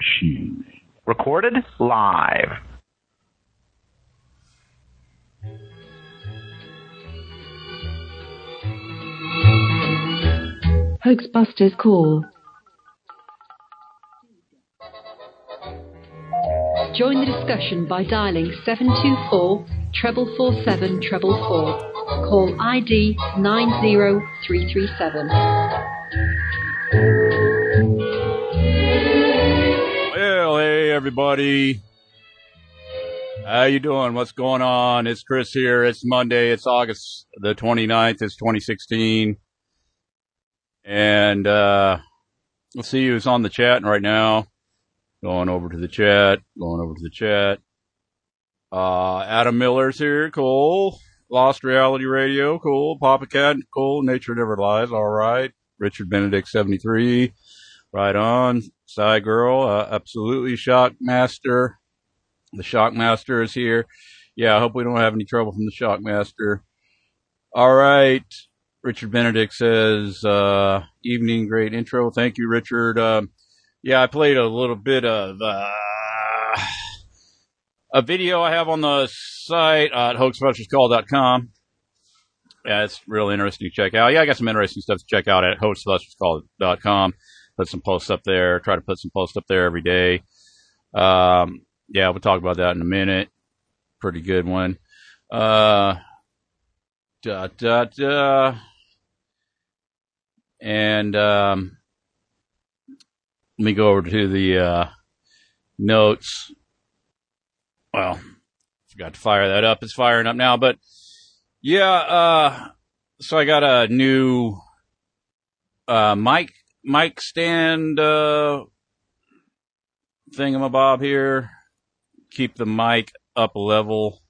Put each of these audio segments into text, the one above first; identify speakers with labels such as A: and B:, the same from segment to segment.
A: Shoes. Recorded live.
B: Hoaxbusters call. Join the discussion by dialing 724 treble four seven treble four. Call ID 90337.
C: Everybody. How you doing? What's going on? It's Chris here. It's Monday. It's August the 29th. It's 2016. And uh let's see who's on the chat right now. Going over to the chat, going over to the chat. Uh Adam Miller's here, cool. Lost Reality Radio, cool. Papa Cat, cool. Nature Never Lies, all right. Richard Benedict 73, right on. Side Girl, uh, absolutely. Shockmaster, the Shockmaster is here. Yeah, I hope we don't have any trouble from the Shockmaster. All right. Richard Benedict says, uh, evening, great intro. Thank you, Richard. Um, yeah, I played a little bit of, uh, a video I have on the site uh, at hoaxbusterscall.com. Yeah, it's real interesting to check out. Yeah, I got some interesting stuff to check out at hoaxbusterscall.com. Put some posts up there. Try to put some posts up there every day. Um, yeah, we'll talk about that in a minute. Pretty good one. Uh, da, da, da. And, um, let me go over to the, uh, notes. Well, forgot to fire that up. It's firing up now, but yeah, uh, so I got a new, uh, mic, mic stand, uh, thingamabob here. Keep the mic up level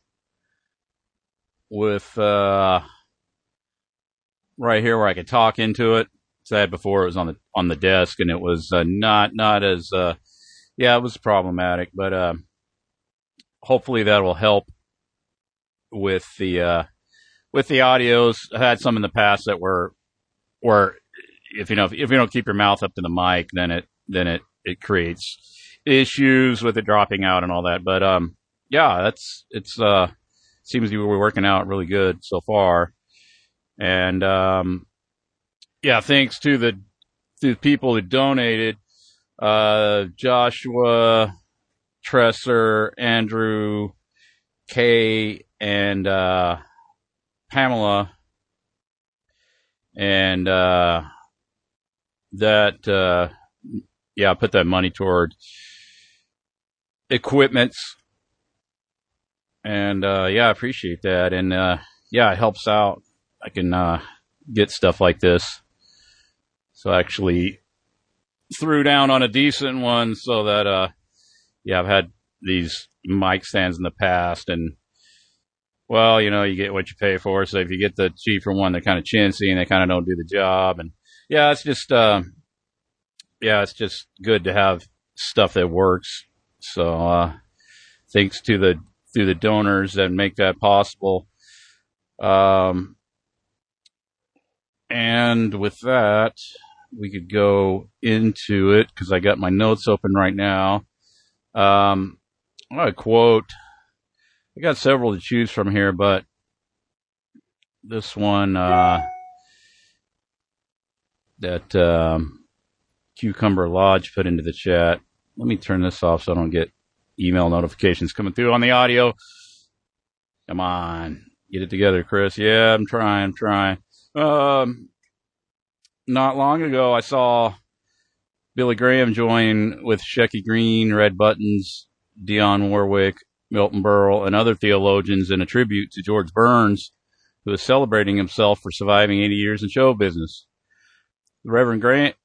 C: with, uh, right here where I could talk into it. Said before it was on the on the desk and it was uh, not not as uh, yeah it was problematic, but uh, hopefully that will help with the uh, with the audios. I had some in the past that were were if you know if, if you don't keep your mouth up to the mic, then it then it it creates issues with it dropping out and all that. But um, yeah, that's it's uh seems to be working out really good so far. And um, yeah, thanks to the to the people who donated, uh, Joshua, Tresser, Andrew, Kay, and uh, Pamela, and uh, that uh, yeah, I put that money toward equipments, and uh, yeah, I appreciate that, and uh, yeah, it helps out. I can uh, get stuff like this. So I actually threw down on a decent one so that, uh, yeah, I've had these mic stands in the past and, well, you know, you get what you pay for. So if you get the cheaper one, they're kind of chintzy and they kind of don't do the job. And yeah, it's just, uh, yeah, it's just good to have stuff that works. So, uh, thanks to the, through the donors that make that possible. Um, and with that, we could go into it because I got my notes open right now. Um, I quote. I got several to choose from here, but this one uh, that um, Cucumber Lodge put into the chat. Let me turn this off so I don't get email notifications coming through on the audio. Come on, get it together, Chris. Yeah, I'm trying, I'm trying. Um, not long ago, I saw Billy Graham join with Shecky Green, Red Buttons, Dionne Warwick, Milton Berle, and other theologians in a tribute to George Burns, who is celebrating himself for surviving 80 years in show business. The Reverend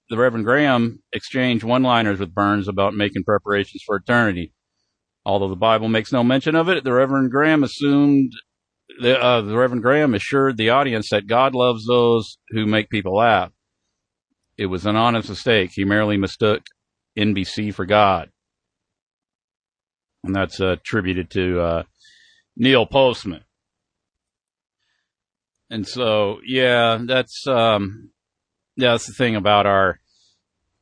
C: the Reverend Graham exchanged one-liners with Burns about making preparations for eternity. Although the Bible makes no mention of it, the Reverend Graham assumed the, uh, the Reverend Graham assured the audience that God loves those who make people laugh. It was an honest mistake. He merely mistook NBC for God. And that's uh, attributed to uh, Neil Postman. And so, yeah, that's um, yeah, that's the thing about our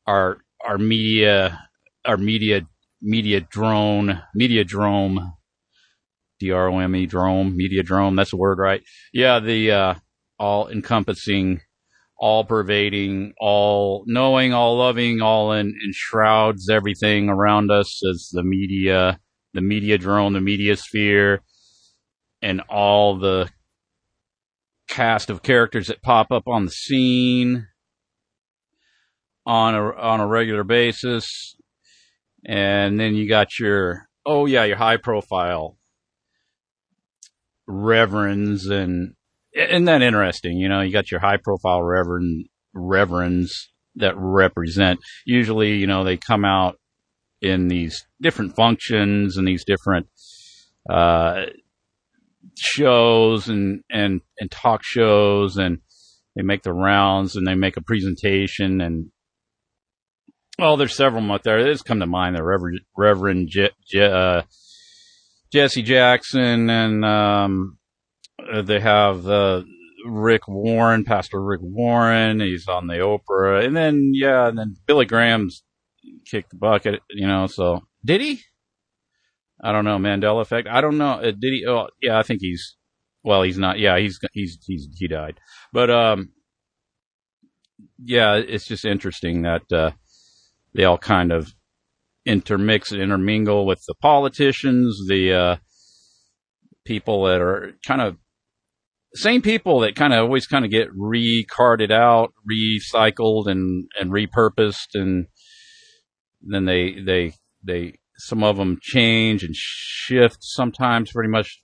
C: our our media our media media drone media drone D R O M E drone media drone. That's a word, right? Yeah, the uh, all encompassing, all pervading, all knowing, all loving, all in, enshrouds everything around us as the media, the media drone, the media sphere, and all the cast of characters that pop up on the scene on a on a regular basis, and then you got your oh yeah your high profile reverends and isn't that interesting? You know, you got your high profile reverend reverends that represent. Usually, you know, they come out in these different functions and these different uh, shows and and and talk shows and they make the rounds and they make a presentation and well there's several out there just come to mind the reverend reverend Je, Je, uh, jesse jackson and um, uh, they have uh, rick warren pastor rick warren he's on the oprah and then yeah and then billy graham's kicked the bucket you know so did he I don't know Mandela effect. I don't know. Uh, did he? Oh, yeah, I think he's. Well, he's not. Yeah, he's he's he's he died. But um, yeah, it's just interesting that uh, they all kind of intermix and intermingle with the politicians, the uh, people that are kind of same people that kind of always kind of get recarded out, recycled, and and repurposed, and then they they they some of them change and shift sometimes pretty much.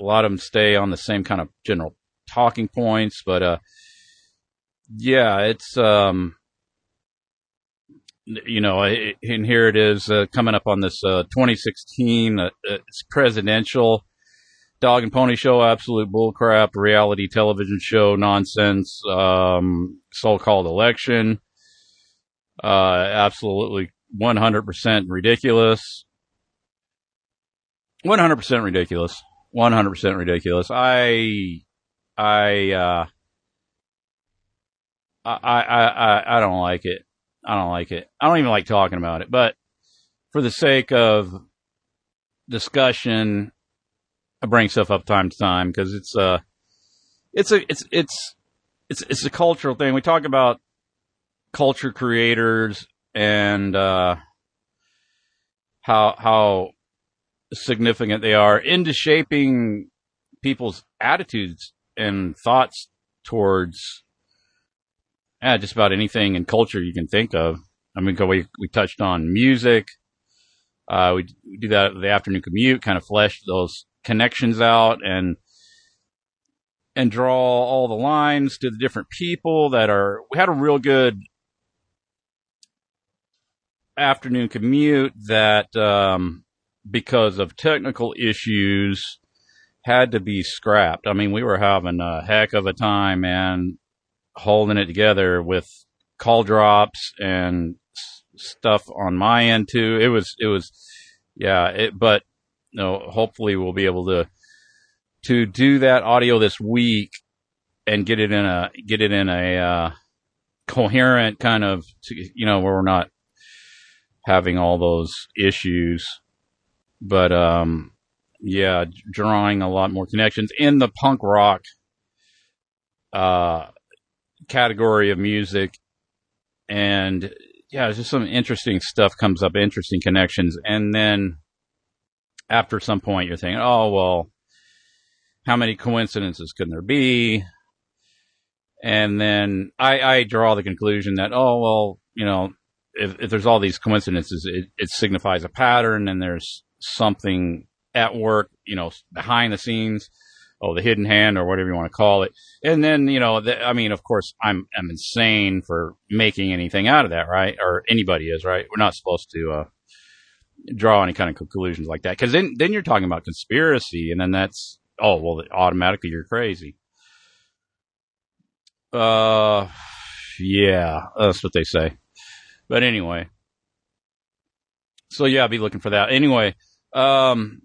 C: A lot of them stay on the same kind of general talking points but uh yeah it's um you know and here it is uh, coming up on this uh 2016 uh, presidential dog and pony show absolute bullcrap reality television show nonsense um so-called election uh absolutely 100% ridiculous. 100% ridiculous. 100% ridiculous. I, I, uh, I, I, I, I don't like it. I don't like it. I don't even like talking about it, but for the sake of discussion, I bring stuff up time to time because it's, uh, it's a, it's, it's, it's, it's a cultural thing. We talk about culture creators and uh, how how significant they are into shaping people's attitudes and thoughts towards yeah, just about anything in culture you can think of. I mean, we we touched on music. Uh, we, do that the afternoon commute, kind of flesh those connections out and and draw all the lines to the different people that are. We had a real good afternoon commute that um, because of technical issues had to be scrapped. I mean, we were having a heck of a time and holding it together with call drops and s- stuff on my end too. It was it was yeah, it but you know, hopefully we'll be able to to do that audio this week and get it in a get it in a uh, coherent kind of you know where we're not having all those issues. But um, yeah, drawing a lot more connections in the punk rock uh, category of music, and yeah, just some interesting stuff comes up, interesting connections, and then after some point, you're thinking, oh well, how many coincidences can there be? And then I, I draw the conclusion that, oh well, you know, if, if there's all these coincidences, it, it signifies a pattern and there's something at work, you know, behind the scenes, oh, the hidden hand or whatever you want to call it. And then, you know, the, I mean, of course, I'm, I'm insane for making anything out of that, right? Or anybody is, right? We're not supposed to, uh, draw any kind of conclusions like that. Cause then, then you're talking about conspiracy and then that's, oh, well, automatically you're crazy. Uh, yeah, that's what they say. But anyway, so yeah, I'll be looking for that. Anyway, um,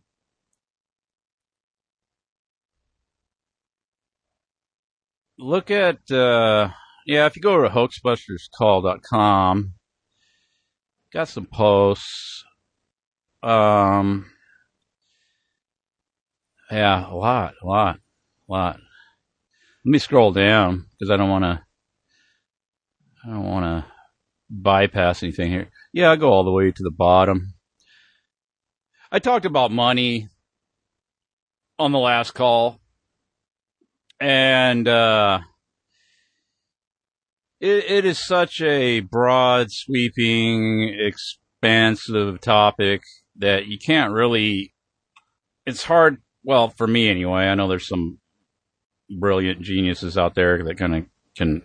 C: look at, uh, yeah, if you go over to hoaxbusterscall.com, got some posts. Um, yeah, a lot, a lot, a lot. Let me scroll down because I don't want to, I don't want to bypass anything here. Yeah, I go all the way to the bottom. I talked about money on the last call and uh, it, it is such a broad, sweeping, expansive topic that you can't really. It's hard. Well, for me anyway. I know there's some brilliant geniuses out there that kind of can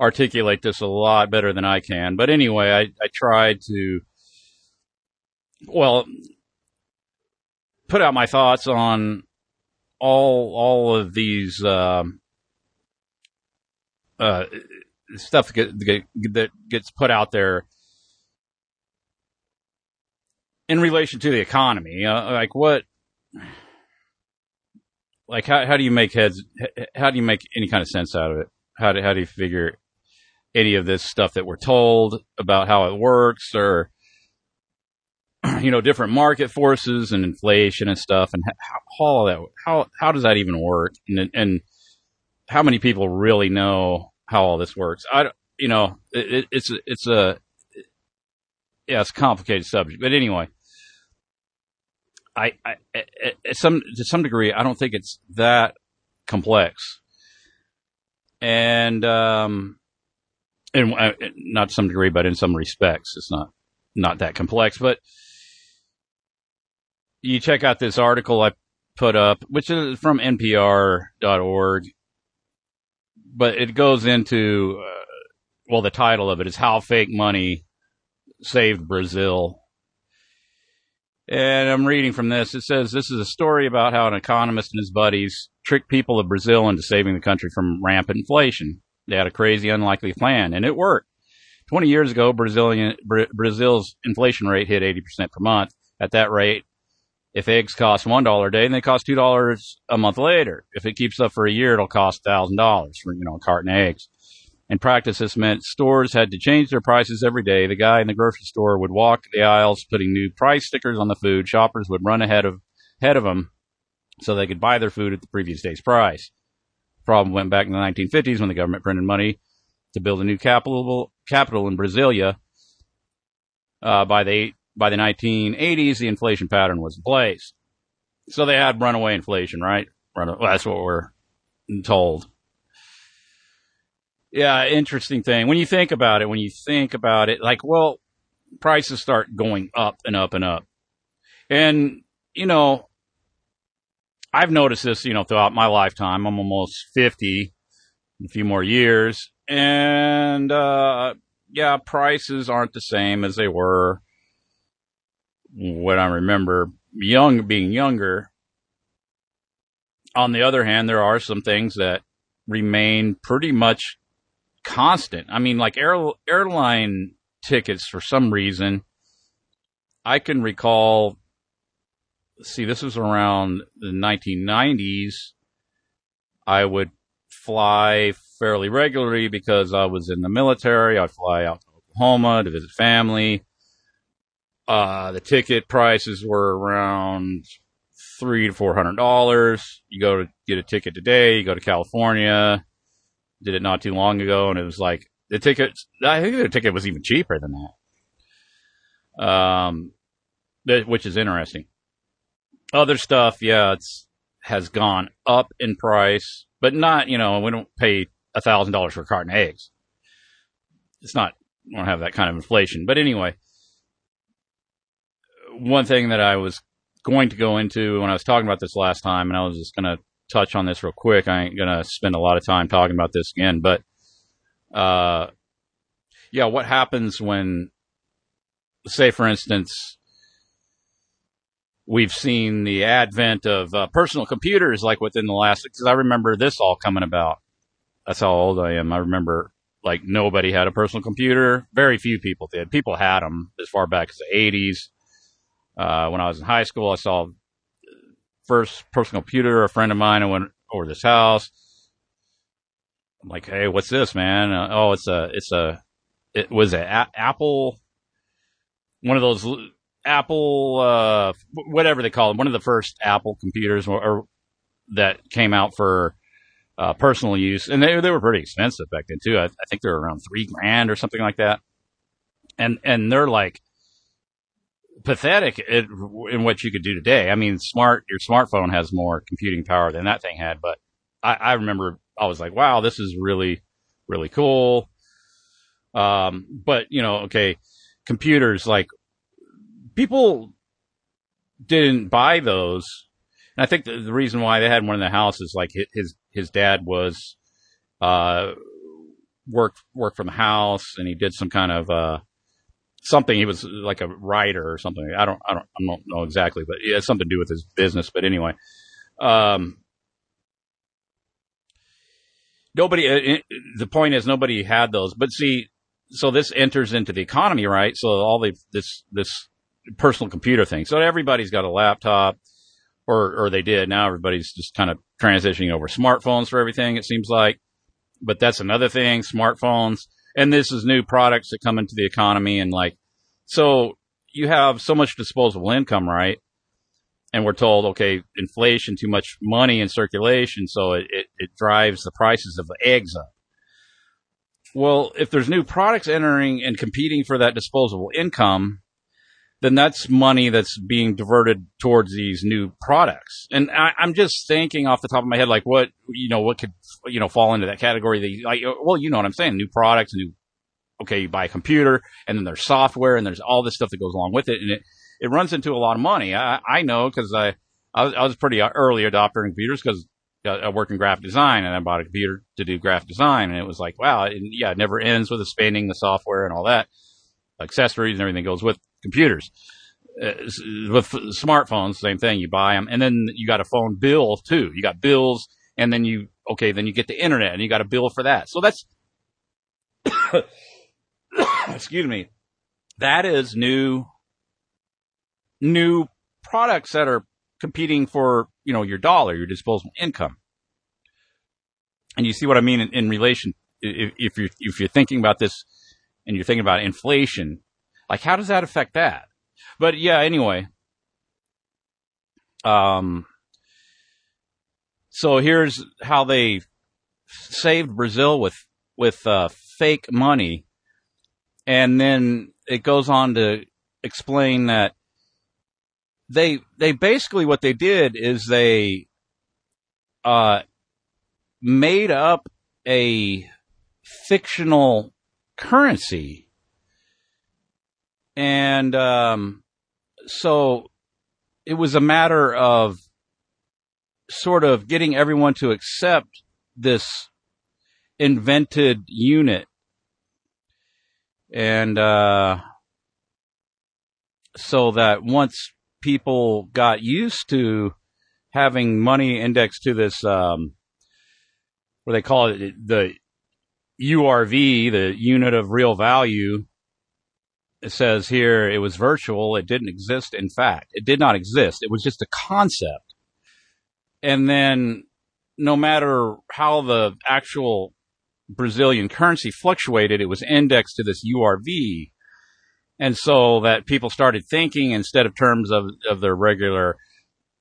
C: articulate this a lot better than I can. But anyway, I, I tried to, well, put out my thoughts on all all of these um, uh, stuff that, get, that gets put out there in relation to the economy. Uh, like what? Like how how do you make heads? How do you make any kind of sense out of it? How do how do you figure any of this stuff that we're told about how it works, or you know, different market forces and inflation and stuff, and how, all that. How how does that even work? And and how many people really know how all this works? I you know, it, it's it's a yeah, it's a complicated subject, but anyway. I, I, at some to some degree, I don't think it's that complex, and um, and uh, not to some degree, but in some respects, it's not not that complex. But you check out this article I put up, which is from NPR.org, but it goes into, uh, well, the title of it is How Fake Money Saved Brazil. And I'm reading from this. It says this is a story about how an economist and his buddies tricked people of Brazil into saving the country from rampant inflation. They had a crazy, unlikely plan, and it worked. 20 years ago, Brazilian, Brazil's inflation rate hit 80% per month. At that rate, if eggs cost one dollar a day, then they cost two dollars a month later. If it keeps up for a year, it'll cost thousand dollars for you know a carton of eggs. In practice, this meant stores had to change their prices every day. The guy in the grocery store would walk the aisles, putting new price stickers on the food. Shoppers would run ahead of ahead of them so they could buy their food at the previous day's price. Problem went back in the 1950s when the government printed money to build a new capital capital in Brasilia. Uh, by the by the 1980s, the inflation pattern was in place. So they had runaway inflation, right? Run, well, that's what we're told. Yeah, interesting thing. When you think about it, when you think about it, like, well, prices start going up and up and up. And, you know, I've noticed this, you know, throughout my lifetime. I'm almost 50, a few more years. And, uh, yeah, prices aren't the same as they were what I remember young being younger. On the other hand, there are some things that remain pretty much constant. I mean, like air, airline tickets for some reason. I can recall. See, this was around the 1990s. I would fly fairly regularly because I was in the military. I'd fly out to Oklahoma to visit family. Uh, the ticket prices were around three to four hundred dollars. You go to get a ticket today. You go to California. Did it not too long ago, and it was like the ticket. I think the ticket was even cheaper than that. Um, which is interesting. Other stuff, yeah, it's has gone up in price, but not. You know, we don't pay a thousand dollars for a carton of eggs. It's not. We don't have that kind of inflation. But anyway, one thing that I was going to go into when I was talking about this last time, and I was just going to touch on this real quick. I ain't going to spend a lot of time talking about this again, but uh, yeah, what happens when, say, for instance, we've seen the advent of uh, personal computers like within the last, because I remember this all coming about. That's how old I am. I remember like nobody had a personal computer. Very few people did. People had them as far back as the 80s. Uh, when I was in high school, I saw first personal computer. A friend of mine, I went over this house. I'm like, hey, what's this, man? Uh, oh, it's a, it's a, it was a, a Apple, one of those Apple, uh, whatever they call it, one of the first Apple computers or, or that came out for uh, personal use, and they they were pretty expensive back then too. I, I think they were around three grand or something like that, and and they're like pathetic in, what you could do today. I mean, smart your smartphone has more computing power than that thing had, but I, I remember I was like, wow, this is really really cool. Um, but you know, okay, computers like people didn't buy those. And I think the, the reason why they had one in the house is like his his dad was uh worked worked from the house and he did some kind of uh something he was like a writer or something. I don't I don't I don't know exactly, but it has something to do with his business. But anyway, um, nobody. It, the point is nobody had those. But see, so this enters into the economy, right? So all the this this personal computer thing. So everybody's got a laptop, or or they did. Now everybody's just kind of transitioning over smartphones for everything. It seems like, but that's another thing. Smartphones, and this is new products that come into the economy, and like, so you have so much disposable income, right? And we're told, okay, inflation, too much money in circulation, so it, it, it drives the prices of the eggs up. Well, if there's new products entering and competing for that disposable income, then that's money that's being diverted towards these new products. And I, am just thinking off the top of my head, like what, you know, what could, you know, fall into that category. That, like, uh, well, you know what I'm saying? New products, new, okay, you buy a computer and then there's software and there's all this stuff that goes along with it. And it, it runs into a lot of money. I, I know because I, I was, I was pretty early adopter in computers because uh, I work in graphic design and I bought a computer to do graphic design. And it was like, wow, it, yeah, it never ends with the spending, the software and all that accessories and everything goes with computers. Uh, with smartphones, same thing. You buy them, and then you got a phone bill too. You got bills, and then you okay, then you get the internet, and you got a bill for that. So that's excuse me. That is new new products that are competing for you know your dollar, your disposable income. And you see what I mean in, in relation if, if you're if you're thinking about this and you're thinking about inflation, like how does that affect that? But yeah, anyway. Um, so here's how they saved Brazil with with uh, fake money, and then it goes on to explain that they they basically what they did is they uh, made up a fictional currency and um, so it was a matter of sort of getting everyone to accept this invented unit. And uh, so that once people got used to having money indexed to this, um, what they call it, the URV, the unit of real value, it says here it was virtual. It didn't exist. In fact, it did not exist. It was just a concept. And then no matter how the actual Brazilian currency fluctuated, it was indexed to this URV. And so that people started thinking instead of terms of, of their regular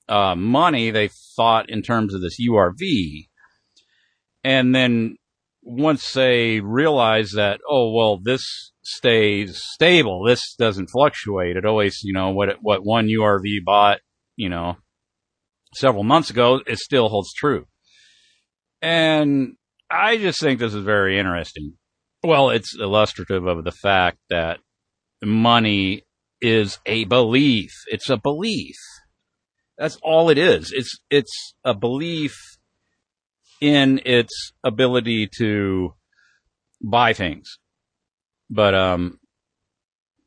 C: uh, money, they thought in terms of this URV. And then once they realize that, oh, well, this stays stable. This doesn't fluctuate. It always, you know, what what one URV bought, you know, several months ago, it still holds true. And I just think this is very interesting. Well, it's illustrative of the fact that money is a belief. It's a belief. That's all it is. It's it's a belief in its ability to buy things. But um,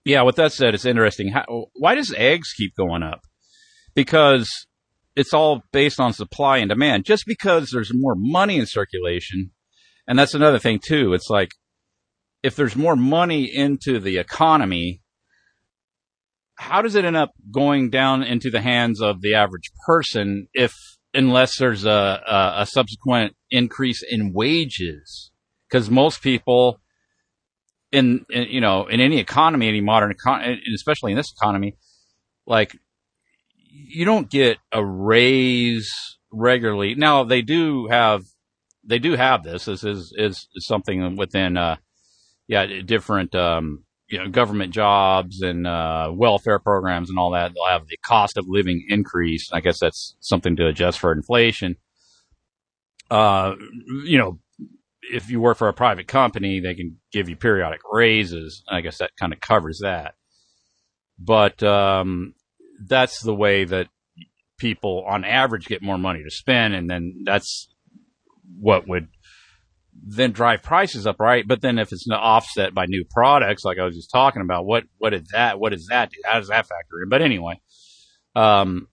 C: yeah. With that said, it's interesting. How, why does eggs keep going up? Because it's all based on supply and demand. Just because there's more money in circulation, and that's another thing too. It's like if there's more money into the economy, how does it end up going down into the hands of the average person if unless there's a, a, a subsequent increase in wages? Because most people in, in, you know in any economy, any modern economy, especially in this economy, like you don't get a raise regularly. Now they do have they do have this. This is is, is something within uh yeah different um you know government jobs and uh welfare programs and all that. They'll have the cost of living increase. I guess that's something to adjust for inflation. Uh, you know, if you work for a private company, they can give you periodic raises. I guess that kind of covers that. But um, that's the way that people on average get more money to spend and then that's what would then drive prices up, right? But then if it's offset by new products, like I was just talking about, what what is that? What does that? How does that factor in? But anyway, um,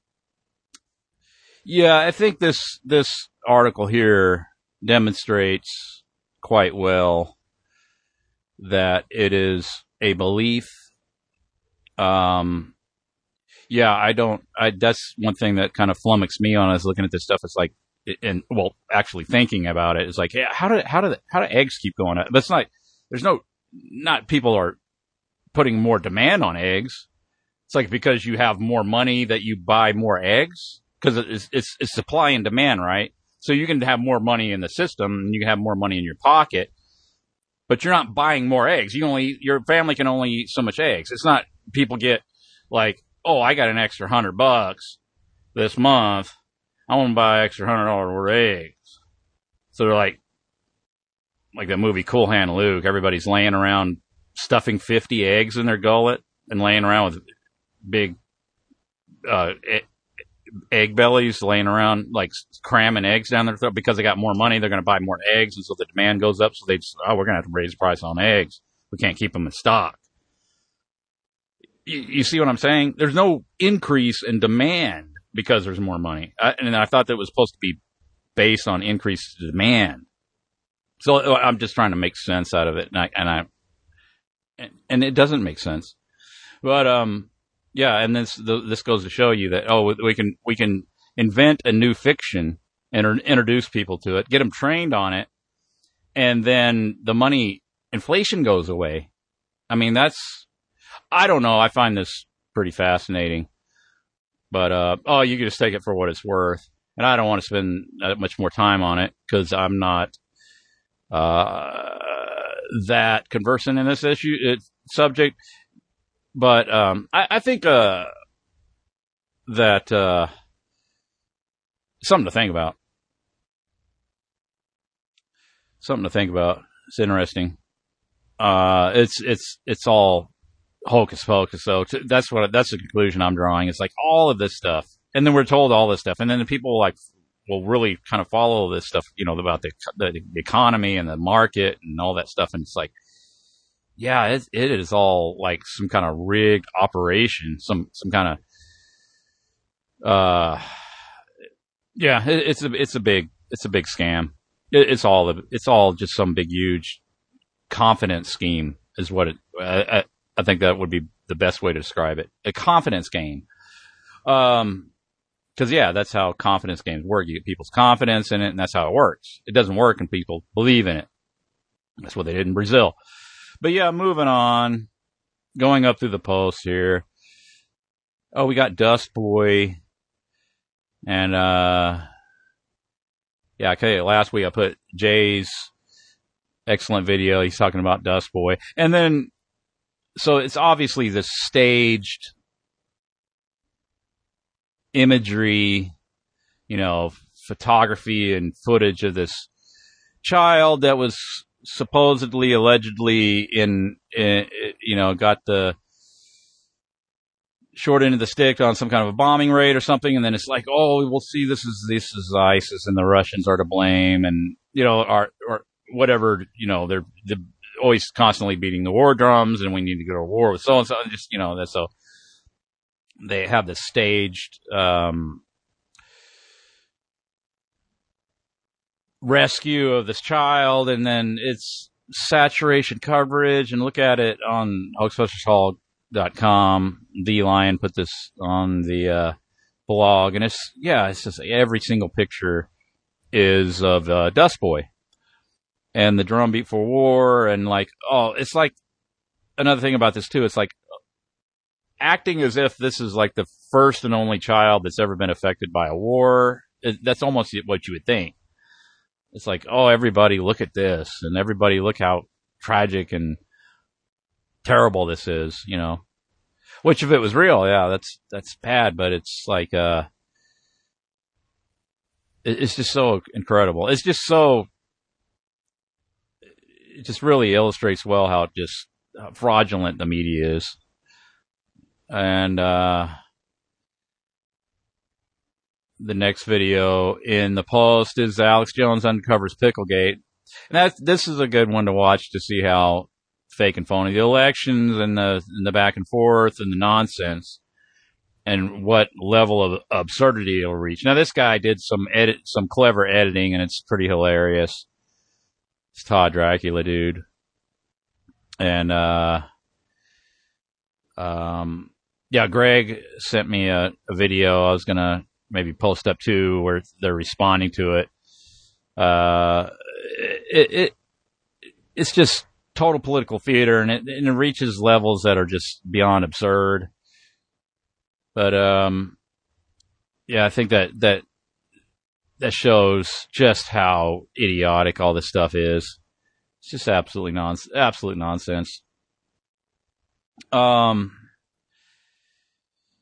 C: yeah, I think this this article here demonstrates quite well that it is a belief. Um, yeah, I don't. I that's one thing that kind of flummoxed me on is looking at this stuff. It's like, and well, actually thinking about it is like, hey, how do how do how do eggs keep going up? It's not. There's no. Not people are putting more demand on eggs. It's like because you have more money that you buy more eggs because it's, it's it's supply and demand, right? So you can have more money in the system and you can have more money in your pocket, but you're not buying more eggs. You only your family can only eat so much eggs. It's not people get like oh, I got an extra hundred bucks this month. I want to buy extra hundred dollars worth of eggs. So they're like, like that movie Cool Hand Luke. Everybody's laying around stuffing 50 eggs in their gullet and laying around with big, uh, egg bellies laying around like cramming eggs down their throat because they got more money. They're going to buy more eggs. And so the demand goes up. So they just, oh, we're going to have to raise the price on eggs. We can't keep them in stock you, you, see what I'm saying? There's no increase in demand because there's more money. I, and I thought that was supposed to be based on increased demand. So I'm just trying to make sense out of it. And I, and I, and it doesn't make sense. But, um, yeah, and this, this goes to show you that, oh, we can, we can invent a new fiction and introduce people to it, get them trained on it. And then the money, inflation goes away. I mean, that's, I don't know. I find this pretty fascinating. But, uh, oh, you can just take it for what it's worth. And I don't want to spend that much more time on it because I'm not, uh, that conversant in this issue, it, subject. But, um, I, I think, uh, that, uh, something to think about. Something to think about. It's interesting. Uh, it's, it's, it's all hocus pocus. So that's what that's the conclusion I'm drawing. It's like all of this stuff, and then we're told all this stuff, and then the people like will really kind of follow this stuff, you know, about the the, economy and the market and all that stuff, and it's like, yeah, it, it is all like some kind of rigged operation, some some kind of, uh, yeah, it, it's a it's a big it's a big scam. It, it's all it's all just some big huge confidence scheme is what it. Uh, I think that would be the best way to describe it. A confidence game. Um, cause yeah, that's how confidence games work. You get people's confidence in it and that's how it works. It doesn't work and people believe in it. That's what they did in Brazil. But yeah, moving on, going up through the post here. Oh, we got Dust Boy and, uh, yeah, okay. Last week I put Jay's excellent video. He's talking about Dust Boy. And then so it's obviously the staged imagery, you know, photography and footage of this child that was supposedly, allegedly in, in you know, got the, short end of the stick on some kind of a bombing raid or something, and then it's like, oh, we'll see, this is this is ISIS, and the Russians are to blame, and you know, are or whatever, you know, they're, they're always constantly beating the war drums, and we need to go to war with so and so, just you know, that's so they have this staged um, rescue of this child, and then it's saturation coverage, and look at it on hoaxbusterscall.com. The Lion put this on the uh, blog, and it's yeah, it's just every single picture is of uh, Dust Boy and the drumbeat for war, and like oh, it's like another thing about this too. It's like acting as if this is like the first and only child that's ever been affected by a war. It, that's almost what you would think. It's like, oh, everybody look at this, and everybody look how tragic and terrible this is, you know. Which, if it was real, yeah, that's that's bad. But it's like, uh, it's just so incredible. It's just so. It just really illustrates well how just fraudulent the media is, and uh, the next video in the post is Alex Jones uncovers Picklegate. And that this is a good one to watch to see how fake and phony the elections and the and the back and forth and the nonsense and what level of absurdity it'll reach. Now this guy did some edit some clever editing and it's pretty hilarious. It's Todd Dracula dude. And uh um yeah, Greg sent me a, a video. I was gonna maybe post up to where they're responding to it. Uh, it, it it's just total political theater, and it, and it reaches levels that are just beyond absurd. But um, yeah, I think that that that shows just how idiotic all this stuff is. It's just absolutely non absolute nonsense. Um,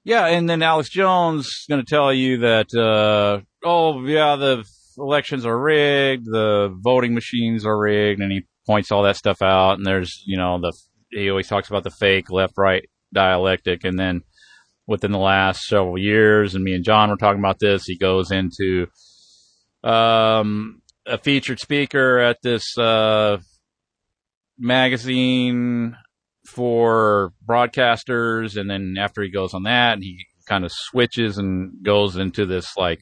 C: yeah, and then Alex Jones is going to tell you that, uh, oh, yeah, the elections are rigged, the voting machines are rigged, and he points all that stuff out. And there's, you know, the he always talks about the fake left right dialectic. And then within the last several years, and me and John were talking about this, he goes into um, a featured speaker at this uh, magazine for broadcasters, and then after he goes on that, he kind of switches and goes into this like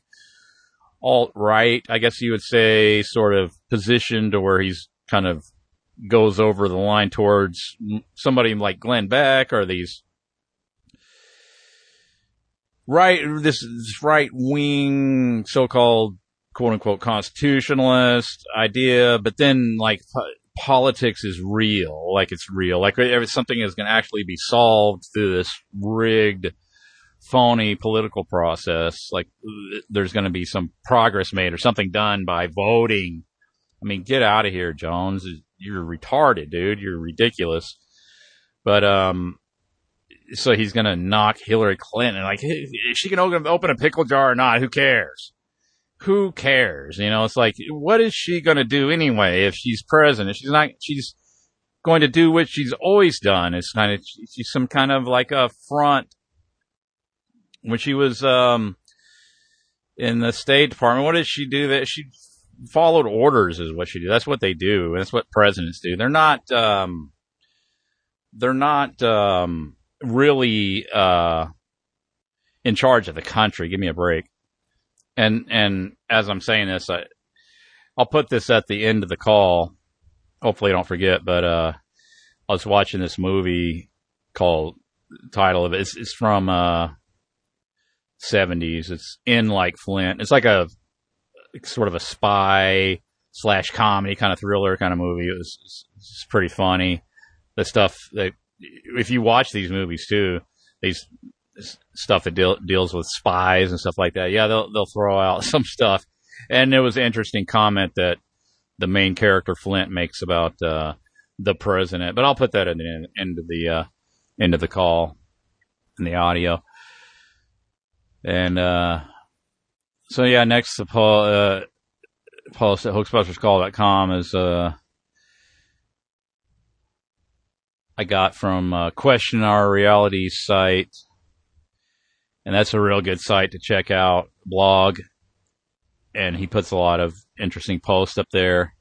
C: alt right, I guess you would say, sort of position to where he's kind of goes over the line towards somebody like Glenn Beck or these right this, this right wing so called quote unquote constitutionalist idea, but then like politics is real, like it's real, like something is going to actually be solved through this rigged, phony political process. Like there's going to be some progress made or something done by voting. I mean, get out of here, Jones. You're retarded, dude. You're ridiculous. But um, so he's going to knock Hillary Clinton. Like, is she going to open a pickle jar or not? Who cares? Who cares? You know, it's like, what is she going to do anyway if she's president? She's not, she's going to do what she's always done. It's kind of, she's some kind of like a front. When she was, um, in the State Department, what did she do that she followed orders is what she did. That's what they do. That's what presidents do. They're not, um, they're not, um, really, uh, in charge of the country. Give me a break and and as I'm saying this, I I'll put this at the end of the call. Hopefully, I don't forget. But uh, I was watching this movie called title of it. It's, it's from uh 70s. It's in like Flint. It's like a sort of a spy slash comedy kind of thriller kind of movie. It was it's, it's pretty funny. The stuff that if you watch these movies too, these stuff that deal, deals with spies and stuff like that. Yeah, they'll they'll throw out some stuff. And there was an interesting comment that the main character Flint makes about uh, the president. But I'll put that at the end of the uh, end of the call in the audio. And uh, so yeah, next to Paul, uh, post at hoaxbusterscall.com is uh, I got from uh, Question Our Reality site and that's a real good site to check out. Blog, and he puts a lot of interesting posts up there.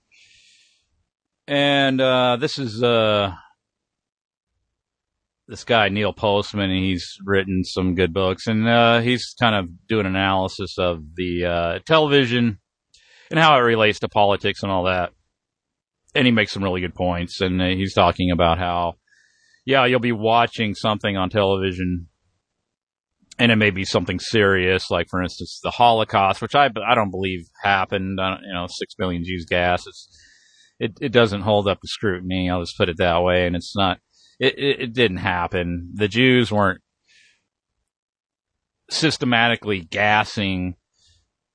C: And uh, this is uh, this guy Neil Postman. He's written some good books, and uh, he's kind of doing analysis of the uh, television and how it relates to politics and all that. And he makes some really good points, and uh, he's talking about how, yeah, you'll be watching something on television, and it may be something serious, like for instance the Holocaust, which I I don't believe happened. Don't, you know, six million Jews gas. It's, it it doesn't hold up to scrutiny. I'll just put it that way, and it's not it, it, it didn't happen. The Jews weren't systematically gassing.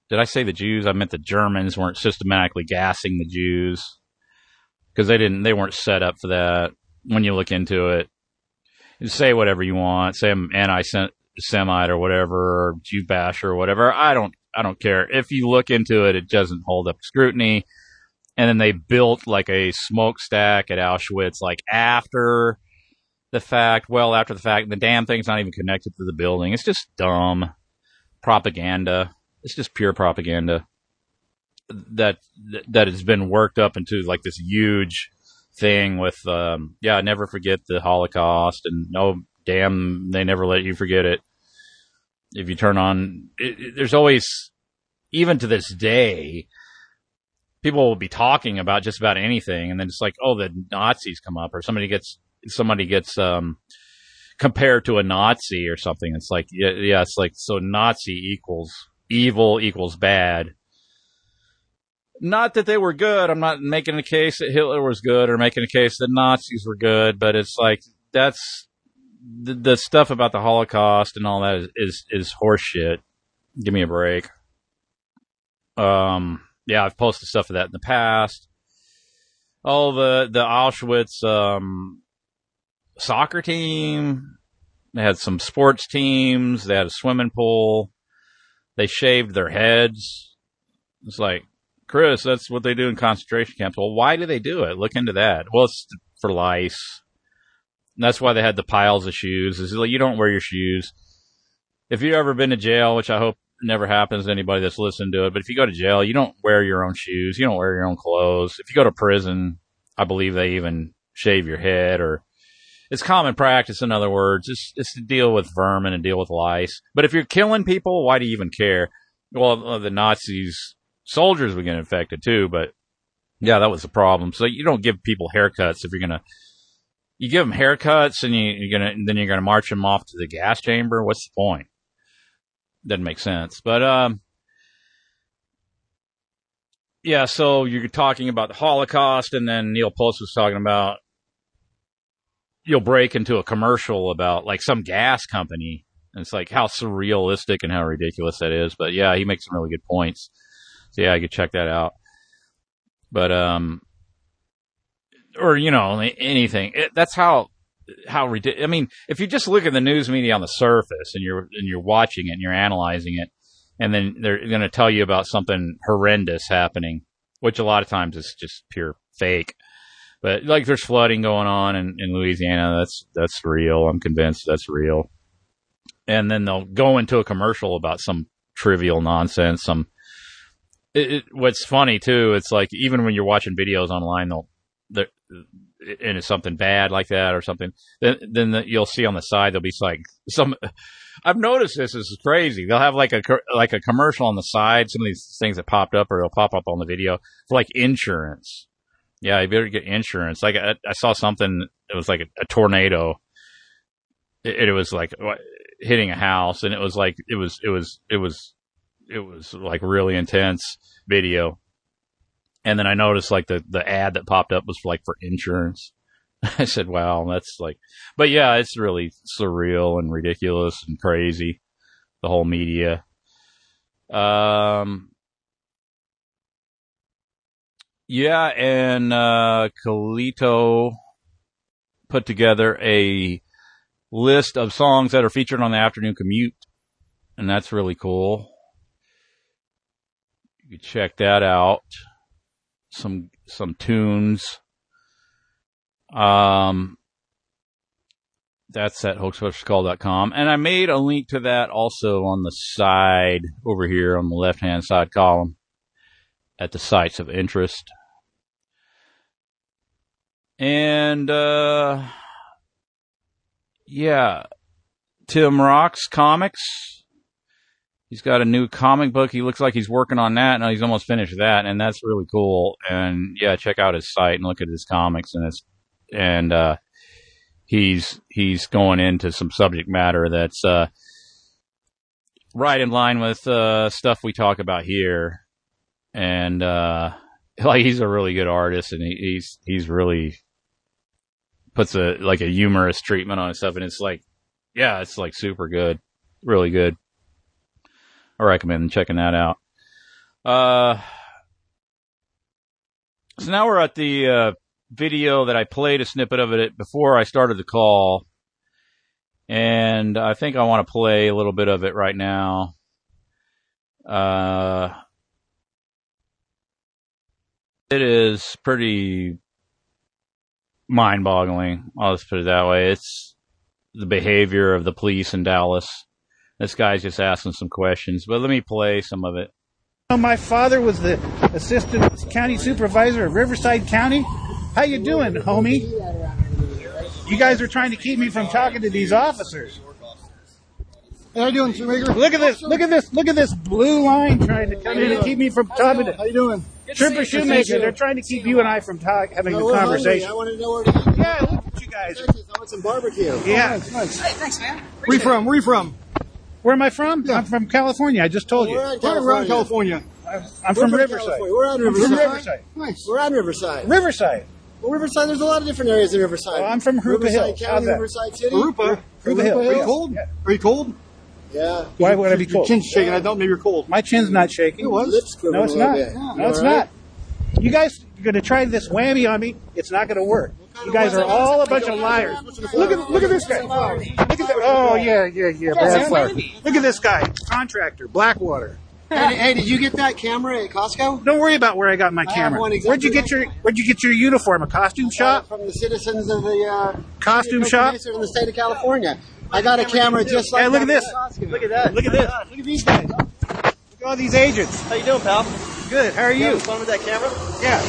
C: Did I say the Jews? I meant the Germans weren't systematically gassing the Jews because they didn't. They weren't set up for that. When you look into it, say whatever you want. Say I'm anti-Semite or whatever, or Jew basher or whatever. I don't. I don't care. If you look into it, it doesn't hold up scrutiny. And then they built like a smokestack at Auschwitz, like after the fact, well after the fact, the damn thing's not even connected to the building. It's just dumb propaganda. It's just pure propaganda that that has been worked up into like this huge thing with um yeah, never forget the Holocaust and no damn they never let you forget it. If you turn on it, it, there's always even to this day people will be talking about just about anything and then it's like oh the Nazis come up or somebody gets somebody gets um, compared to a Nazi or something. It's like yeah, yeah, it's like so Nazi equals evil equals bad. Not that they were good. I'm not making a case that Hitler was good or making a case that Nazis were good, but it's like that's the, the stuff about the Holocaust and all that is is, is horseshit. Give me a break. Um, yeah, I've posted stuff of that in the past. All the the Auschwitz um, soccer team. They had some sports teams. They had a swimming pool. They shaved their heads. It's like, Chris, that's what they do in concentration camps. Well, why do they do it? Look into that. Well, it's for lice. That's why they had the piles of shoes. Is like you don't wear your shoes. If you've ever been to jail, which I hope never happens to anybody that's listening to it, but if you go to jail, you don't wear your own shoes. You don't wear your own clothes. If you go to prison, I believe they even shave your head or it's common practice, in other words. It's, it's to deal with vermin and deal with lice. But if you're killing people, why do you even care? Well, uh, the Nazis, soldiers would get infected too, but yeah, that was the problem. So you don't give people haircuts if you're gonna. You give them haircuts and you, you're gonna then you're gonna march them off to the gas chamber. What's the point? Doesn't make sense. But um, yeah. So you're talking about the Holocaust, and then Neil Post was talking about you'll break into a commercial about like some gas company. And it's like how surrealistic and how ridiculous that is. But yeah, he makes some really good points. So yeah, you could check that out. But um, or you know anything. It, that's how how ridiculous. I mean, if you just look at the news media on the surface and you're and you're watching it and you're analyzing it, and then they're going to tell you about something horrendous happening, which a lot of times is just pure fake. But like, there's flooding going on in, in Louisiana. That's that's real. I'm convinced that's real. And then they'll go into a commercial about some trivial nonsense. Some. It, it, what's funny too, it's like even when you're watching videos online, they'll, and it's something bad like that or something, then then the, you'll see on the side there'll be like some. I've noticed this. This is crazy. They'll have like a like a commercial on the side. Some of these things that popped up, or they'll pop up on the video for like insurance yeah, you better get insurance. Like I, I saw something. It was like a, a tornado. It, it, was like hitting a house, and it was like it was it was it was it was like really intense video. And then I noticed like the the ad that popped up was like for insurance. I said, "Wow, that's like," but yeah, it's really surreal and ridiculous and crazy. The whole media. Um, yeah, and uh, Kalito put together a list of songs that are featured on the afternoon commute, and that's really cool. You can check that out. Some some tunes. Um, that's at hoaxbusterscall.com. And I made a link to that also on the side over here on the left hand side column at the sites of interest. And, uh, yeah, Tim Rocks Comics. He's got a new comic book. He looks like he's working on that. No, he's almost finished that, and that's really cool. And yeah, check out his site and look at his comics and it's and uh, he's he's going into some subject matter that's uh, right in line with uh, stuff we talk about here. And uh, like he's a really good artist, and he, he's he's really puts a like a humorous treatment on stuff, and it's like, yeah, it's like super good, really good. I recommend checking that out. Uh, so now we're at the uh, video that I played a snippet of it before I started the call, and I think I want to play a little bit of it right now. Uh, it is pretty mind-boggling. I'll just put it that way. It's the behavior of the police in Dallas. This guy's just asking some questions, but let me play some of it.
D: My father was the assistant county supervisor of Riverside County. How you doing, homie? You guys are trying to keep me from talking to these officers.
E: How you doing, Shoemaker?
D: Look at this! Look at this! Look at this blue line trying to come in and keep me from talking to.
E: How you doing?
D: Trooper Shoemaker, they're trying to keep you and I from talk, having
E: No,
D: a
E: we're hungry.
D: conversation.
E: I want to know where to eat.
D: Yeah, look at you guys.
E: I want some barbecue.
D: Yeah.
E: Oh, nice, nice. Where you from? Where you from?
D: Where am I from? I'm from California. I just told you.
E: We're in around California.
D: I'm from
E: We're
D: Riverside.
E: California. We're on
D: I'm from
E: Riverside.
D: Riverside.
E: Nice. We're on Riverside.
D: Riverside.
E: Well, Riverside, there's a lot of different areas in Riverside.
D: Well, I'm from Hoopa
E: Riverside
D: Hills.
E: County, Riverside City.
D: Hoopa. Hoopa Hill.
E: Are you
D: cold?
E: Are you cold? Yeah.
D: Why would I be cold?
E: Your chin's shaking. I thought maybe you're cold.
D: My chin's not shaking.
E: Your lips
D: No, it's not.
E: bit.
D: No, it's
E: all right?
D: not. You guys are going to try this whammy on me. It's not going to work. You guys are all a bunch of liars. Look at look at this guy. Look at that. Oh yeah, yeah, yeah. Bad flower. Look at this guy. Contractor, Blackwater.
E: Hey, hey, did you get that camera at Costco?
D: Don't worry about where I got my camera.
E: one
D: Where'd you get your Where'd you get your uniform? A costume shop?
E: From the citizens of the uh,
D: Costume shop?
E: Mesa in the state of California. I got a camera just like
D: Hey, look at
E: that
D: this. Look at that. Look at this. Look at these guys. Look at all these agents.
F: How you doing, pal?
D: Good. How are you?
F: having fun with that camera?
D: Yeah.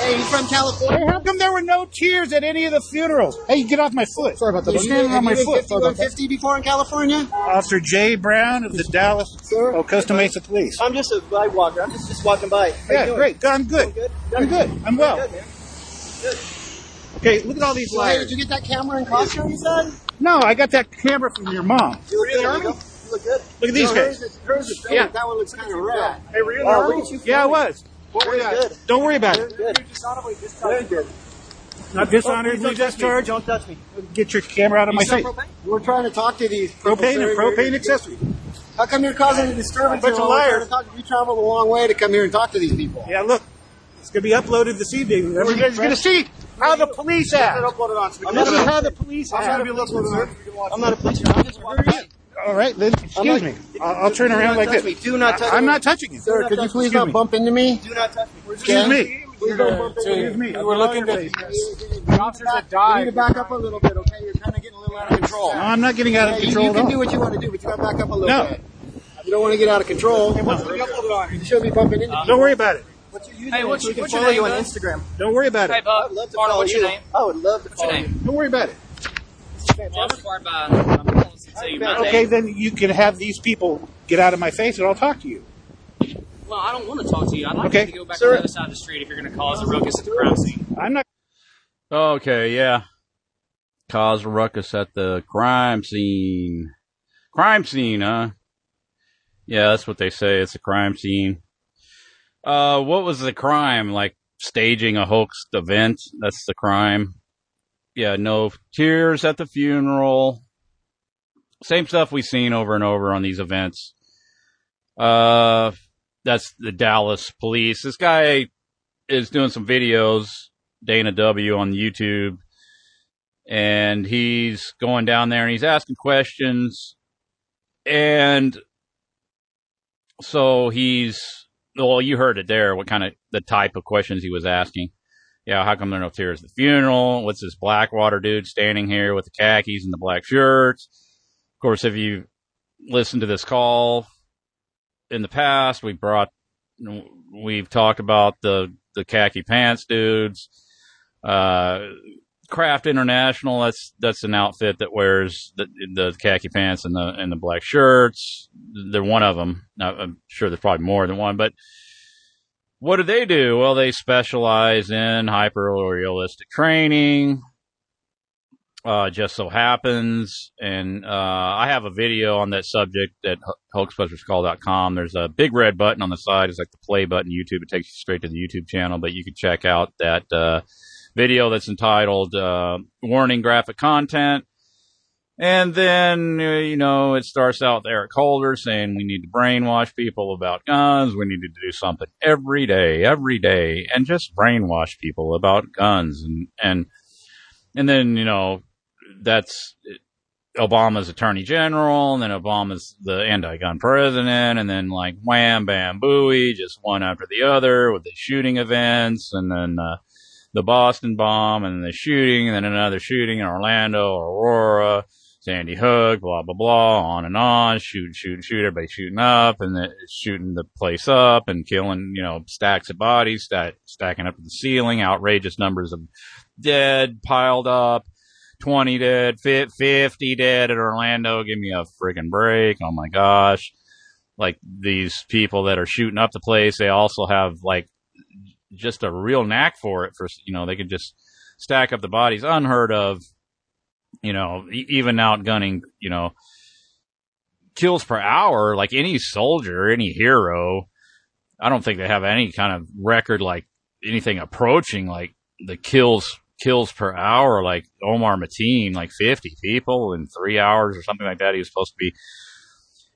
E: Hey, you from California?
D: Hey, how come there were no tears at any of the funerals? Hey, get off my foot.
E: Sorry about that.
D: You're standing on my
E: Have you
D: foot.
E: been 5150 before in California?
D: Officer Jay Brown of the Dallas
E: Sir?
D: oh, Costa Mesa Police.
F: I'm just a bike walker. I'm just, just walking by. How you
D: Yeah,
F: doing?
D: great. I'm good.
F: Good?
D: I'm good. I'm well.
F: Good, man.
D: Okay, look at all these
E: So, hey,
D: liars.
E: did you get that camera in Costco, you said?
D: No, I got that camera from your mom.
E: You look
F: Really?
E: Good, Army?
F: You look good.
D: Look at these
E: No,
D: guys.
E: hers is- hers is
D: Yeah.
E: That one looks kind of rad.
D: Hey, were you in the
E: look at you
D: Yeah, I
E: filming.
D: was.
E: Very good.
D: Don't worry about it.
F: Good.
E: Very good.
D: Not dishonored,
F: Don't
D: we
F: touch
D: just
F: me.
D: charge.
F: Don't touch me.
D: Get your camera out of my
F: You sell
D: face.
F: propane?
E: We're trying to talk to these
D: Propane and propane accessories.
E: How come you're causing a disturbance?
D: Bunch of liars.
E: to talk- We traveled a long way to come here and talk to these people.
D: Yeah, look. It's going to be uploaded this evening. Everybody's going to see how the police act. This is how the police act.
F: I'm not a policeman. I'm just walking by.
D: All right, then excuse me. I'll, I'll turn around like this.
F: me. Do not touch
D: I'm not touching you.
E: Sir, could you please not
D: me.
E: bump into me?
F: Do not touch me.
D: Excuse me.
E: Please don't bump into
D: Excuse
E: me.
D: me.
E: We're looking to. The officers that died. You need to back up a little bit, okay? You're kind of getting a little out of control.
D: No, I'm not getting out of
E: Yeah, you-
D: control
E: You can do what you want to do, but you got to back up a little
D: No.
E: bit. You don't want to get out of control. You should be bumping into
D: Don't worry about it.
F: Hey, what's, your- what's your
E: follow
F: name,
E: you on
F: bud?
E: Instagram.
D: Don't worry about
F: Hey,
D: it.
F: Bob.
E: I'd love to
F: Barnum,
E: follow
F: what's your
E: you.
F: name?
E: I would love to
F: What's your
E: follow you.
F: name?
D: Don't worry about it.
F: Well, I'm required by. I'm policy too. My
D: Okay,
F: name.
D: then you can have these people get out of my face and I'll talk to you.
F: Well, I don't want to talk to you. I'd like
D: Okay.
F: you to go back
D: Sir.
F: to the other side of the street if you're going to cause a ruckus at the crime scene.
D: I'm not.
C: Okay, yeah. Cause a ruckus at the crime scene. Crime scene, huh? Yeah, that's what they say. It's a crime scene. Uh, what was the crime? Like staging a hoaxed event? That's the crime. Yeah, no tears at the funeral. Same stuff we've seen over and over on these events. Uh, that's the Dallas police. This guy is doing some videos, Dana W on YouTube, and he's going down there and he's asking questions. And so he's, well, you heard it there, what kind of, the type of questions he was asking. yeah, how come there are no tears at the funeral? What's this Blackwater dude standing here with the khakis and the black shirts? Course, if you listened to this call in the past, we brought, we've talked about the, the khaki pants dudes. Uh, Craft International, that's, that's an outfit that wears the, the khaki pants and the, and the black shirts. They're one of them. I'm sure there's probably more than one, but what do they do? Well, they specialize in hyper realistic training. Uh, just so happens, and uh, I have a video on that subject at hoaxbusterscall.com. There's a big red button on the side. It's like the play button YouTube. It takes you straight to the YouTube channel, but you can check out that uh, video that's entitled uh, "Warning: Graphic Content." And then, uh, you know, it starts out with Eric Holder saying we need to brainwash people about guns. We need to do something every day, every day, and just brainwash people about guns. And, and, and then, you know, that's Obama's attorney general, and then Obama's the anti-gun president, and then like wham, bam, booey, just one after the other with the shooting events, and then, uh, the Boston bomb, and the shooting, and then another shooting in Orlando, Aurora, Sandy Hook, blah blah blah, on and on, shoot, shoot, shoot, everybody shooting up and then shooting the place up and killing, you know, stacks of bodies, stack, stacking up to the ceiling, outrageous numbers of dead piled up, 20 dead, 50 dead at Orlando. Give me a freaking break. Oh my gosh. Like these people that are shooting up the place, they also have like just a real knack for it for, you know, they can just stack up the bodies unheard of you know, even outgunning, you know, kills per hour, like any soldier, any hero. I don't think they have any kind of record like anything approaching like the kills kills per hour, like Omar Mateen, like 50 people in three hours or something like that. He was supposed to be.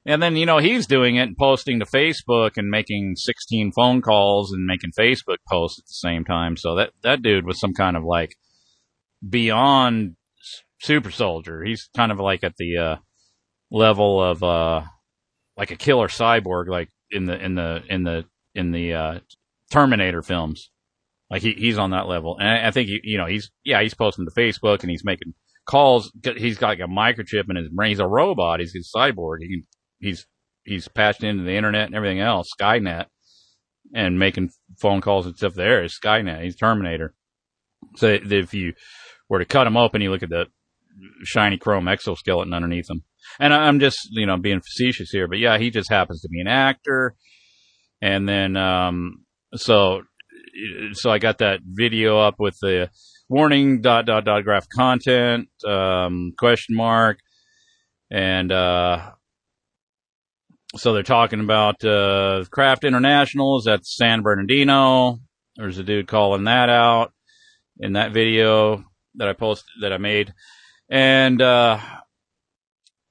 C: And then, you know, he's doing it and posting to Facebook and making 16 phone calls and making Facebook posts at the same time. So that, that dude was some kind of like beyond super soldier. He's kind of like at the uh, level of uh, like a killer cyborg, like in the in the in the in the uh, Terminator films. Like he he's on that level, and I, I think he, you know he's yeah he's posting to Facebook and he's making calls. He's got like a microchip in his brain. He's a robot. He's a cyborg. He can, he's he's patched into the internet and everything else, Skynet, and making phone calls and stuff. There is Skynet. He's Terminator. So if you were to cut him open, you look at the shiny chrome exoskeleton underneath him. And I'm just, you know, being facetious here, but yeah, he just happens to be an actor. And then, um, so, so I got that video up with the warning dot dot dot graph content, um, question mark. And, uh, so they're talking about, uh, Craft Internationals at San Bernardino. There's a dude calling that out in that video that I posted, that I made. And, uh,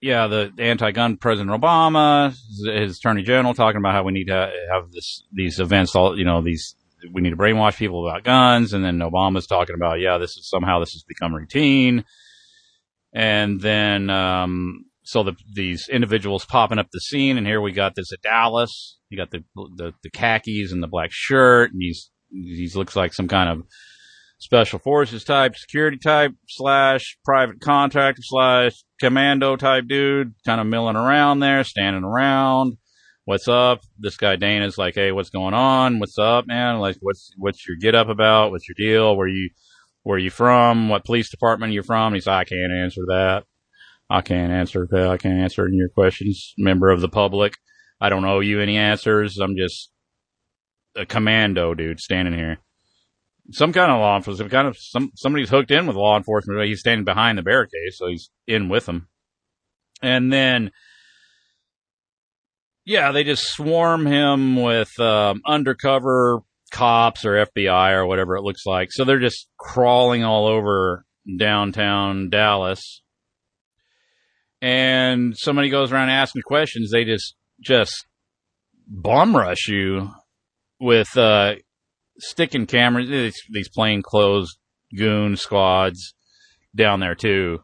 C: yeah, the anti-gun President Obama, his attorney general talking about how we need to have this, these events, all, you know, these, we need to brainwash people about guns. And then Obama's talking about, yeah, this is somehow this has become routine. And then, um, so the, these individuals popping up the scene, and here we got this at Dallas. You got the, the, the khakis and the black shirt, and he's, he looks like some kind of special forces type, security type, slash private contractor, slash commando type dude, kind of milling around there, standing around. What's up? This guy Dana's like, hey, what's going on? What's up, man? Like, what's what's your get up about? What's your deal? Where you where you from? What police department you from? he's like, I can't answer that. I can't answer that. I can't answer any of your questions, member of the public. I don't owe you any answers. I'm just a commando dude standing here some kind of law enforcement, kind of some somebody's hooked in with law enforcement. He's standing behind the barricade, so he's in with them. And then, yeah, they just swarm him with um, undercover cops or FBI or whatever it looks like. So they're just crawling all over downtown Dallas. And somebody goes around asking questions. They just just bomb rush you with uh, sticking cameras, these, these plain clothes goon squads down there too.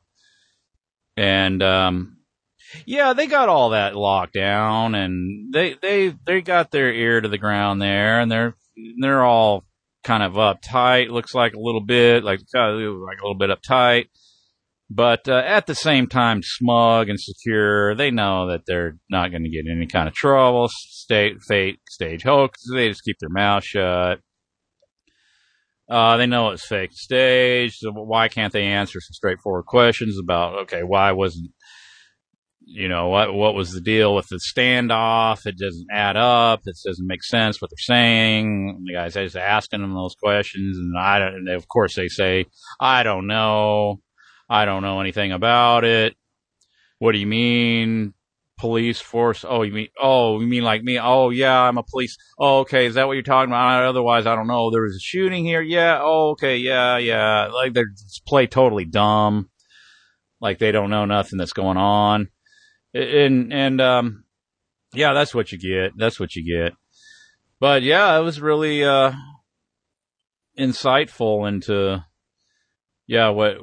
C: And, um, yeah, they got all that locked down and they, they, they got their ear to the ground there and they're, they're all kind of uptight. Looks like a little bit, like uh, like a little bit uptight, but uh, at the same time smug and secure. They know that they're not going to get any kind of trouble. State fake stage hoax. They just keep their mouth shut. Uh, they know it's fake stage. So why can't they answer some straightforward questions about okay, why wasn't you know what what was the deal with the standoff? It doesn't add up. It doesn't make sense what they're saying. The guys just asking them those questions, and I don't. Of course, they say, "I don't know. I don't know anything about it." What do you mean? Police force? Oh, you mean? Oh, you mean like me? Oh, yeah, I'm a police. Oh, okay. Is that what you're talking about? Otherwise, I don't know. There was a shooting here. Yeah. Oh, okay. Yeah, yeah. Like they play totally dumb. Like they don't know nothing that's going on and and um, yeah, that's what you get. That's what you get. But yeah, it was really uh, insightful into yeah what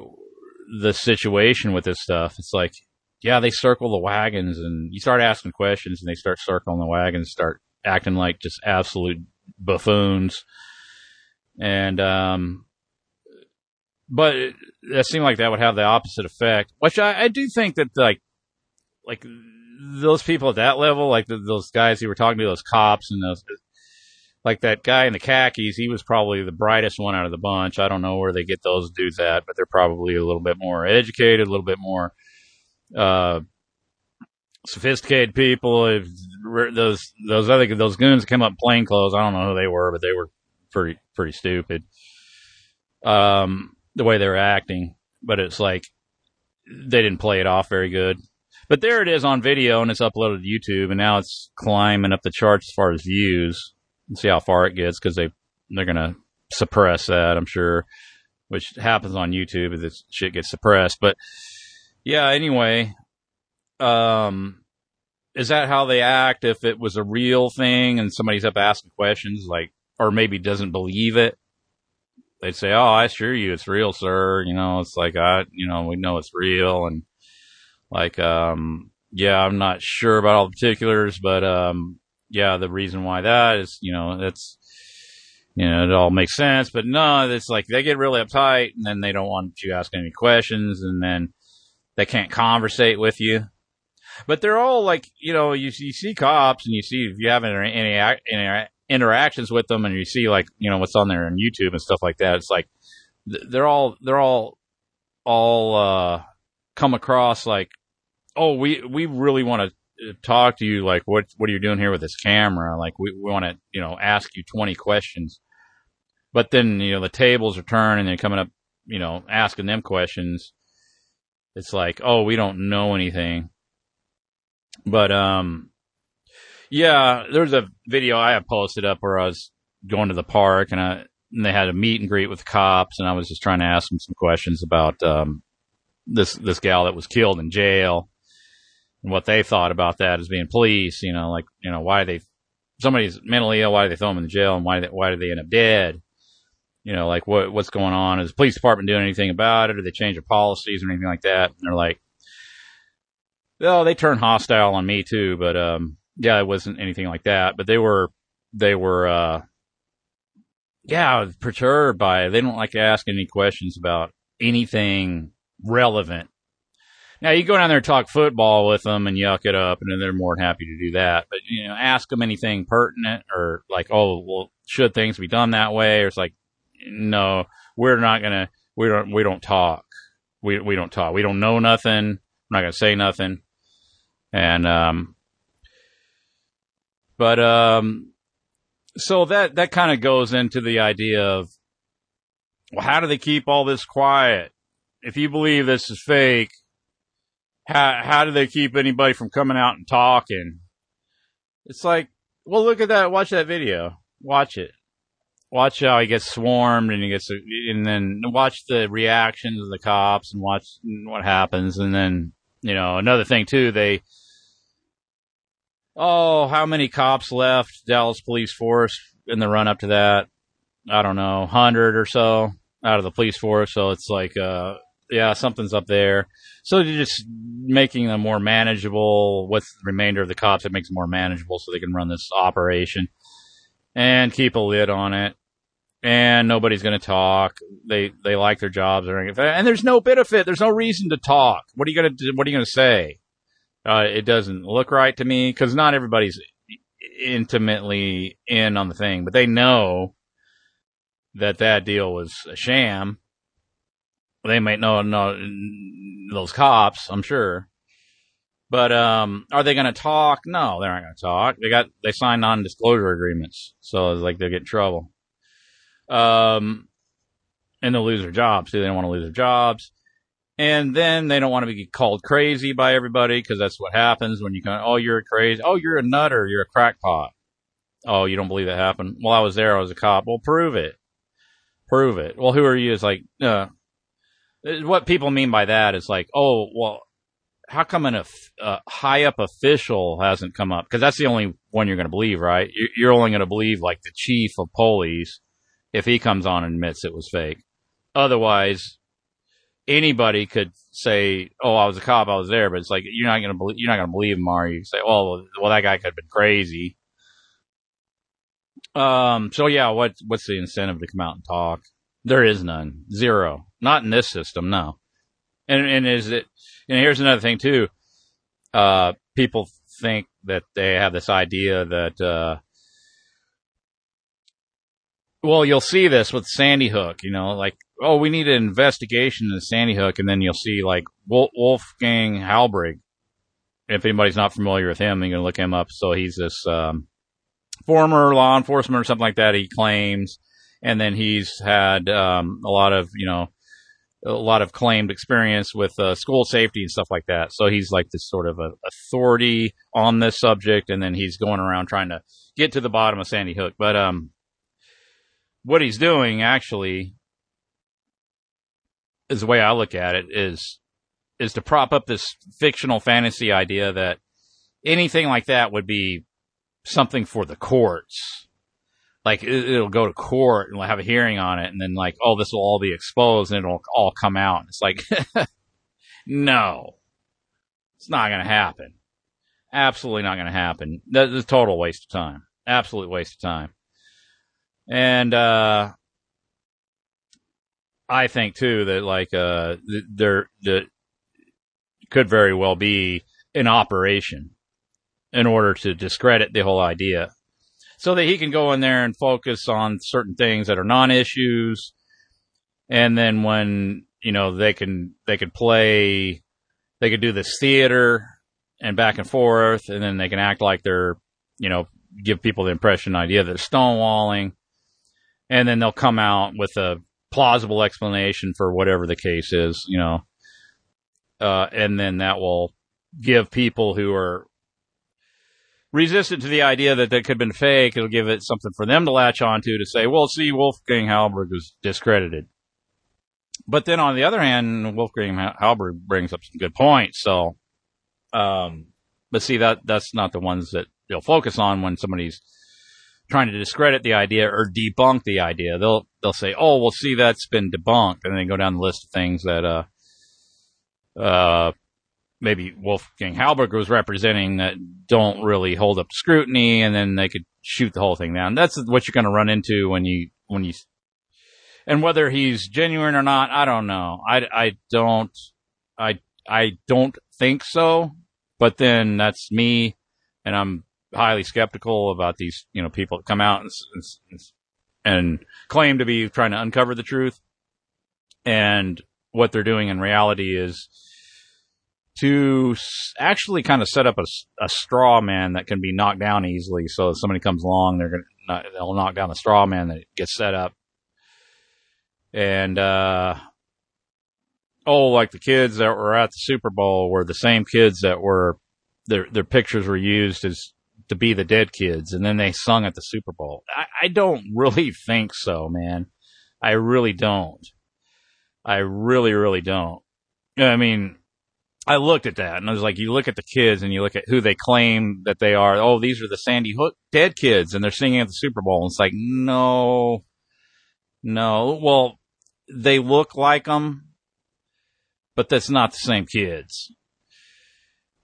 C: the situation with this stuff. It's like yeah, they circle the wagons, and you start asking questions, and they start circling the wagons, start acting like just absolute buffoons, and um, but it, it seemed like that would have the opposite effect. Which I, I do think that like like those people at that level, like the, those guys you were talking to, those cops and those, like that guy in the khakis, he was probably the brightest one out of the bunch. I don't know where they get those dudes at, but they're probably a little bit more educated, a little bit more uh, sophisticated people. If those those other those goons come up in plain clothes, I don't know who they were, but they were pretty pretty stupid. Um, the way they were acting, but it's like they didn't play it off very good. But there it is on video, and it's uploaded to YouTube, and now it's climbing up the charts as far as views. Let's see how far it gets because they they're gonna suppress that, I'm sure, which happens on YouTube if this shit gets suppressed. But yeah, anyway, um, is that how they act if it was a real thing and somebody's up asking questions, like, or maybe doesn't believe it? They'd say, "Oh, I assure you, it's real, sir." You know, it's like I, you know, we know it's real, and like, um, yeah, I'm not sure about all the particulars, but, um, yeah, the reason why that is, you know, that's, you know, it all makes sense, but no, it's like they get really uptight and then they don't want you asking any questions and then they can't conversate with you. But they're all like, you know, you, you see cops and you see if you have any, any, any interactions with them and you see like, you know, what's on there on YouTube and stuff like that. It's like, they're all, they're all, all, uh, come across like oh, we we really want to uh, talk to you. Like, what what are you doing here with this camera? Like, we, we want to you know ask you twenty questions. But then you know the tables are turning and they're coming up, you know, asking them questions. It's like, oh, we don't know anything. But um, yeah, there's a video I have posted up where I was going to the park and I and they had a meet and greet with the cops and I was just trying to ask them some questions about um this this gal that was killed in jail and what they thought about that as being police. You know, like you know why they somebody's mentally ill, why do they throw them in the jail, and why they, why do they end up dead? You know, like what what's going on? Is the police department doing anything about it, or they change their policies or anything like that? And they're like, oh, they turn hostile on me too, but um, yeah, it wasn't anything like that. But they were they were uh, yeah, perturbed by it. They don't like to ask any questions about anything relevant now you go down there and talk football with them and yuck it up, and then they're more than happy to do that. But you know, ask them anything pertinent or like, oh, well, should things be done that way? Or it's like, no, we're not gonna, we don't, we don't talk. We we don't talk. We don't know nothing. We're not gonna say nothing. And um, but um, so that that kind of goes into the idea of, well, how do they keep all this quiet? If you believe this is fake, how how do they keep anybody from coming out and talking? It's like, well, look at that. Watch that video. Watch it. Watch how he gets swarmed and he gets, and then watch the reactions of the cops and watch what happens. And then, you know, another thing too, they, oh, how many cops left Dallas police force in the run up to that? I don't know, hundred or so out of the police force. So it's like, uh, yeah, something's up there. So they're just making them more manageable with the remainder of the cops. It makes them more manageable so they can run this operation and keep a lid on it. and nobody's going to talk. They they like their jobs, or anything. and there's no benefit. There's no reason to talk. What are you going to What are you going to say? Uh, it doesn't look right to me because not everybody's intimately in on the thing, but they know that that deal was a sham. They might know, know those cops, I'm sure. But um, are they going to talk? No, they're not going to talk. They got they signed non-disclosure agreements, so it's like they'll get in trouble. Um, and they'll lose their jobs too. They don't want to lose their jobs, and then they don't want to be called crazy by everybody because that's what happens when you go. Oh, you're crazy. Oh, you're a nutter. You're a crackpot. Oh, you don't believe that happened? Well, I was there. I was a cop. Well, prove it. Prove it. Well, who are you? It's like, uh, what people mean by that is like, oh, well, how come an, a uh, high up official hasn't come up? Because that's the only one you're going to believe, right? You're only going to believe like the chief of police if he comes on and admits it was fake. Otherwise, anybody could say, "Oh, I was a cop, I was there," but it's like you're not going to believe you're not going to believe him, are you? Say, "Oh, well, that guy could have been crazy." Um. So yeah, what what's the incentive to come out and talk? There is none, zero. Not in this system, no. And and is it and here's another thing too. Uh, people think that they have this idea that, uh, well, you'll see this with Sandy Hook, you know, like, oh, we need an investigation into Sandy Hook, and then you'll see like Wolfgang Halbig. If anybody's not familiar with him, you can look him up. So he's this um, former law enforcement or something like that. He claims, and then he's had um, a lot of you know a lot of claimed experience with uh, school safety and stuff like that. So he's like this sort of a authority on this subject, and then he's going around trying to get to the bottom of Sandy Hook. But um, what he's doing actually is the way I look at it is is to prop up this fictional fantasy idea that anything like that would be something for the courts like it, will go to court and we'll have a hearing on it, and then like, oh, this will all be exposed and it'll all come out. It's like, no, it's not going to happen. Absolutely not going to happen. That's a total waste of time. Absolute waste of time. And uh, I think too that like uh, there that could very well be an operation in order to discredit the whole idea so that he can go in there and focus on certain things that are non-issues. And then when, you know, they can, they could play, they could do this theater and back and forth, and then they can act like they're, you know, give people the impression, idea that they're stonewalling. And then they'll come out with a plausible explanation for whatever the case is, you know. Uh, and then that will give people who are resistant to the idea that that could have been fake. It'll give it something for them to latch onto to say, well, see, Wolfgang Halbig was discredited. But then on the other hand, Wolfgang Halbig brings up some good points. So, um, but see that that's not the ones that they'll focus on when somebody's trying to discredit the idea or debunk the idea. They'll they'll say, "Oh, well, see, that's been debunked," and then go down the list of things that uh, uh, maybe Wolfgang Halbig was representing that don't really hold up to scrutiny, and then they could shoot the whole thing down. That's what you're going to run into when you when you. And whether he's genuine or not, I don't know. I, I don't I I don't think so. But then that's me, and I'm highly skeptical about these you know people that come out and, and, and claim to be trying to uncover the truth, and what they're doing in reality is to actually kind of set up a, a straw man that can be knocked down easily. So if somebody comes along, they're gonna they'll knock down the straw man that gets set up. And uh, oh, like the kids that were at the Super Bowl were the same kids that were their their pictures were used as to be the dead kids, and then they sung at the Super Bowl. I, I don't really think so, man. I really don't. I really, really don't. I mean, I looked at that and I was like, you look at the kids and you look at who they claim that they are. Oh, these are the Sandy Hook dead kids and they're singing at the Super Bowl. And it's like, no, no. Well, they look like them, but that's not the same kids.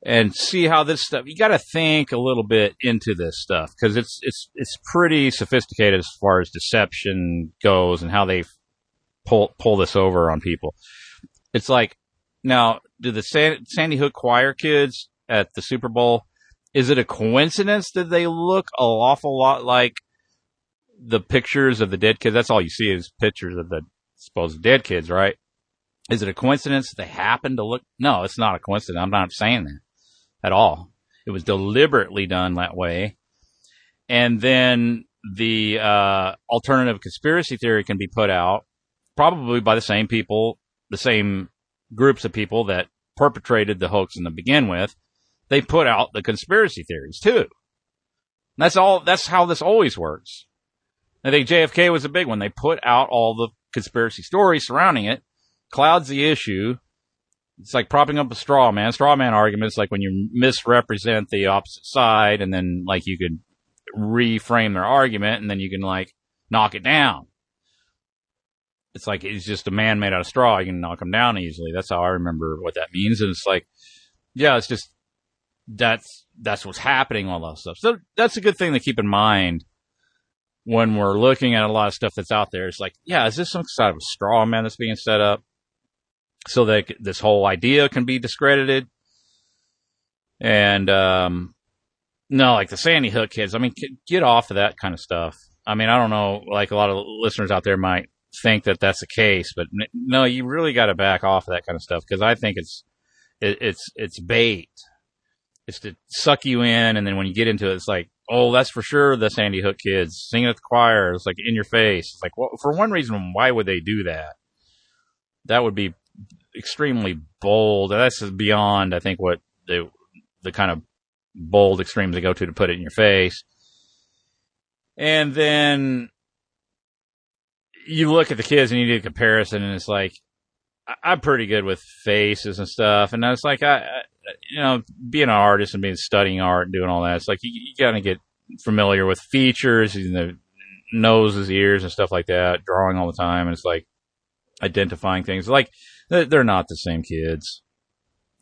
C: and see how this stuff. You got to think a little bit into this stuff because it's it's it's pretty sophisticated as far as deception goes and how they pull pull this over on people. It's like now, do the San, Sandy Hook Choir kids at the Super Bowl? Is it a coincidence that they look an awful lot like the pictures of the dead kids? That's all you see is pictures of the supposed dead kids, right? Is it a coincidence that they happen to look? No, it's not a coincidence. I'm not saying that at all. It was deliberately done that way. And then the uh, alternative conspiracy theory can be put out probably by the same people, the same groups of people that perpetrated the hoax in the begin with. They put out the conspiracy theories too. That's all. That's how this always works. I think JFK was a big one. They put out all the conspiracy stories surrounding it, clouds the issue. It's like propping up a straw man. Straw man arguments like when you misrepresent the opposite side and then like you could reframe their argument and then you can like knock it down. It's like it's just a man made out of straw. You can knock him down easily. That's how I remember what that means. And it's like, yeah, it's just that's that's what's happening. All that stuff. So that's a good thing to keep in mind when we're looking at a lot of stuff that's out there. It's like, yeah, is this some sort of a straw man that's being set up so that this whole idea can be discredited? And um, no, like the Sandy Hook kids. I mean, get off of that kind of stuff. I mean, I don't know. Like a lot of listeners out there might think that that's the case, but no, you really got to back off of that kind of stuff because I think it's it, it's it's bait. It's to suck you in, and then when you get into it, it's like, oh, that's for sure the Sandy Hook kids singing at the choir. It's like in your face. It's like, well, for one reason, why would they do that? That would be extremely bold. That's beyond, I think, what the the kind of bold extremes they go to to put it in your face. And then you look at the kids and you do a comparison, and it's like I'm pretty good with faces and stuff, and it's like I, I you know, being an artist and being studying art and doing all that, it's like you, you got to get familiar with features, you know, noses, ears, and stuff like that. Drawing all the time, and it's like identifying things. Like they're not the same kids,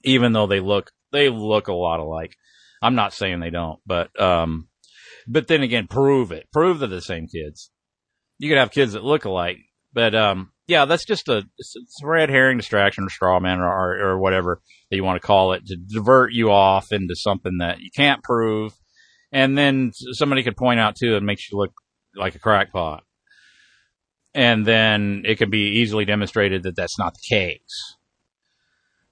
C: even though they look they look a lot alike. I'm not saying they don't, but um, but then again, prove it. Prove they're the same kids. You could have kids that look alike, but um, yeah, that's just a, it's a red herring distraction or straw man or, or, or whatever that you want to call it to divert you off into something that you can't prove. And then somebody could point out too, it makes you look like a crackpot. And then it can be easily demonstrated that that's not the case.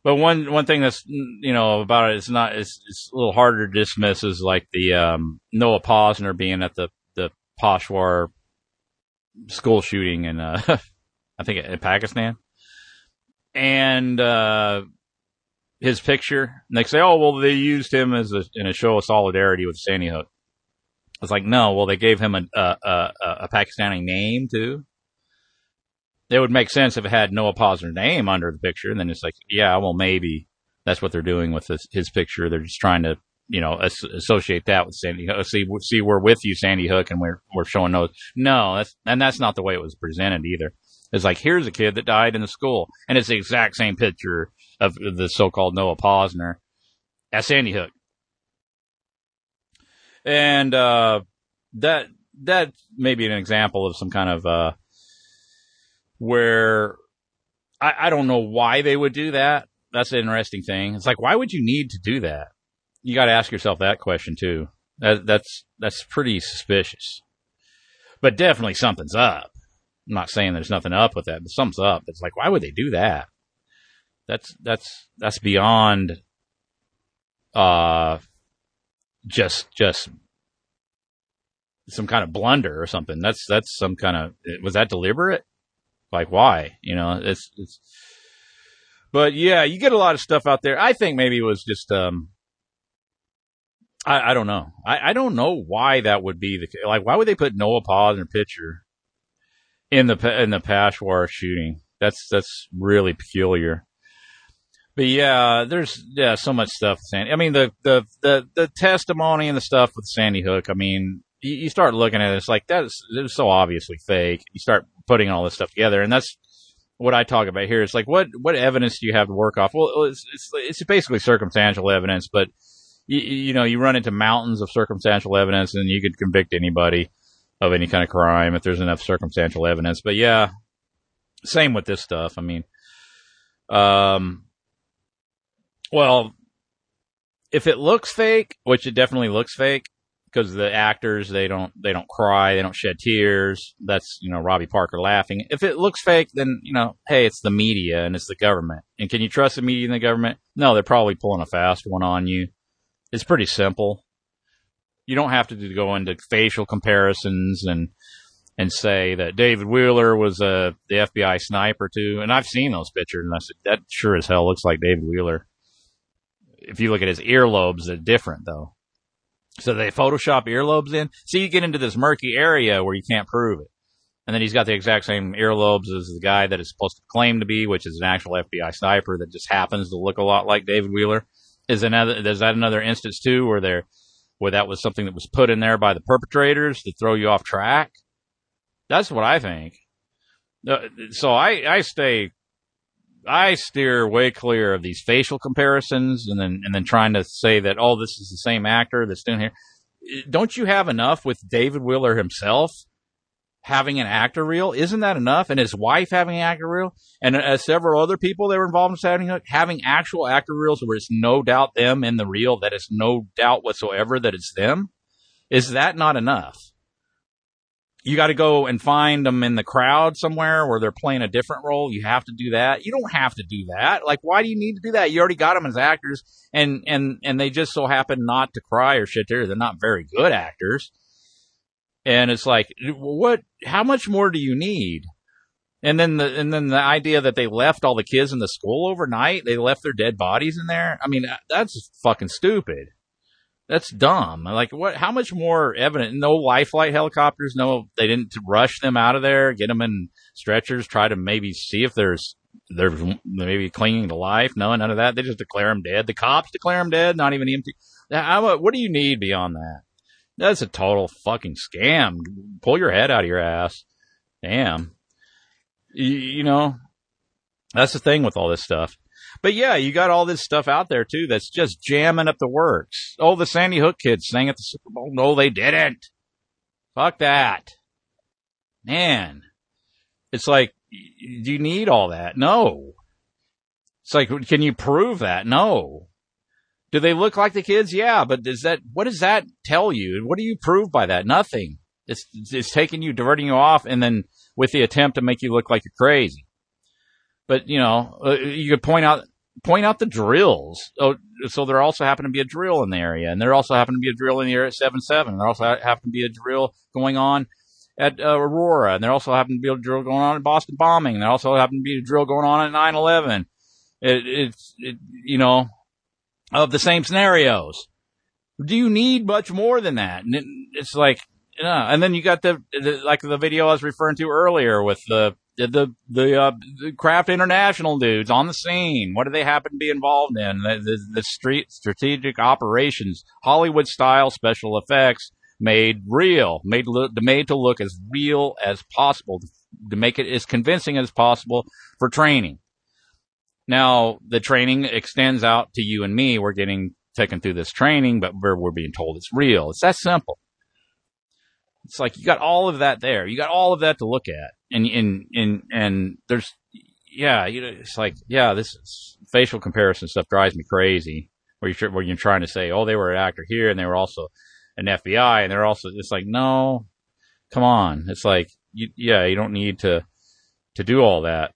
C: But one one thing that's you know about it is not it's, it's a little harder to dismiss is like the um, Noah Pozner being at the the Peshawar school shooting in uh, I think in Pakistan, and uh, his picture. And they say, "Oh, well, they used him as a, in a show of solidarity with Sandy Hook." It's like, "No, well, they gave him a a, a, a Pakistani name too." it would make sense if it had Noah Pozner's name under the picture, and then it's like, yeah, well, maybe that's what they're doing with this, his picture. They're just trying to, you know, as- associate that with Sandy Hook. See, see, we're with you, Sandy Hook, and we're we're showing those. No, that's and that's not the way it was presented either. It's like here's a kid that died in the school, and it's the exact same picture of the so-called Noah Pozner at Sandy Hook, and uh, that that may be an example of some kind of uh, where I, I don't know why they would do that. That's an interesting thing. It's like, why would you need to do that? You got to ask yourself that question too. That, that's that's pretty suspicious. But definitely something's up. I'm not saying there's nothing up with that, but something's up. It's like, why would they do that? That's that's that's beyond uh just just some kind of blunder or something. That's that's some kind of was that deliberate? Like why? You know, it's it's. But yeah, you get a lot of stuff out there. I think maybe it was just um. I, I don't know. I, I don't know why that would be the like. Why would they put Noah Paul in their picture in the in the Peshawar shooting? That's that's really peculiar. But yeah, there's yeah so much stuff. Sandy. I mean the the the the testimony and the stuff with Sandy Hook. I mean, you, you start looking at it, it's like that's it's so obviously fake. You start putting all this stuff together, and that's what I talk about here. It's like what what evidence do you have to work off? Well, it's it's, it's basically circumstantial evidence, but you, you know you run into mountains of circumstantial evidence, and you could convict anybody of any kind of crime if there's enough circumstantial evidence. But yeah, same with this stuff. I mean, um, well, if it looks fake, which it definitely looks fake, because the actors they don't they don't cry, they don't shed tears. That's you know Robbie Parker laughing. If it looks fake, then you know, hey, it's the media and it's the government. And can you trust the media and the government? No, they're probably pulling a fast one on you. It's pretty simple. You don't have to go into facial comparisons and and say that David Wheeler was a uh, the FBI sniper too. And I've seen those pictures, and I said that sure as hell looks like David Wheeler. If you look at his earlobes, they're different though. So they Photoshop earlobes in. So you get into this murky area where you can't prove it. And then he's got the exact same earlobes as the guy that is supposed to claim to be, which is an actual FBI sniper that just happens to look a lot like David Wheeler. Is another is that another instance too where there where that was something that was put in there by the perpetrators to throw you off track? That's what I think. Uh, so I I stay I steer way clear of these facial comparisons and then and then trying to say that oh this is the same actor that's doing here. Don't you have enough with David Wheeler himself having an actor reel? Isn't that enough? And his wife having an actor reel, and uh, several other people that were involved in Sandy Hook having actual actor reels where it's no doubt them in the reel, that it's no doubt whatsoever that it's them. Is that not enough? you got to go and find them in the crowd somewhere where they're playing a different role. You have to do that. You don't have to do that. Like, why do you need to do that? You already got them as actors, and and and they just so happen not to cry or shit. There, they're not very good actors. And it's like, what? How much more do you need? And then the and then the idea that they left all the kids in the school overnight, they left their dead bodies in there. I mean, that's fucking stupid. That's dumb. Like what? How much more evident? No life flight helicopters. No, they didn't rush them out of there, get them in stretchers, try to maybe see if there's there's maybe clinging to life. No, none of that. They just declare them dead. The cops declare them dead. Not even empty. What do you need beyond that? That's a total fucking scam. Pull your head out of your ass. Damn. You, you know, that's the thing with all this stuff. But yeah, you got all this stuff out there too that's just jamming up the works. Oh, the Sandy Hook kids sang at the Super Bowl. No, they didn't. Fuck that. Man. It's like, do you need all that? No. It's like, can you prove that? No. Do they look like the kids? Yeah, but does that, what does that tell you? What do you prove by that? Nothing. It's, it's taking you, diverting you off, and then with the attempt to make you look like you're crazy. But you know, uh, you could point out point out the drills. Oh, so there also happened to be a drill in the area, and there also happened to be a drill in the area at seven seven. There also happened to be a drill going on at uh, Aurora, and there also happened to be a drill going on at Boston bombing. There also happened to be a drill going on at nine eleven. It, it's it, you know of the same scenarios. Do you need much more than that? And it, it's like, yeah. And then you got the, the like the video I was referring to earlier with the the the, uh, the Craft International dudes on the scene. What do they happen to be involved in? The, the, the street strategic operations, Hollywood style special effects made real, made look, made to look as real as possible, to make it as convincing as possible for training. Now the training extends out to you and me. We're getting taken through this training, but we're, we're being told it's real. It's that simple. It's like you got all of that there. You got all of that to look at, and and and and there's yeah, you know, it's like yeah, this facial comparison stuff drives me crazy. Where you where you're trying to say, oh, they were an actor here, and they were also an FBI, and they're also it's like no, come on. It's like you, yeah, you don't need to to do all that.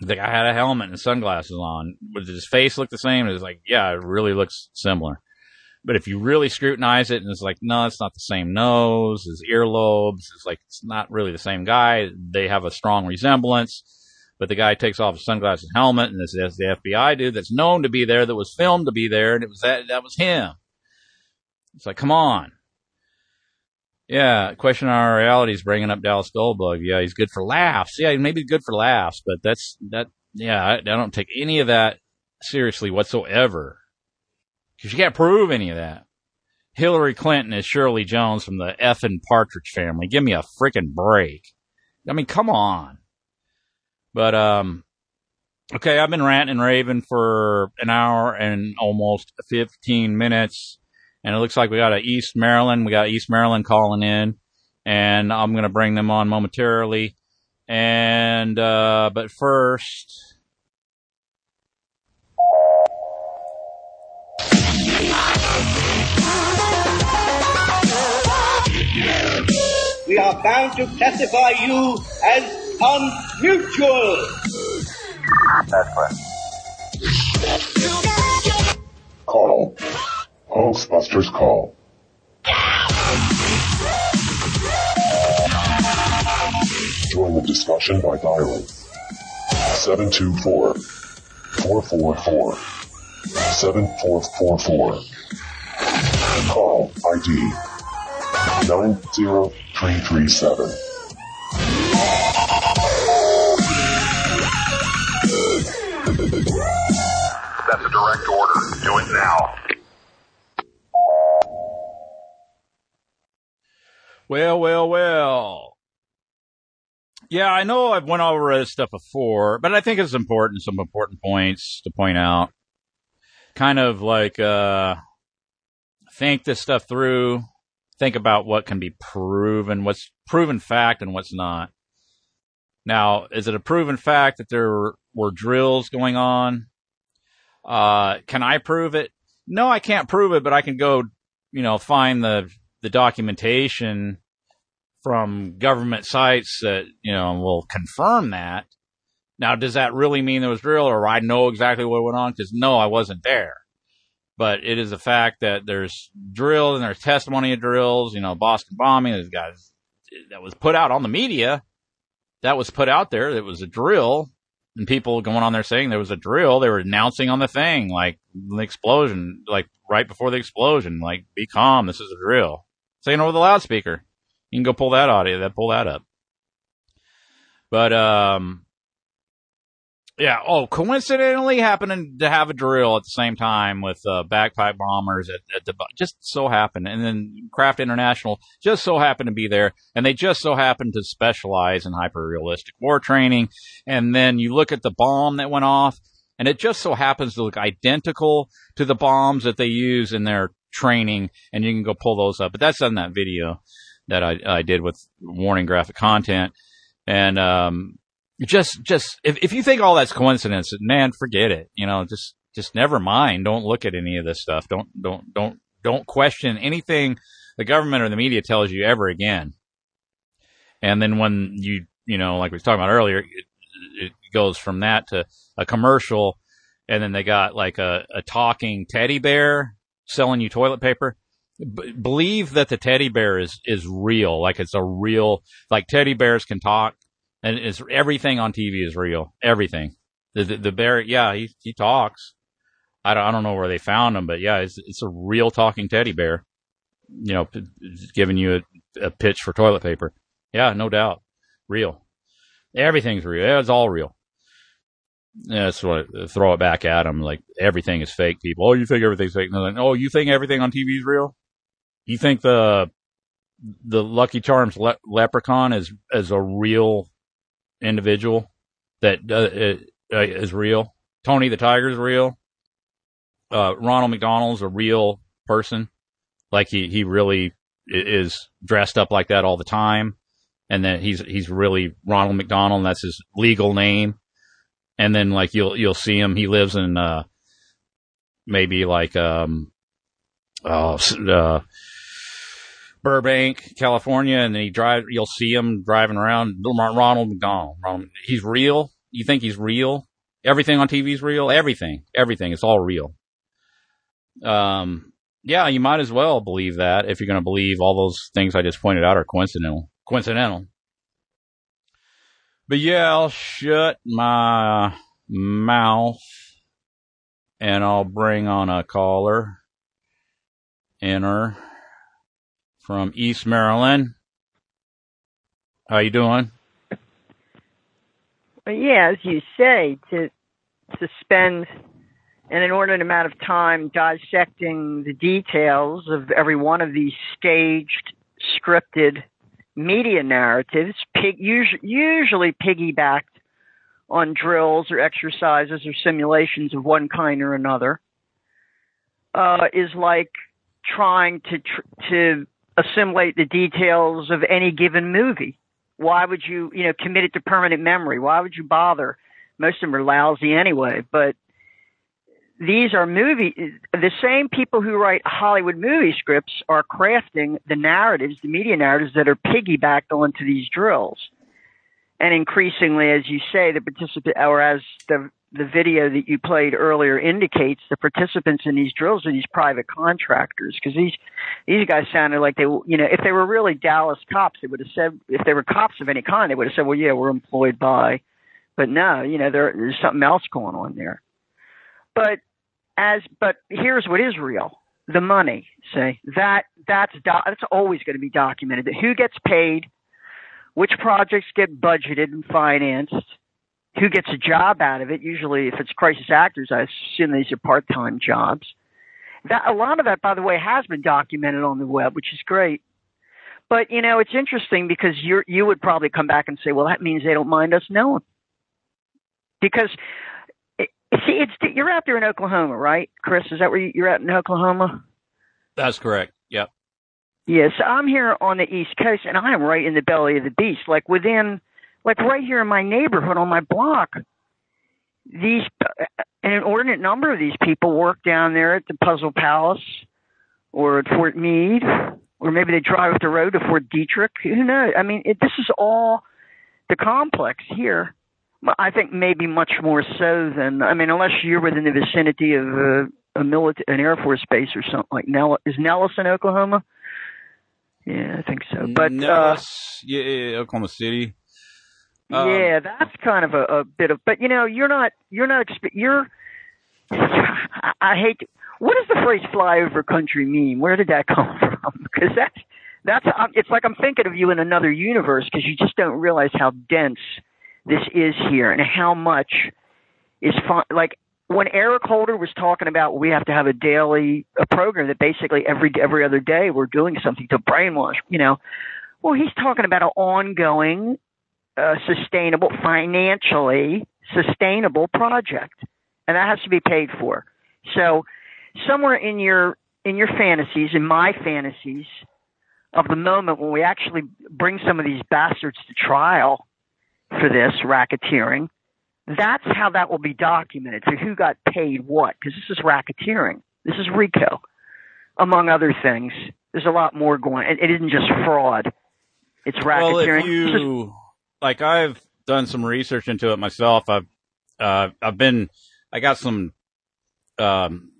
C: The guy had a helmet and sunglasses on. Does his face look the same? It's like, yeah, it really looks similar. But if you really scrutinize it and it's like, no, it's not the same nose, his earlobes, it's like, it's not really the same guy. They have a strong resemblance. But the guy takes off his sunglasses helmet and this is the FBI dude that's known to be there, that was filmed to be there, and it was that, that was him. It's like, come on. Yeah, question on our reality is bringing up Dallas Goldbug. Yeah, he's good for laughs. Yeah, maybe good for laughs, but that's, that, yeah, I, I don't take any of that seriously whatsoever. Because you can't prove any of that. Hillary Clinton is Shirley Jones from the effing Partridge family. Give me a freaking break. I mean, come on. But um, okay, I've been ranting and raving for an hour and almost 15 minutes, and it looks like we got a East Maryland. We got East Maryland calling in, and I'm gonna bring them on momentarily. And uh, but first.
G: we are bound to classify you as unmutual.
H: That's correct. Call. Hoax Busters call. Join the discussion by dialing 724 444 7444. Call ID 90337.
I: That's a direct order. Do it now.
C: Well, well, well. Yeah, I know I've went over this stuff before, but I think it's important, some important points to point out. Kind of like, uh, think this stuff through, think about what can be proven, what's proven fact and what's not. Now, is it a proven fact that there were drills going on? Uh, can I prove it? No, I can't prove it, but I can go, you know, find the, the documentation from government sites that, you know, will confirm that. Now, does that really mean there was drill or I know exactly what went on? Cause no, I wasn't there. But it is a fact that there's drills and there's testimony of drills, you know, Boston bombing, there's guys that was put out on the media. That was put out there. It was a drill and people going on there saying there was a drill. They were announcing on the thing, like the explosion, like right before the explosion, like be calm. This is a drill saying over the loudspeaker. You can go pull that audio, that pull that up. But um, yeah. Oh, coincidentally, happening to have a drill at the same time with uh, bagpipe bombers at, at the just so happened, and then Craft International just so happened to be there, and they just so happened to specialize in hyper realistic war training. And then you look at the bomb that went off, and it just so happens to look identical to the bombs that they use in their training, and you can go pull those up. But that's on that video that I, I did with warning graphic content. And, um, just, just, if, if you think all that's coincidence, man, forget it. You know, just, just never mind. Don't look at any of this stuff. Don't, don't, don't, don't question anything the government or the media tells you ever again. And then when you, you know, like we was talking about earlier, it, it goes from that to a commercial and then they got like a, a talking teddy bear selling you toilet paper. B- believe that the teddy bear is, is real. Like it's a real, like teddy bears can talk and it's everything on TV is real. Everything. The, the, the bear, yeah, he, he talks. I don't, I don't know where they found him, but yeah, it's, it's a real talking teddy bear, you know, p- giving you a, a pitch for toilet paper. Yeah, no doubt. Real. Everything's real. It's all real. Yeah, that's what throw it back at them. Like everything is fake. People, oh, you think everything's fake? Like, oh, you think everything on TV is real? You think the the Lucky Charms le- leprechaun is is a real individual that uh, uh, is real? Tony the Tiger is real. Uh, Ronald McDonald's a real person. Like he he really is dressed up like that all the time, and then he's he's really Ronald McDonald. And that's his legal name and then like you'll you'll see him. He lives in uh, maybe like um, uh, uh, Burbank, California, and then he drive. You'll see him driving around. Ronald McDonald. Ronald, he's real. You think he's real? Everything on TV is real. Everything, everything. It's all real. Um, yeah, you might as well believe that if you're going to believe all those things I just pointed out are coincidental. Coincidental. But yeah, I'll shut my mouth and I'll bring on a caller. Enter from East Maryland. How you doing?
J: Yeah, as you say, to to spend an inordinate amount of time dissecting the details of every one of these staged, scripted media narratives, pig, usually, usually piggybacked on drills or exercises or simulations of one kind or another uh, is like trying to tr- to assimilate the details of any given movie. Why would you, you know, commit it to permanent memory? Why would you bother? Most of them are lousy anyway, but these are movie the same people who write Hollywood movie scripts are crafting the narratives, the media narratives that are piggybacked onto these drills. And increasingly, as you say, the participant or as the the video that you played earlier indicates, the participants in these drills are these private contractors because these these guys sounded like they, you know, if they were really Dallas cops, they would have said, if they were cops of any kind, they would have said, well, yeah, we're employed by, but no, you know, there, there's something else going on there. But as but here's what is real. The money say that that's do, that's always going to be documented. Who gets paid which projects get budgeted and financed who gets a job out of it usually if it's crisis actors i assume these are part-time jobs. That a lot of that by the way has been documented on the web which is great. But you know it's interesting because you you would probably come back and say well that means they don't mind us knowing. Because See, it's you're out there in Oklahoma, right, Chris? Is that where you're at in Oklahoma?
C: That's correct. Yep.
J: Yes, I'm here on the East Coast, and I am right in the belly of the beast, like within, like right here in my neighborhood on my block. These uh, an inordinate number of these people work down there at the Puzzle Palace, or at Fort Meade, or maybe they drive up the road to Fort Detrick. Who knows? I mean, it, this is all the complex here I think maybe much more so than I mean, unless you're within the vicinity of a, a military, an Air Force base or something like Nell. Is Nellis in Oklahoma? Yeah, I think so. But
C: Nellis, uh, yeah, yeah, Oklahoma City.
J: Um, yeah, that's kind of a, a bit of. But you know, you're not. You're not. You're. I, I hate. To, what does the phrase "fly over country" mean? Where did that come from? Because that's that's. It's like I'm thinking of you in another universe because you just don't realize how dense this is here and how much is fun. Like when Eric Holder was talking about we have to have a daily a program that basically every every other day we're doing something to brainwash, you know. Well, he's talking about an ongoing, uh, sustainable, financially sustainable project, and that has to be paid for. So, somewhere in your in your fantasies, in my fantasies, of the moment when we actually bring some of these bastards to trial for this racketeering. That's how that will be documented. So who got paid what? Because this is racketeering. This is RICO, among other things. There's a lot more going. It, it isn't just fraud. It's racketeering.
C: Well, if you like, I've done some research into it myself. I've uh, I've been I got some um,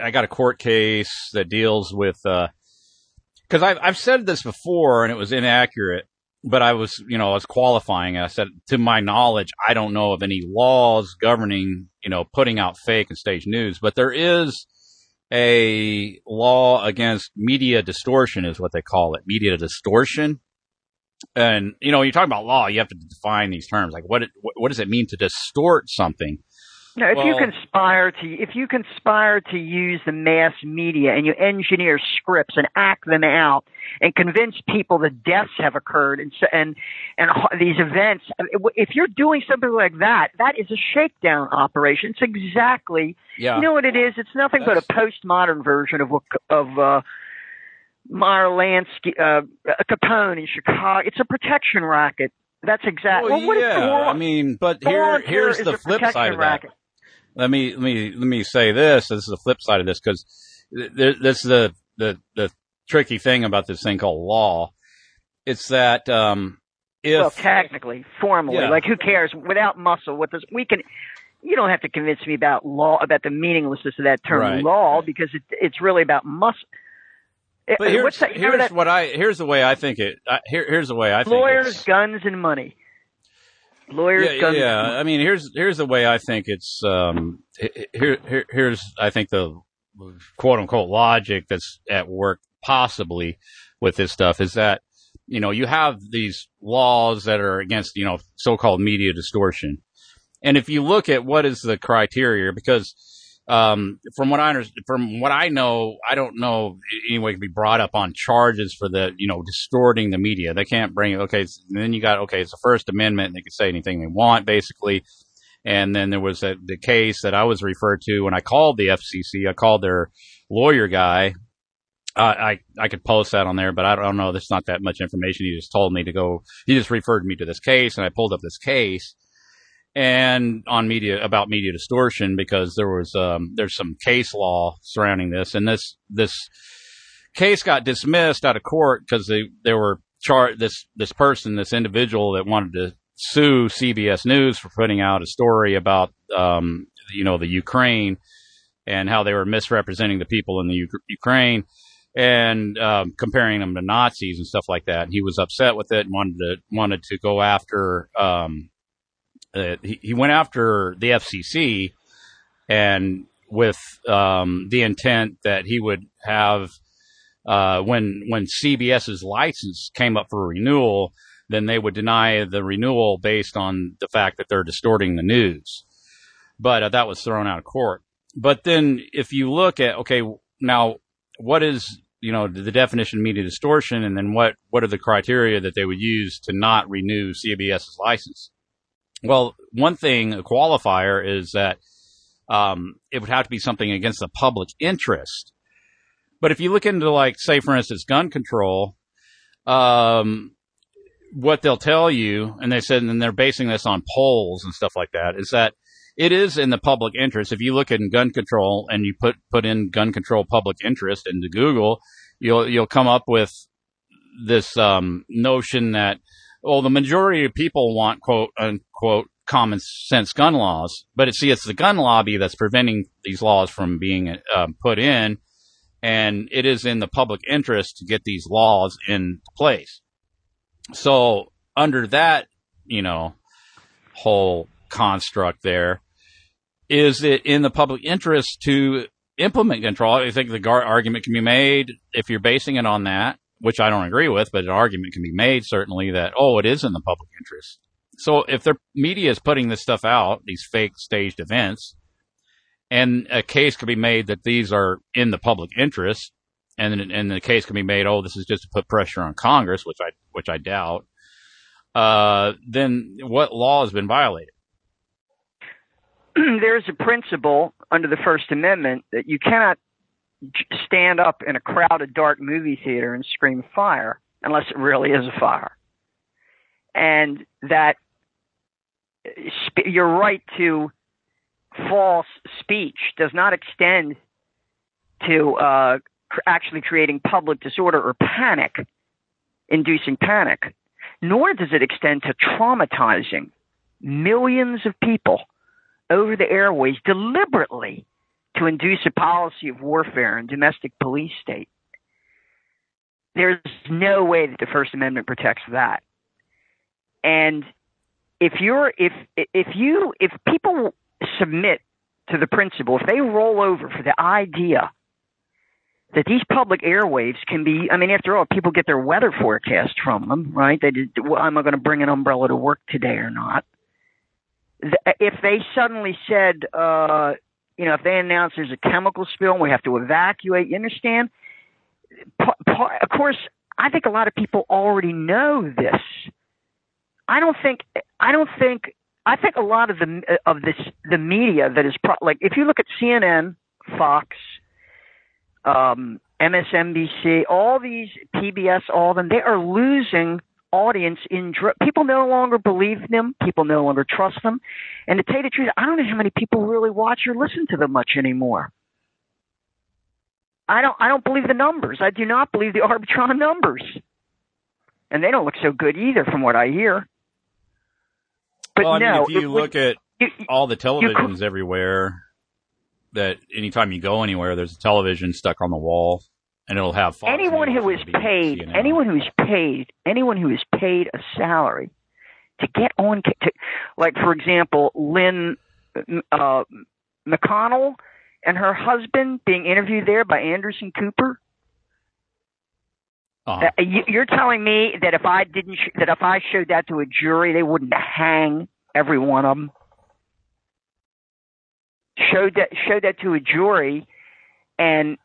C: I got a court case that deals with because uh, I've I've said this before and it was inaccurate but I was, you know, I was qualifying. I said, to my knowledge, I don't know of any laws governing, you know, putting out fake and staged news, but there is a law against media distortion is what they call it, media distortion. And, you know, you're talking about law, you have to define these terms. Like what, it, what does it mean to distort something?
J: If well, you conspire to if you conspire to use the mass media and you engineer scripts and act them out and convince people that deaths have occurred and and and these events, if you're doing something like that, that is a shakedown operation. It's exactly
C: yeah.
J: you know what it is. It's nothing That's, but a postmodern version of of uh, Meyer Lansky, uh, Capone in Chicago. It's a protection racket. That's exactly.
C: Well,
J: well
C: yeah, I mean, but here, here's the flip side of that.
J: Racket
C: let me let me let me say this. This is the flip side of this because this is the the the tricky thing about this thing called law. It's that um, if
J: well, technically, formally,
C: yeah.
J: like who cares? Without muscle, with this, we can. You don't have to convince me about law about the meaninglessness of that term
C: right.
J: law because it, it's really about muscle.
C: But here's, that, here's that, what I here's the way I think it. Here, here's the way I think
J: lawyers, guns, and money lawyers.
C: Yeah, yeah. I mean, here's here's the way I think it's. Um, here, here here's I think the quote unquote logic that's at work possibly with this stuff is that you know you have these laws that are against you know so-called media distortion, and if you look at what is the criteria because um, from what I understand, from what I know, I don't know anyone can be brought up on charges for the, you know, distorting the media. They can't bring. Okay. then you got, okay, it's the First Amendment. They can say anything they want, basically. And then there was a, the case that I was referred to when I called the FCC. I called their lawyer guy. Uh, I I could post that on there, but I don't know. There's not that much information. He just told me to go. He just referred me to this case, and I pulled up this case and on media about media distortion because there was um, there's some case law surrounding this, and this this case got dismissed out of court because they they were char this this person this individual that wanted to sue CBS News for putting out a story about um, you know the Ukraine and how they were misrepresenting the people in the U- Ukraine and um, comparing them to Nazis and stuff like that. And he was upset with it and wanted to wanted to go after. Um, uh, he, he went after the FCC and with um, the intent that he would have uh, when when CBS's license came up for renewal, then they would deny the renewal based on the fact that they're distorting the news. But uh, that was thrown out of court. But then if you look at okay, now what is you know the definition of media distortion, and then what what are the criteria that they would use to not renew CBS's license? Well, one thing, a qualifier is that um, it would have to be something against the public interest. But if you look into, like, say, for instance, gun control, um, what they'll tell you, and they said, and they're basing this on polls and stuff like that, is that it is in the public interest. If you look at gun control and you put put in gun control public interest into Google, you'll you'll come up with this um, notion that well, the majority of people want quote unquote common sense gun laws, but it, see, it's the gun lobby that's preventing these laws from being uh, put in, and it is in the public interest to get these laws in place. So under that, you know, whole construct there, is it in the public interest to implement control? I think the gar- argument can be made if you're basing it on that which I don't agree with, but an argument can be made certainly that, oh, it is in the public interest. So if the media is putting this stuff out, these fake staged events, and a case could be made that these are in the public interest, and and the case can be made, oh, this is just to put pressure on Congress, which I which I doubt. Uh, then what law has been violated?
J: There's a principle under the First Amendment that you cannot stand up in a crowded, dark movie theater and scream fire unless it really is a fire. And that your right to false speech does not extend to uh, actually creating public disorder or panic, inducing panic, nor does it extend to traumatizing millions of people over the airways deliberately to induce a policy of warfare and domestic police state. There's no way that the First Amendment protects that. And if you're if if you if people submit to the principle, if they roll over for the idea that these public airwaves can be I mean after all people get their weather forecast from them, right? They did well, am I going to bring an umbrella to work today or not? If they suddenly said uh you know, if they announce there's a chemical spill and we have to evacuate, you understand? of course, I think a lot of people already know this. I don't think. I don't think. I think a lot of the of this the media that is pro, like if you look at CNN, Fox, um, MSNBC, all these PBS, all of them, they are losing audience in dr- people no longer believe them people no longer trust them. And to tell you the truth i don't know how many people really watch or listen to them much anymore. I don't i don't believe the numbers. I do not believe the arbitron numbers. And they don't look so good either from what i hear. But
C: well, I
J: no
C: mean, if you look at all the televisions everywhere that anytime you go anywhere there's a television stuck on the wall and it'll have Fox
J: anyone who is paid
C: CNN.
J: anyone who is paid anyone who is paid a salary to get on to, like for example lynn uh, mcdonnell and her husband being interviewed there by anderson cooper
C: Uh-huh.
J: uh, you, you're telling me that if i didn't sh- that if i showed that to a jury they wouldn't hang every one of them showed that showed that to a jury and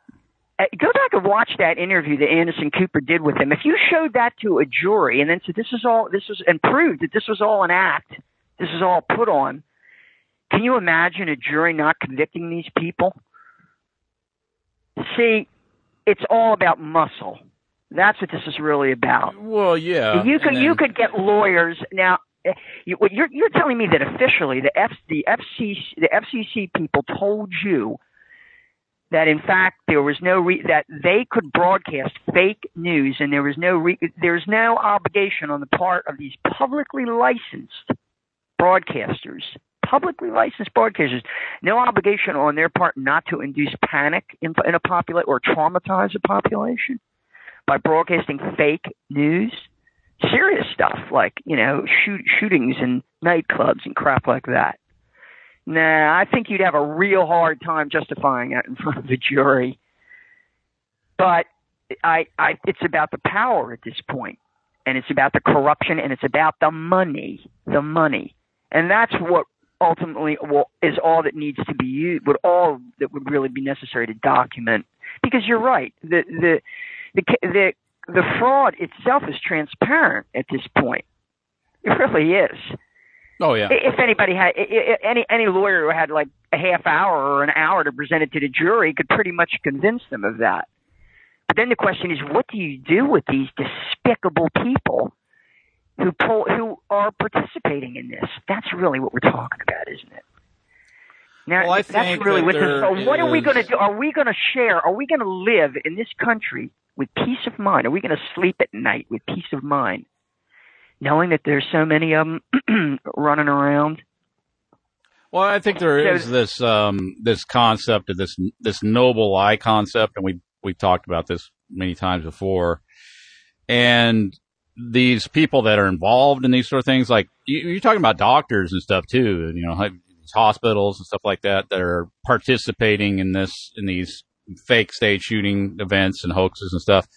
J: uh, go back and watch that interview that Anderson Cooper did with him. If you showed that to a jury and then said this is all this was and proved that this was all an act, this is all put on, Can you imagine a jury not convicting these people? See, it's all about muscle. That's what this is really about.
C: Well, yeah.
J: you could
C: and
J: you could get lawyers now. eh, You, you're you're telling me that officially the F, the FCC the FCC people told you that in fact there was no re- that they could broadcast fake news and there was no re- there's no obligation on the part of these publicly licensed broadcasters publicly licensed broadcasters no obligation on their part not to induce panic in, in a population or traumatize a population by broadcasting fake news serious stuff like you know shoot, shootings in nightclubs and crap like that Nah, I think you'd have a real hard time justifying that in front of the jury. But I, I, it's about the power at this point, and it's about the corruption, and it's about the money, the money, and that's what ultimately will, is all that needs to be used, would all that would really be necessary to document. Because you're right, the the the the, the fraud itself is transparent at this point. It really is.
C: Oh yeah.
J: If anybody had i- i- any any lawyer who had like a half hour or an hour to present it to the jury could pretty much convince them of that. But then the question is, what do you do with these despicable people who pull, who are participating in this? That's really what we're talking about, isn't it? Now,
C: Well, I
J: that's really
C: that
J: what this.
C: there
J: So, what are we going to do? Are we going to share? Are we going to live in this country with peace of mind? Are we going to sleep at night with peace of mind, knowing that there's so many of them running around?
C: Well, I think there is this um, this concept of this this noble lie concept, and we we've talked about this many times before. And these people that are involved in these sort of things, like you, you're talking about doctors and stuff too, you know, these hospitals and stuff like that, that are participating in this in these fake state shooting events and hoaxes and stuff.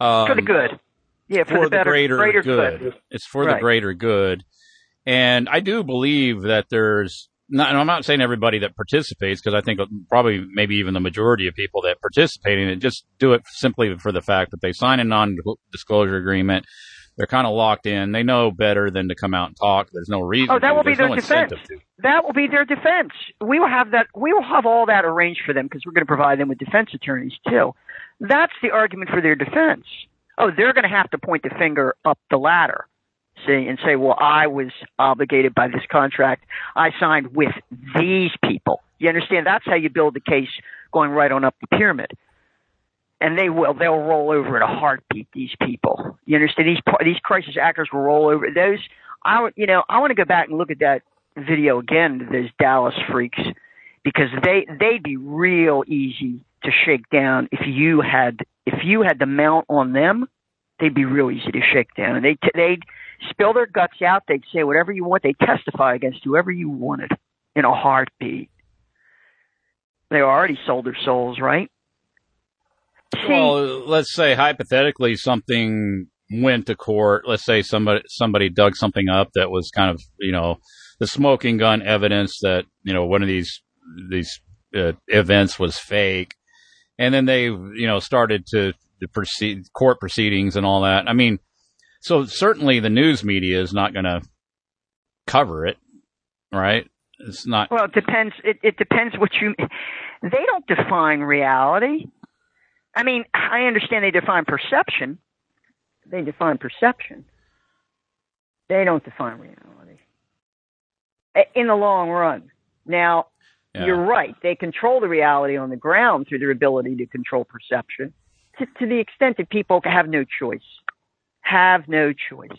C: Um,
J: for the good. Yeah, for,
C: for
J: the, better,
C: greater,
J: greater
C: good. It's for the greater good. And I do believe that there's not, and I'm not saying everybody that participates because I think probably maybe even the majority of people that participate in it just do it simply for the fact that they sign a non-disclosure agreement. They're kind of locked in. They know better than to come out and talk. There's no reason.
J: Oh, that
C: to.
J: will be
C: There's
J: their
C: no
J: defense. That will be their defense. We will have that. We will have all that arranged for them because we're going to provide them with defense attorneys too. That's the argument for their defense. Oh, they're going to have to point the finger up the ladder, see, and say, "Well, I was obligated by this contract. I signed with these people." You understand? That's how you build the case going right on up the pyramid. And they will. They'll roll over in a heartbeat. These people. You understand? These these crisis actors will roll over. Those. I. You know. I want to go back and look at that video again. Those Dallas freaks, because they they'd be real easy to shake down if you had if you had the mount on them. They'd be real easy to shake down, and they would they'd spill their guts out. They'd say whatever you want. They would testify against whoever you wanted in a heartbeat. They already sold their souls, right?
C: Well, let's say hypothetically something went to court. Let's say somebody somebody dug something up that was kind of you know the smoking gun evidence that you know one of these these uh, events was fake, and then they you know started to, to proceed court proceedings and all that. I mean, so certainly the news media is not going to cover it, right? It's not.
J: Well, it depends. It, it depends what you. They don't define reality. I mean, I understand they define perception. They define perception. They don't define reality. In the long run. Now,
C: Yeah.
J: you're right. They control the reality on the ground through their ability to control perception to, to the extent that people have no choice. Have no choice.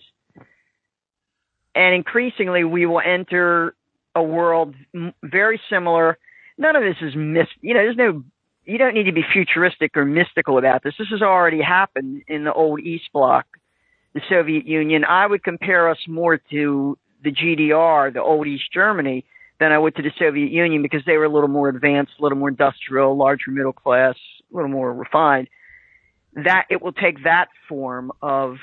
J: And increasingly, we will enter a world very similar. None of this is mis. You know, there's no. You don't need to be futuristic or mystical about this. This has already happened in the old East Bloc, the Soviet Union. I would compare us more to the GDR, the old East Germany, than I would to the Soviet Union because they were a little more advanced, a little more industrial, larger middle class, a little more refined. That it will take that form of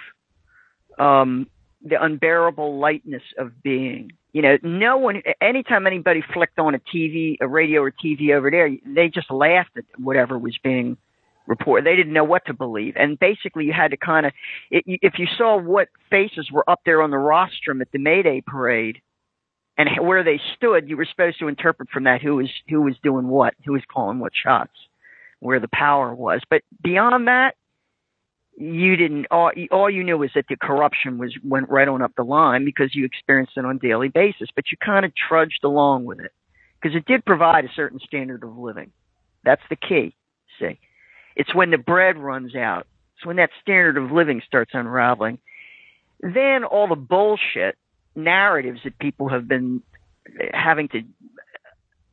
J: um, the unbearable lightness of being. You know, no one, anytime anybody flicked on a TV, a radio or TV over there, they just laughed at whatever was being reported. They didn't know what to believe. And basically you had to kind of, if you saw what faces were up there on the rostrum at the May Day parade, and where they stood, you were supposed to interpret from that who was who was doing what, who was calling what shots, where the power was. But beyond that, you didn't. All, all you knew was that the corruption was went right on up the line because you experienced it on a daily basis. But you kind of trudged along with it because it did provide a certain standard of living. That's the key. See, it's when the bread runs out. It's when that standard of living starts unraveling. Then all the bullshit narratives that people have been having to,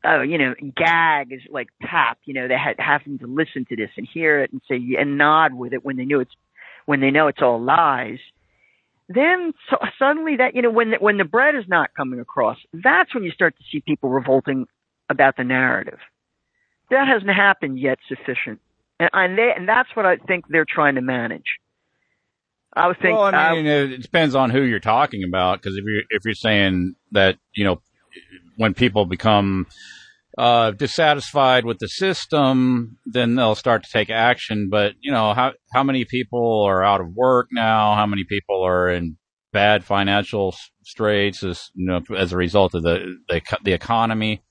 J: oh, you know, gag is like tap. You know, they had having to listen to this and hear it and say and nod with it when they knew it's when they know it's all lies. Then so suddenly that you know when the, when the bread is not coming across, that's when you start to see people revolting about the narrative. That hasn't happened yet sufficient, and and, they, and that's what I think they're trying to manage. I was thinking.
C: Well, I mean, it depends on who you're talking about. Because if you're if you're saying that you know when people become uh, dissatisfied with the system, then they'll start to take action. But you know how how many people are out of work now? How many people are in bad financial straits as you know as a result of the the, the economy?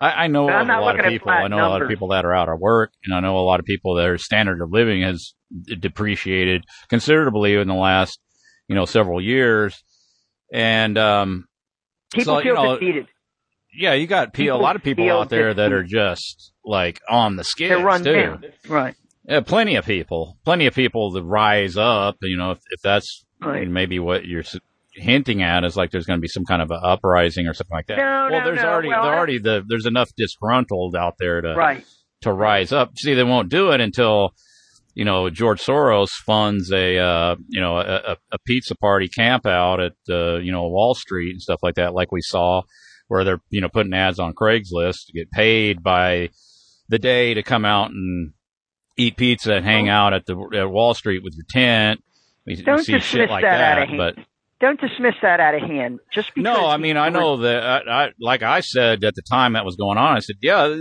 C: I, I know a lot of people. I know a lot of people that are out of work, and I know a lot of people their standard of living has depreciated considerably in the last, you know, several years. And um,
J: people
C: so,
J: feel
C: you know,
J: defeated.
C: yeah, you got pe- a lot of people out there that are just like on the skids too.
J: down. Right.
C: Yeah, plenty of people, plenty of people that rise up. You know, if, if that's
J: Right.
C: maybe what you're hinting at is like there's going to be some kind of an uprising or something like that.
J: No,
C: well,
J: no,
C: there's
J: no.
C: already
J: Well,
C: there already the there's enough disgruntled out there to
J: Right.
C: to rise up. See, they won't do it until you know George Soros funds a uh, you know a, a- pizza party camp out at uh, you know Wall Street and stuff like that, like we saw, where they're you know putting ads on Craigslist to get paid by the day to come out and eat pizza and hang out at the at Wall Street with your tent. We, we
J: Don't
C: see
J: dismiss
C: shit like
J: that out
C: that,
J: of hand.
C: but.
J: Don't dismiss that out of hand. Just because
C: No, I mean, I know that, I, I, like I said at the time that was going on, I said, yeah,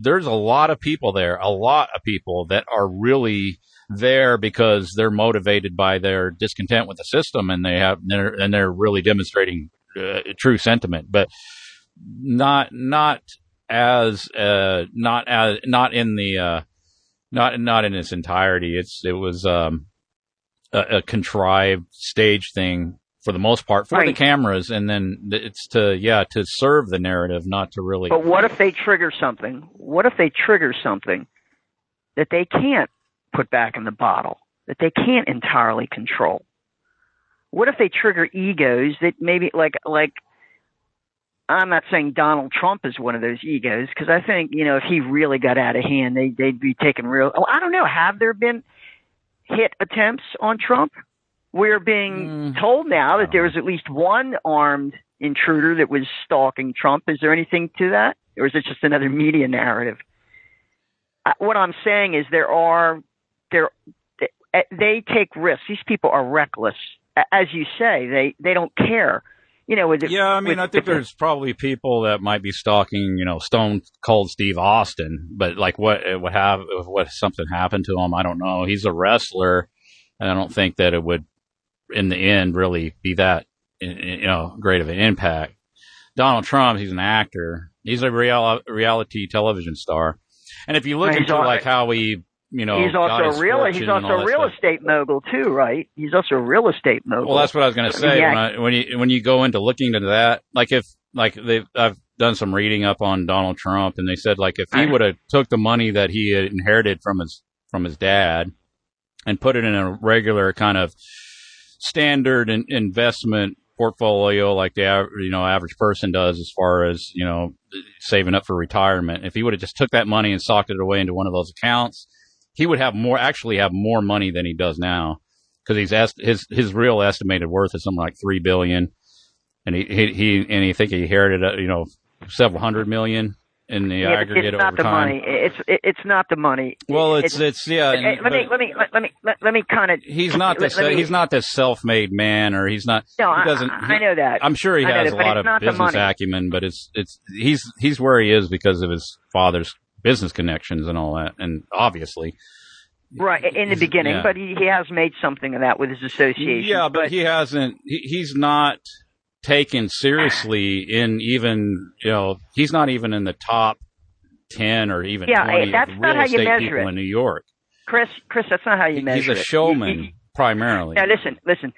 C: there's a lot of people there, a lot of people that are really there because they're motivated by their discontent with the system and they have, they're, and they're really demonstrating uh, true sentiment, but not, not as, uh, not as, not in the, uh, not, not in its entirety. It's, it was, um, a, a contrived stage thing for the most part for the cameras and then it's to yeah to serve the narrative not to really
J: But what if they trigger something? What if they trigger something that they can't put back in the bottle, that they can't entirely control? What if they trigger egos that maybe like like I'm not saying Donald Trump is one of those egos because I think you know if he really got out of hand, they they'd be taking real. Oh, I don't know. Have there been hit attempts on Trump? We're being mm. told now that there was at least one armed intruder that was stalking Trump. Is there anything to that, or is it just another media narrative? Uh, What I'm saying is there are there they, uh, they take risks. These people are reckless, as you say. They they don't care. You know, with
C: yeah i mean
J: with-
C: i think there's probably people that might be stalking you know stone cold steve austin but like what uh, it would have if what something happened to him i don't know he's a wrestler and i don't think that it would in the end really be that you know great of an impact donald trump he's an actor he's a real, reality television star and if you look into like how we, you know
J: he's also a real he's also a real estate mogul too, right? He's also a real estate mogul.
C: Well, that's what I was going to say when, I, when you when you go into looking into that. Like if like they I've done some reading up on Donald Trump, and they said like if he would have took the money that he had inherited from his from his dad and put it in a regular kind of standard in, investment portfolio like the you know average person does as far as you know saving up for retirement. If he would have just took that money and socked it away into one of those accounts he would have more actually have more money than he does now. Because he's est- his his real estimated worth is something like three billion, and he he, he and he think he inherited uh, you know several hundred million in the
J: Yeah, but
C: aggregate
J: it's not the
C: time.
J: money. It's it, it's not the money.
C: Well, it's it's, yeah.
J: Eh,
C: and-
J: let me let me let, me let, let me kind of.
C: he's not this
J: me-
C: he's not this self-made man, or he's not.
J: No,
C: he
J: I-
C: doesn't.
J: I
C: he-
J: know that.
C: I'm sure he
J: I
C: has
J: that,
C: a lot of business acumen, but it's it's he's he's where he is because of his father's business connections and all that, and obviously.
J: Right in the beginning,
C: yeah.
J: but he, he has made something of that with his association.
C: Yeah, but he hasn't. He, he's not. Taken seriously in even you know he's not even in the top ten or even
J: Yeah,
C: twenty
J: that's
C: of
J: not
C: real
J: how you measure
C: people
J: it.
C: in New York.
J: Chris, Chris, that's not how you measure it.
C: He's a showman primarily.
J: Now listen, listen.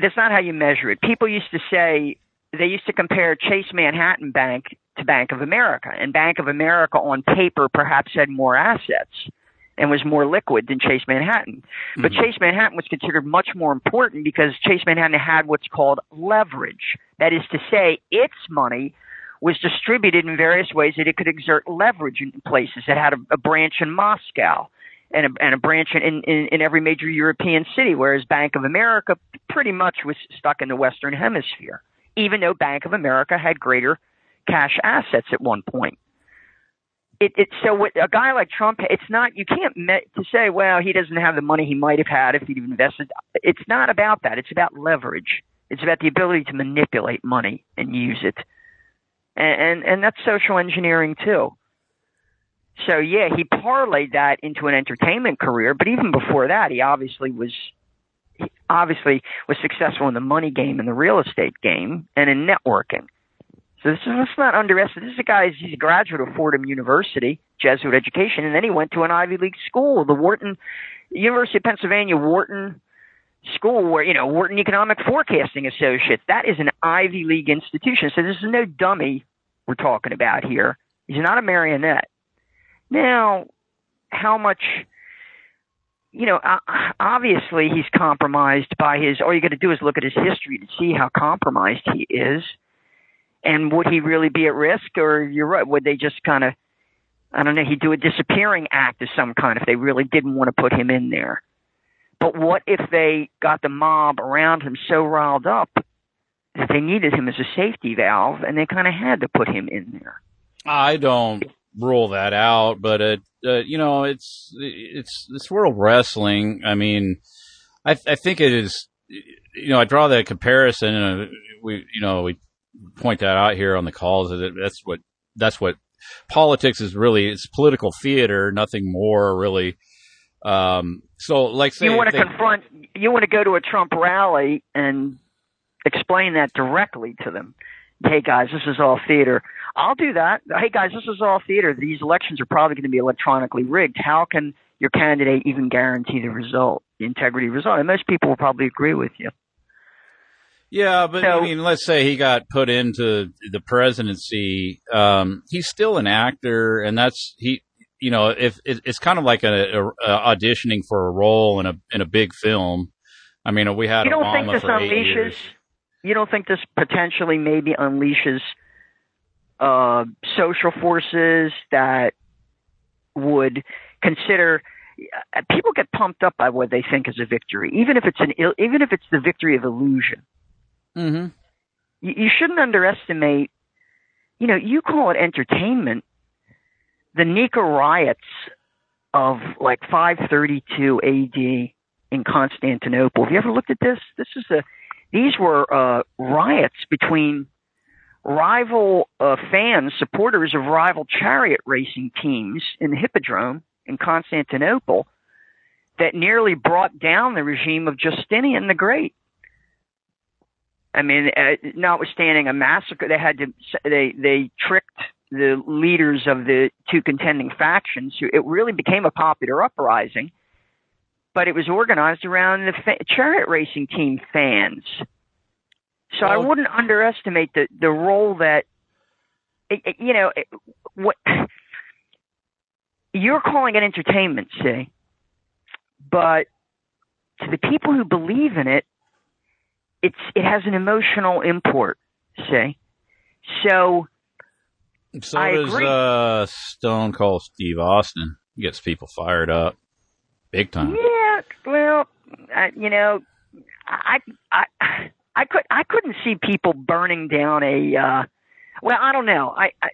J: That's not how you measure it. People used to say they used to compare Chase Manhattan Bank to Bank of America, and Bank of America on paper perhaps had more assets and was more liquid than Chase Manhattan. But mm-hmm. Chase Manhattan was considered much more important because Chase Manhattan had what's called leverage. That is to say, its money was distributed in various ways that it could exert leverage in places. It had a, a branch in Moscow and a, and a branch in, in, in every major European city, whereas Bank of America pretty much was stuck in the Western Hemisphere, even though Bank of America had greater cash assets at one point. It, it so what a guy like Trump, it's not you can't me, to say well he doesn't have the money he might have had if he'd invested. It's not about that. It's about leverage. It's about the ability to manipulate money and use it, and and, and that's social engineering too. So yeah, he parlayed that into an entertainment career, but even before that, he obviously was he obviously was successful in the money game and the real estate game and in networking. So this is, let's not underestimate. This is a guy. He's a graduate of Fordham University, Jesuit education, and then he went to an Ivy League school, the Wharton University of Pennsylvania Wharton School, where you know Wharton Economic Forecasting Associates. That is an Ivy League institution. So this is no dummy we're talking about here. He's not a marionette. Now, how much? You know, obviously he's compromised by his. All you got to do is look at his history to see how compromised he is. And would he really be at risk, or you're right? Would they just kind of, I don't know, he'd do a disappearing act of some kind if they really didn't want to put him in there. But what if they got the mob around him so riled up that they needed him as a safety valve, and they kind of had to put him in there?
C: I don't rule that out, but it, uh, you know, it's it's it's world wrestling. I mean, I I think it is. You know, I draw that comparison, and uh, we, you know, we point that out here on the calls. That that's what that's what politics is really. It's political theater, nothing more really. Um, so, like, say
J: you want to
C: they-
J: confront, you want to go to a Trump rally and explain that directly to them. Hey guys, this is all theater. I'll do that. Hey guys, this is all theater. These elections are probably going to be electronically rigged. How can your candidate even guarantee the result, the integrity of the result? And most people will probably agree with you.
C: Yeah, but I mean, let's say he got put into the presidency. Um, he's still an actor, and that's he. You know, if it, it's kind of like a, a, a auditioning for a role in a in a big film. I mean, we had
J: you don't
C: Obama
J: think this unleashes?
C: years.
J: You don't think this potentially maybe unleashes uh, social forces that would consider uh, people get pumped up by what they think is a victory, even if it's an even if it's the victory of illusion.
C: Mm-hmm.
J: You, you shouldn't underestimate. You know, you call it entertainment. The Nika riots of like 532 AD in Constantinople. Have you ever looked at this? This is a. These were uh, riots between rival uh, fans, supporters of rival chariot racing teams in the Hippodrome in Constantinople that nearly brought down the regime of Justinian the Great. I mean, uh, notwithstanding a massacre, they had to they they tricked the leaders of the two contending factions. It really became a popular uprising, but it was organized around the fa- chariot racing team fans. So I wouldn't underestimate the the role that it, it- you know it, what you're calling it entertainment, see, but to the people who believe in it, it's it has an emotional import, see. So
C: So
J: I
C: does
J: agree.
C: uh, Stone Cold Steve Austin. Gets people fired up, big time.
J: Yeah, well, uh, you know, I I I could I couldn't see people burning down a. uh Well, I don't know. I, I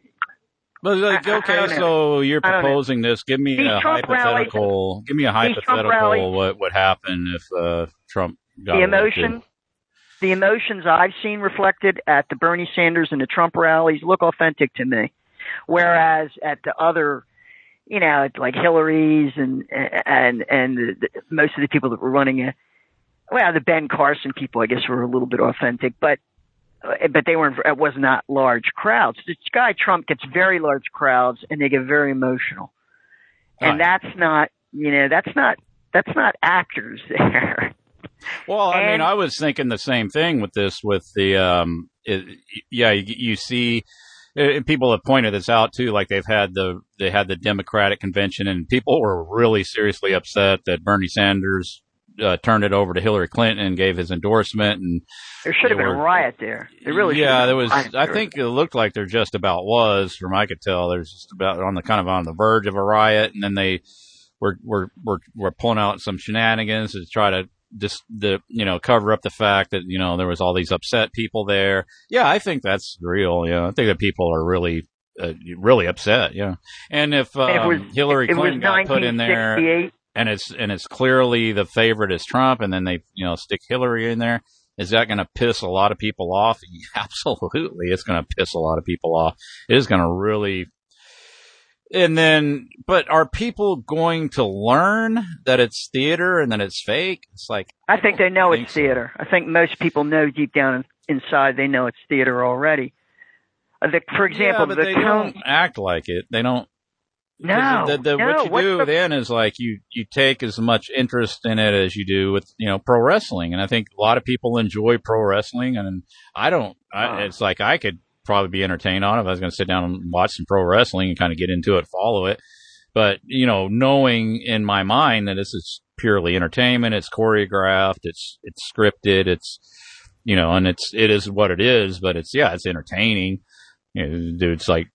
C: But like, okay, so you're
J: I don't know.
C: proposing this. Give me
J: These
C: a
J: Trump
C: hypothetical. give me a hypothetical.
J: rallies-
C: What would happen if uh, Trump got
J: the
C: elected?
J: The emotions I've seen reflected at the Bernie Sanders and the Trump rallies look authentic to me, whereas at the other, you know, like Hillary's and and and the, the, most of the people that were running it, well, the Ben Carson people, I guess, were a little bit authentic, but but they weren't. It was not large crowds. This guy Trump gets very large crowds, and they get very emotional, and
C: Right.
J: that's not. You know, that's not. That's not actors there.
C: Well, I mean, I was thinking the same thing with this. With the, um, it, yeah, you, you see, and people have pointed this out too. Like they've had the they had the Democratic convention, and people were really seriously upset that Bernie Sanders uh, turned it over to Hillary Clinton and gave his endorsement. And
J: There should have been
C: were-
J: a riot there. There really. should have
C: yeah, there was. I
J: there.
C: think it looked like there just about was, from I could tell. There's just about on the kind of on the verge of a riot, and then they were were were, were pulling out some shenanigans to try to just the you know cover up the fact that you know there was all these upset people there. Yeah, I think that's real. Yeah, I think that people are really. Uh, really upset, yeah. And if, um,
J: was-
C: Hillary Clinton got put in there, and it's and it's clearly the favorite is Trump, and then they you know stick Hillary in there. Is that going to piss a lot of people off? Absolutely, it's going to piss a lot of people off. It is going to really. And then, but are people going to learn that it's theater and that it's fake? It's like
J: I think they know
C: think
J: it's
C: so.
J: theater. I think most people know deep down inside they know it's theater already. Uh, the, for example,
C: yeah,
J: the
C: they
J: tone.
C: don't act like it. They don't.
J: No,
C: the, the,
J: no.
C: what you do
J: the-
C: then is like you you take as much interest in it as you do with you know pro wrestling, and I think a lot of people enjoy pro wrestling, and I don't. I,
J: Uh.
C: it's like I could probably be entertained on if I was going to sit down and watch some pro wrestling and kind of get into it, follow it. But you know, knowing in my mind that this is purely entertainment, it's choreographed, it's it's scripted, it's you know, and it's it is what it is. But it's yeah, it's entertaining. You know, dudes like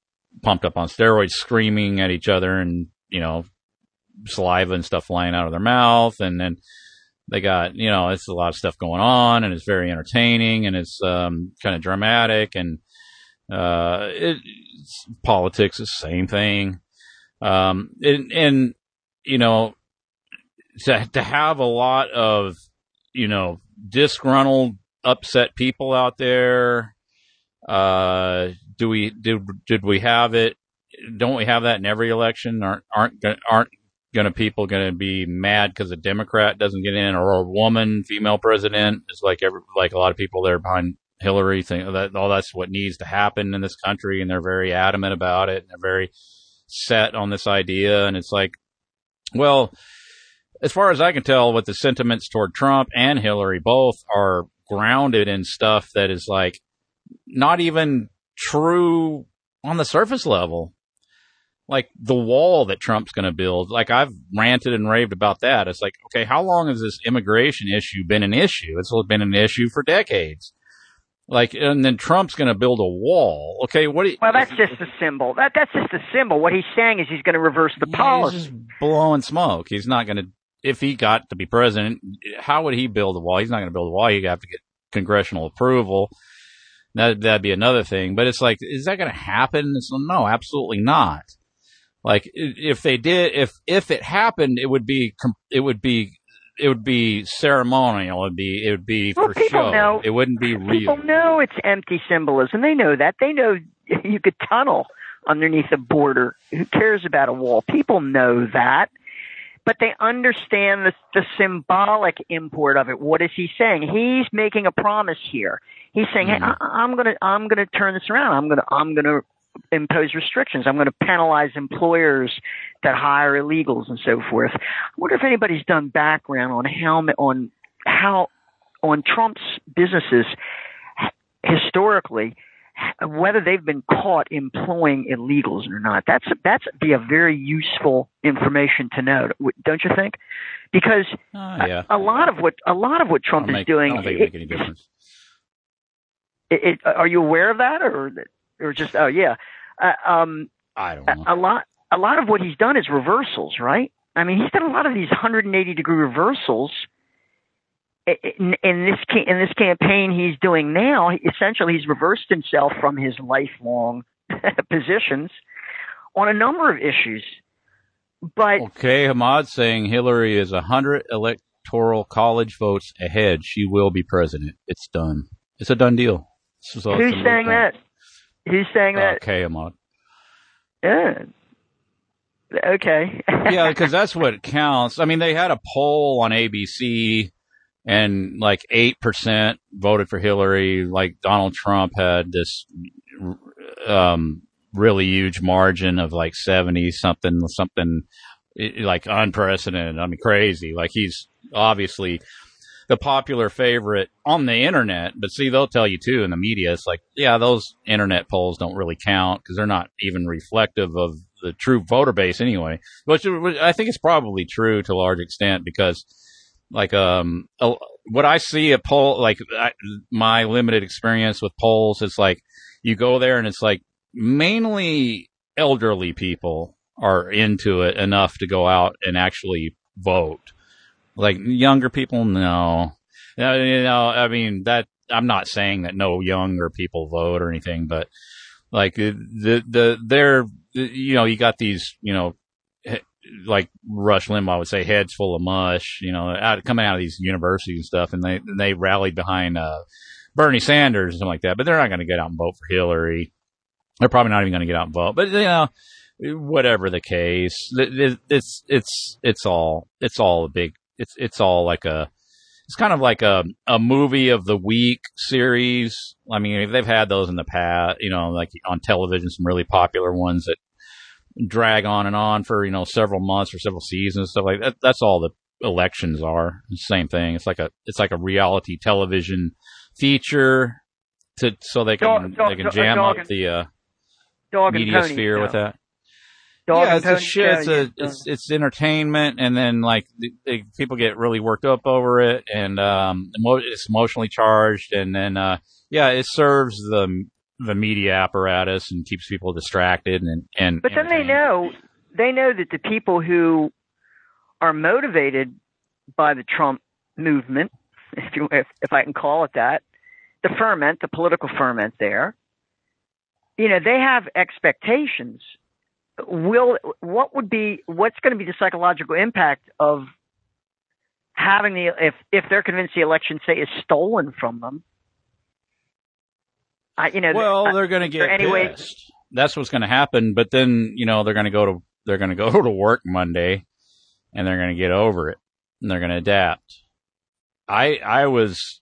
C: pumped up on steroids, screaming at each other, and you know, saliva and stuff flying out of their mouth, and then they got you know, it's a lot of stuff going on, and it's very entertaining, and it's um, kind of dramatic, and uh, it, it's, politics is the same thing, um, and, and you know, to to have a lot of you know disgruntled, upset people out there. Uh, do we did did we have it? Don't we have that in every election? Aren't aren't aren't gonna people gonna be mad because a Democrat doesn't get in or a woman female president? It's like every like a lot of people there behind Hillary thing. that all that's what needs to happen in this country, and they're very adamant about it. And they're very set on this idea, and it's like, well, as far as I can tell, what the sentiments toward Trump and Hillary both are grounded in stuff that is like not even true on the surface level. Like the wall that Trump's going to build. Like I've ranted and raved about that. It's like, okay, how long has this immigration issue been an issue? It's been an issue for decades. Like, and then Trump's going to build a wall. Okay, what? You,
J: Well, that's just a symbol. That that's just a symbol. What he's saying is he's going to reverse the policy.
C: He's just blowing smoke. He's not going to. If he got to be president, how would he build a wall? He's not going to build a wall. You have to get congressional approval. That that'd be another thing. But it's like, is that going to happen? It's, no, absolutely not. Like if they did, if if it happened, it would be it would be it would be ceremonial. It'd be it would be
J: Well,
C: for
J: people
C: show.
J: know-
C: it wouldn't be real.
J: People know it's empty symbolism. They know that. They know you could tunnel underneath a border. Who cares about a wall? People know that. But they understand the, the symbolic import of it. What is he saying? He's making a promise here. He's saying, "Hey, mm-hmm. I, I'm gonna, I'm gonna turn this around. I'm gonna, I'm gonna impose restrictions. I'm gonna penalize employers that hire illegals and so forth." I wonder if anybody's done background on how, on how, on Trump's businesses historically whether they've been caught employing illegals or not. That's that's be a very useful information to know, don't you think? Because
C: Oh, yeah.
J: a, a lot of what a lot of what Trump
C: Don't
J: is
C: make-
J: doing.
C: I don't think
J: it-
C: it make any difference.
J: it, it, are you aware of that, or or just oh yeah, uh, um,
C: I don't know.
J: a, a lot a lot of what he's done is reversals, right? I mean, he's done a lot of these 180 degree reversals. In, in this in this campaign he's doing now, essentially he's reversed himself from his lifelong positions on a number of issues. But
C: Okay, Hamad saying Hillary is a hundred electoral college votes ahead. She will be president. It's done. It's a done deal. So it's a
J: who's saying that? Who's saying that?
C: Okay, Ahmad.
J: Yeah. Okay.
C: yeah, because that's what counts. I mean, they had a poll on ABC and like eight percent voted for Hillary. Like Donald Trump had this um, really huge margin of like seventy something, something like unprecedented. I mean, crazy. Like he's obviously the popular favorite on the internet. But see, they'll tell you too in the media. It's like, yeah, those internet polls don't really count because they're not even reflective of the true voter base anyway. Which, I think is probably true to a large extent because, like, um, what I see a poll, like I, my limited experience with polls, it's like you go there and it's like mainly elderly people are into it enough to go out and actually vote. Like younger people, no. You know, I mean that. I'm not saying that no younger people vote or anything, but like the the they're you know you got these you know like Rush Limbaugh would say heads full of mush, you know, out coming out of these universities and stuff, and they they rallied behind uh, Bernie Sanders and something like that, but they're not going to get out and vote for Hillary. They're probably not even going to get out and vote, but you know, whatever the case, it's it's it's all it's all a big it's it's all like a it's kind of like a a movie of the week series. I mean, they've had those in the past, you know, like on television, some really popular ones that drag on and on for you know several months or several seasons, stuff like that. That's all the elections are. Same thing. It's like a it's like a reality television feature to so they can
J: dog,
C: they can jam
J: dog
C: up the uh,
J: dog
C: media sphere with that.
J: Dog
C: yeah,
J: and
C: it's a shit. It's a it's it's entertainment, and then like the, the, people get really worked up over it, and um, emo- it's emotionally charged, and then uh, yeah, it serves the the media apparatus and keeps people distracted, and and
J: But then they know they know that the people who are motivated by the Trump movement, if you if, if I can call it that, the ferment, the political ferment there, you know, they have expectations. Will what would be what's going to be the psychological impact of having the if if they're convinced the election say is stolen from them? I, you know,
C: well, they're going to get
J: any way-
C: pissed. That's what's going to happen. But then you know they're going to go to they're going to go to work Monday, and they're going to get over it, and they're going to adapt. I I was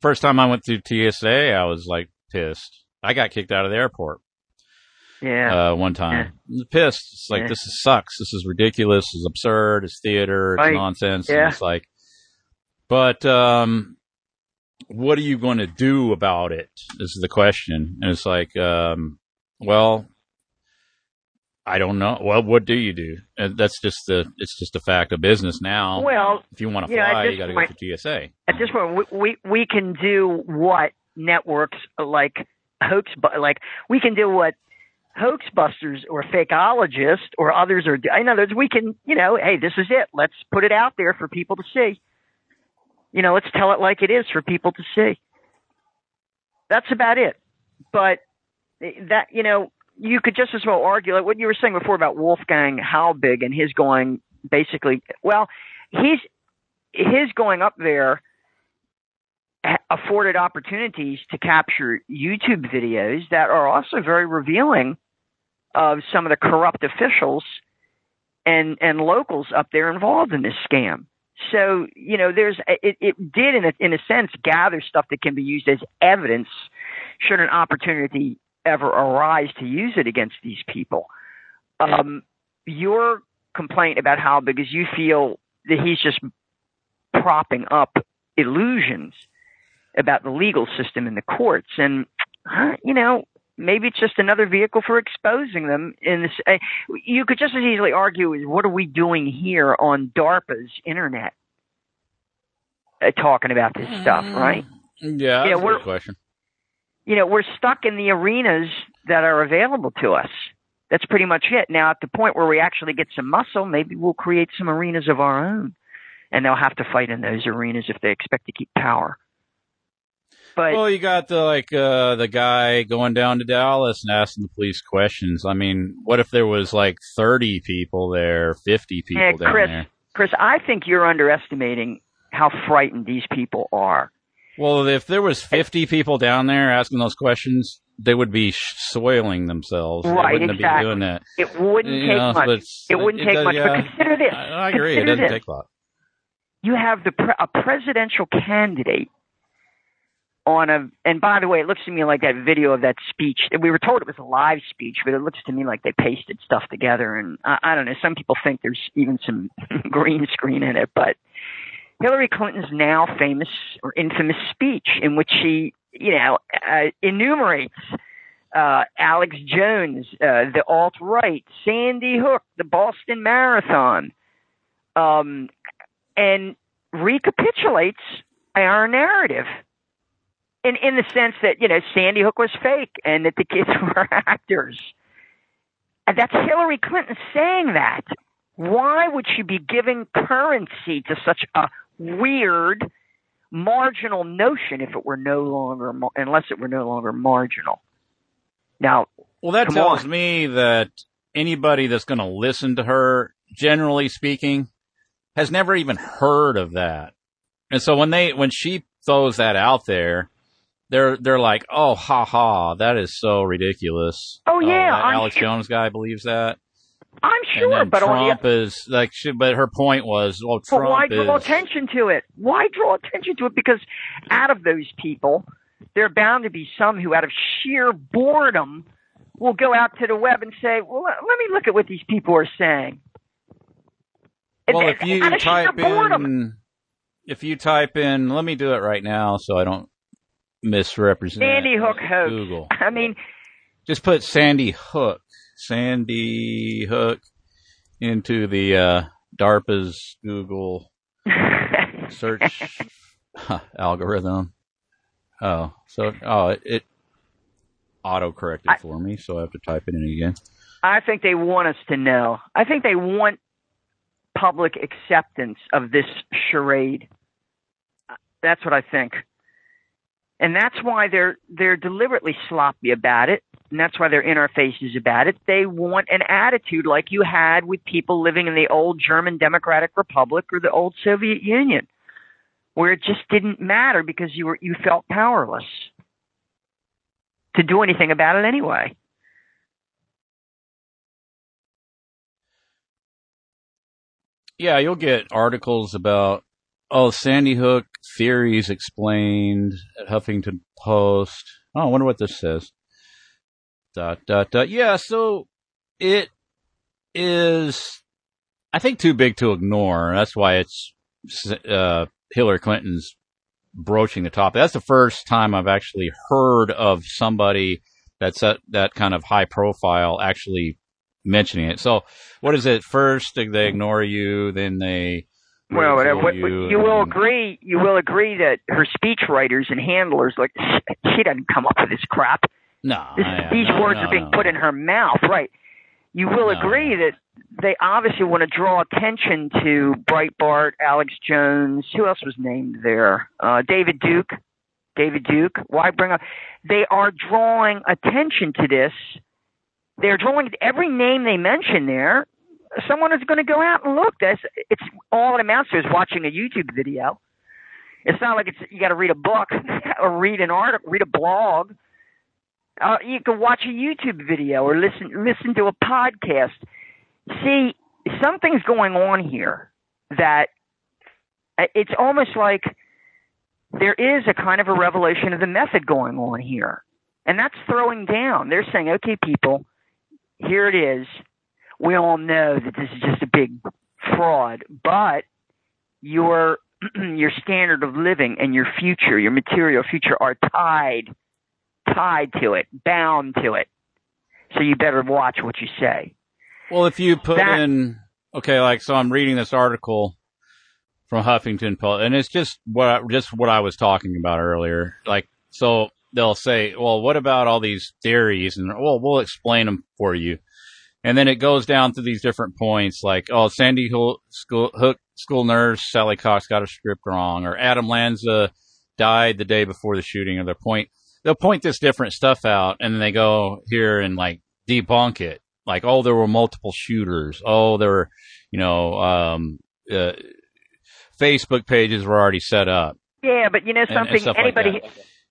C: first time I went through TSA, I was like pissed. I got kicked out of the airport.
J: Yeah.
C: Uh, one time, was pissed. It's like
J: Yeah.
C: this is, sucks. This is ridiculous. This is absurd. It's theater. It's
J: Right.
C: nonsense.
J: Yeah.
C: it's like, but um, what are you going to do about it? Is the question. And it's like, um, well, I don't know. Well, what do you do? And that's just the. It's just a fact of business now.
J: Well,
C: if you want to
J: you know,
C: fly,
J: this
C: you got to go through TSA.
J: at this point, we, we we can do what networks like hoax, like we can do what hoaxbusters or fakeologists or others are. In other words, we can, you know, hey, this is it. Let's put it out there for people to see. You know, let's tell it like it is for people to see. That's about it. But that, you know, you could just as well argue like what you were saying before about Wolfgang Halbig and his going basically. Well, he's his going up there afforded opportunities to capture YouTube videos that are also very revealing of some of the corrupt officials and and locals up there involved in this scam. So you know, there's it, it did in a, in a sense gather stuff that can be used as evidence should an opportunity ever arise to use it against these people. Um, your complaint about how because you feel that he's just propping up illusions about the legal system in the courts, and you know maybe it's just another vehicle for exposing them. In this, uh, you could just as easily argue is what are we doing here on DARPA's internet, uh, talking about this stuff, right?
C: Yeah,
J: You know,
C: a
J: we're-
C: good question.
J: you know, we're stuck in the arenas that are available to us. That's pretty much it. Now, at the point where we actually get some muscle, maybe we'll create some arenas of our own. And they'll have to fight in those arenas if they expect to keep power. But
C: well, you got the like uh the guy going down to Dallas and asking the police questions. I mean, what if there was like thirty people there, fifty people
J: yeah,
C: down
J: Chris,
C: there?
J: Chris, I think you're underestimating how frightened these people are.
C: Well, if there was fifty people down there asking those questions, they would be soiling themselves.
J: Right,
C: they wouldn't
J: exactly.
C: be doing that.
J: It wouldn't
C: You
J: take
C: know,
J: much. It wouldn't
C: it
J: take
C: does-
J: much.
C: yeah.
J: But consider this.
C: I, I agree. It doesn't
J: this.
C: take a lot.
J: you have the pre- a presidential candidate on a and by the way it looks to me like that video of that speech we were told it was a live speech but it looks to me like they pasted stuff together and i, I don't know some people think there's even some green screen in it but hillary clinton's now famous or infamous speech in which she you know uh, enumerates uh, Alex Jones, uh, the alt right, Sandy Hook, the Boston Marathon, um, and recapitulates our narrative in in the sense that you know Sandy Hook was fake and that the kids were actors. And that's Hillary Clinton saying that. Why would she be giving currency to such a weird marginal notion if it were no longer unless it were no longer marginal? Now,
C: well, that tells
J: on.
C: me that anybody that's going to listen to her, generally speaking, has never even heard of that. And so when they when she throws that out there, they're they're like, "Oh, ha ha, that is so ridiculous."
J: Oh, uh, yeah,
C: that
J: I'm
C: Alex
J: sure-
C: Jones guy believes that.
J: I'm sure, but the
C: Trump is like, she, but her point was, well,
J: But
C: Trump
J: why draw
C: is
J: attention to it? Why draw attention to it? Because out of those people, there are bound to be some who, out of sheer boredom, will go out to the web and say, "Well, let me look at what these people are saying."
C: Well,
J: and-
C: if you
J: out of sheer
C: type in, if you type in, let me do it right now so I don't misrepresent
J: Sandy Hook hoax.
C: Google.
J: I mean,
C: Just put Sandy Hook, Sandy Hook into the uh, DARPA's Google search algorithm. Oh, so oh it, it auto corrected for me, so I have to type it in again.
J: I think they want us to know. I think they want public acceptance of this charade. That's what I think. And that's why they're they're deliberately sloppy about it. And that's why they're in our faces about it. They want an attitude like you had with people living in the old German Democratic Republic or the old Soviet Union, where it just didn't matter because you were you felt powerless to do anything about it anyway.
C: Yeah, you'll get articles about oh Sandy Hook theories explained at Huffington Post. Oh, I wonder what this says. Dot dot dot. Yeah, so it is, I think, too big to ignore. That's why it's uh, Hillary Clinton's broaching the topic. That's the first time I've actually heard of somebody that's that, that kind of high profile actually mentioning it. So, what is it? First, they ignore you, then they
J: Well, what,
C: you,
J: you will agree. You will agree that her speechwriters and handlers, like she doesn't come up with this crap.
C: No,
J: This, these
C: no,
J: words
C: no,
J: are being
C: no.
J: put in her mouth, right? You will agree that they obviously want to draw attention to Breitbart, Alex Jones. Who else was named there? Uh, David Duke. David Duke. Why bring up? They are drawing attention to this. They're drawing every name they mention there. Someone is going to go out and look. That's it's all it amounts to is watching a YouTube video. It's not like it's you got to read a book or read an article, read a blog. Uh, you can watch a YouTube video or listen listen to a podcast. See, something's going on here that uh, it's almost like there is a kind of a revelation of the method going on here, and that's throwing down. They're saying, "Okay, people, here it is. We all know that this is just a big fraud, but your your standard of living and your future, your material future, are tied tied to it, bound to it. So you better watch what you say.
C: Well, if you put
J: That-
C: in, okay, like, so I'm reading this article from Huffington Post, and it's just what, I, just what I was talking about earlier. Like, so they'll say, well, what about all these theories? And, well, we'll explain them for you. And then it goes down to these different points, like, oh, Sandy Hook school, Hook school nurse Sally Cox got her script wrong, or Adam Lanza died the day before the shooting, or their point. They'll point this different stuff out, and then they go here and like debunk it. Like, oh, there were multiple shooters. Oh, there were, you know, um, uh, Facebook pages were already set up.
J: Yeah, but you know
C: And- and
J: something.
C: like
J: anybody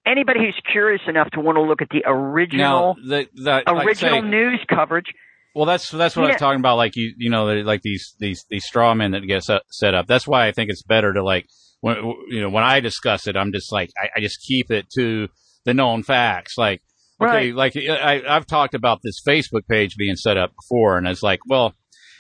J: anybody who's curious enough to want to look at the
C: Now,
J: original
C: the, the like
J: original
C: say-
J: news coverage,
C: Well, that's that's what I was talking about. Like you, you know, like these these these straw men that get set, set up. That's why I think it's better to like when you know when I discuss it, I'm just like I, I just keep it to the known facts. Like okay,
J: Right.
C: like I, I've talked about this Facebook page being set up before, and it's like, well,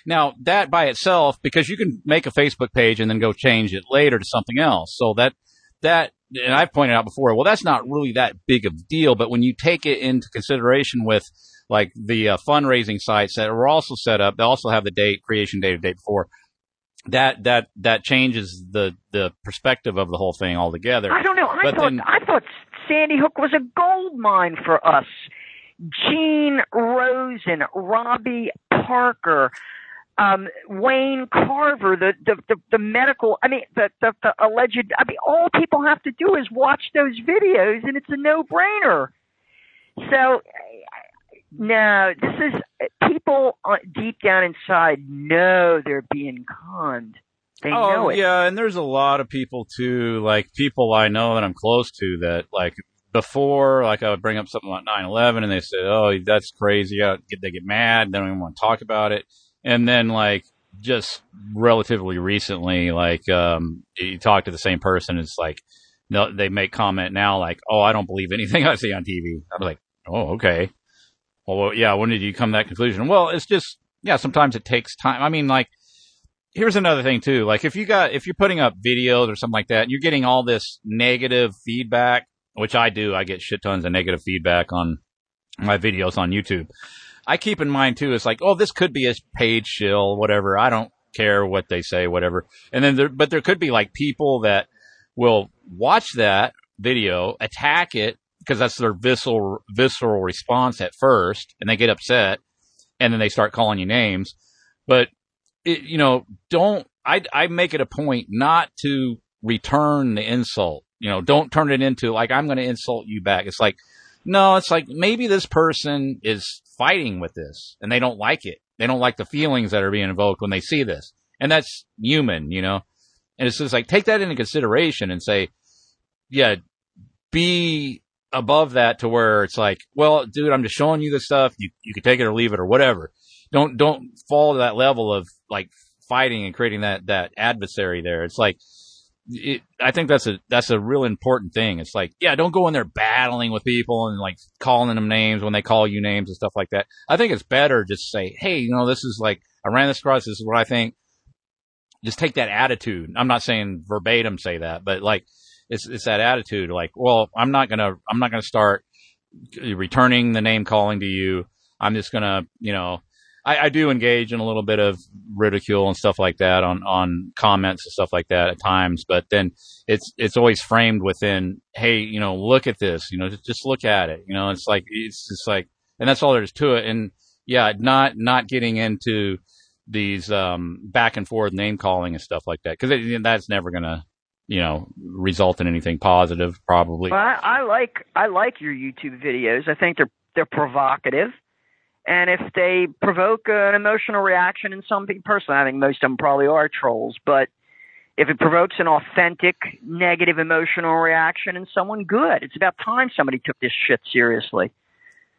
C: now that by itself, because you can make a Facebook page and then go change it later to something else. So that that and I've pointed out before, well, that's not really that big of a deal. But when you take it into consideration with like the uh, fundraising sites that were also set up, they also have the date, creation date, the day before. That that that changes the the perspective of the whole thing altogether.
J: I don't know. I
C: But
J: thought
C: then-
J: I thought Sandy Hook was a gold mine for us. Gene Rosen, Robbie Parker, um, Wayne Carver, the, the, the, the medical, I mean, the, the, the alleged, I mean, all people have to do is watch those videos and it's a no-brainer. So, no, this is, people deep down inside know they're being conned. They
C: oh
J: know it.
C: yeah, and there's a lot of people too, like people I know that I'm close to that like before, like I would bring up something like 9/11, and they said, "Oh, that's crazy." They get mad, they don't even want to talk about it, and then like just relatively recently, like um, you talk to the same person, it's like no, they make comment now like, "Oh, I don't believe anything I see on TV." I'm like, "Oh, okay." Well, yeah, when did you come to that conclusion? Well, it's just yeah, sometimes it takes time. I mean, like here's another thing too. Like if you got if you're putting up videos or something like that, and you're getting all this negative feedback, which I do. I get shit tons of negative feedback on my videos on YouTube. I keep in mind too. It's like, oh, this could be a paid shill, whatever. I don't care what they say, whatever. And then there, but there could be like people that will watch that video, attack it because that's their visceral visceral response at first, and they get upset, and then they start calling you names. But it, you know, don't I I make it a point not to return the insult. You know, don't turn it into like I'm going to insult you back. It's like no, it's like maybe this person is fighting with this and they don't like it. They don't like the feelings that are being invoked when they see this. And that's human, you know. And it's just like take that into consideration and say, yeah, be above that to where it's like, well, dude, I'm just showing you this stuff. You you can take it or leave it or whatever. Don't don't fall to that level of like fighting and creating that that adversary there. It's like it, I think that's a that's a real important thing. It's like, yeah, don't go in there battling with people and like calling them names when they call you names and stuff like that. I think it's better just say, hey, you know, this is like I ran this across. This is what I think. Just take that attitude. I'm not saying verbatim say that, but like it's it's that attitude. Like, well, I'm not gonna I'm not gonna start returning the name calling to you. I'm just gonna, you know, I, I do engage in a little bit of ridicule and stuff like that on on comments and stuff like that at times, but then it's it's always framed within, hey, you know, look at this, you know, just, just look at it, you know, it's like it's just like, and that's all there is to it, and yeah, not not getting into these um back and forth name calling and stuff like that because that's never gonna you know result in anything positive probably
J: Well, I, I like I like your YouTube videos. I think they're they're provocative, and if they provoke an emotional reaction in some people, personally, I think most of them probably are trolls. But if it provokes an authentic negative emotional reaction in someone, good. It's about time somebody took this shit seriously.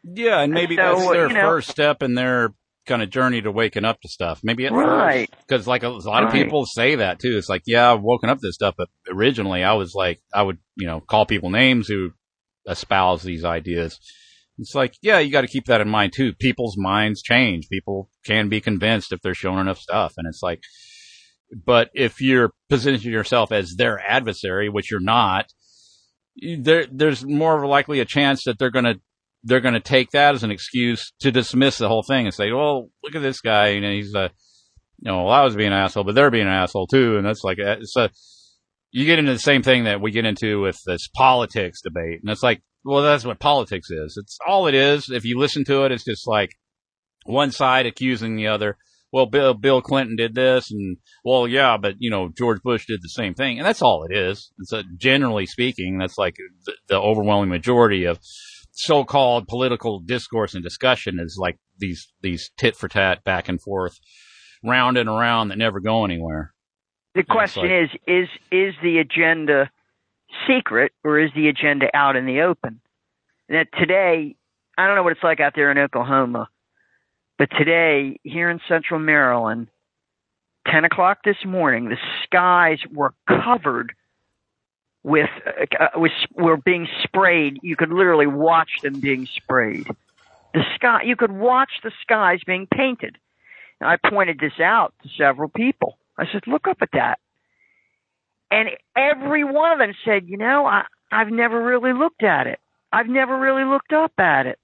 C: yeah and maybe
J: So,
C: that's uh, their
J: you know-
C: first step in their kind of journey to waking up to stuff. Maybe at
J: Right.
C: because like a, lot of people say that too. It's like yeah i've woken up to this stuff but originally i was like i would you know call people names who espouse these ideas. It's like yeah you got to keep that in mind too. People's minds change. People can be convinced if they're shown enough stuff and it's like but if you're positioning yourself as their adversary which you're not there there's more likely a chance that they're going to they're going to take that as an excuse to dismiss the whole thing and say, "Well, look at this guy, and he's a, you know, well, I was being an asshole, but they're being an asshole too." And that's like, uh, it's a, you get into the same thing that we get into with this politics debate, and it's like, well, that's what politics is. It's all it is. If you listen to it, it's just like one side accusing the other. Well, Bill Bill Clinton did this, and well, yeah, but you know, George Bush did the same thing, and that's all it is. It's a, generally speaking, that's like the, the overwhelming majority of so-called political discourse and discussion is like these these tit for tat back and forth, round and around that never go anywhere.
J: The question is is is the agenda secret or is the agenda out in the open? That today, I don't know what it's like out there in Oklahoma, But today, here in central Maryland, 10 o'clock this morning, the skies were covered with, uh, with, were being sprayed. You could literally watch them being sprayed. The sky, you could watch the skies being painted. And I pointed this out to several people. I said, look up at that. And every one of them said, you know, I, I've never really looked at it. I've never really looked up at it.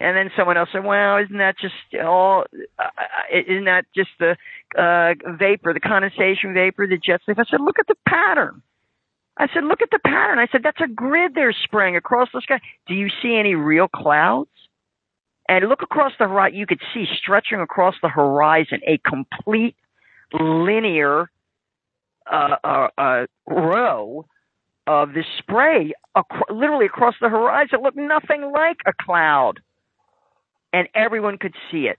J: And then someone else said, "Well, isn't that just all? Uh, isn't that just the uh, vapor, the condensation vapor, the jet stuff?" I said, "Look at the pattern." I said, "Look at the pattern." I said, "That's a grid they're spraying across the sky. Do you see any real clouds?" And look across the right. You could see stretching across the horizon a complete linear uh, uh, uh, row of this spray, ac- literally across the horizon. Looked nothing like a cloud and everyone could see it.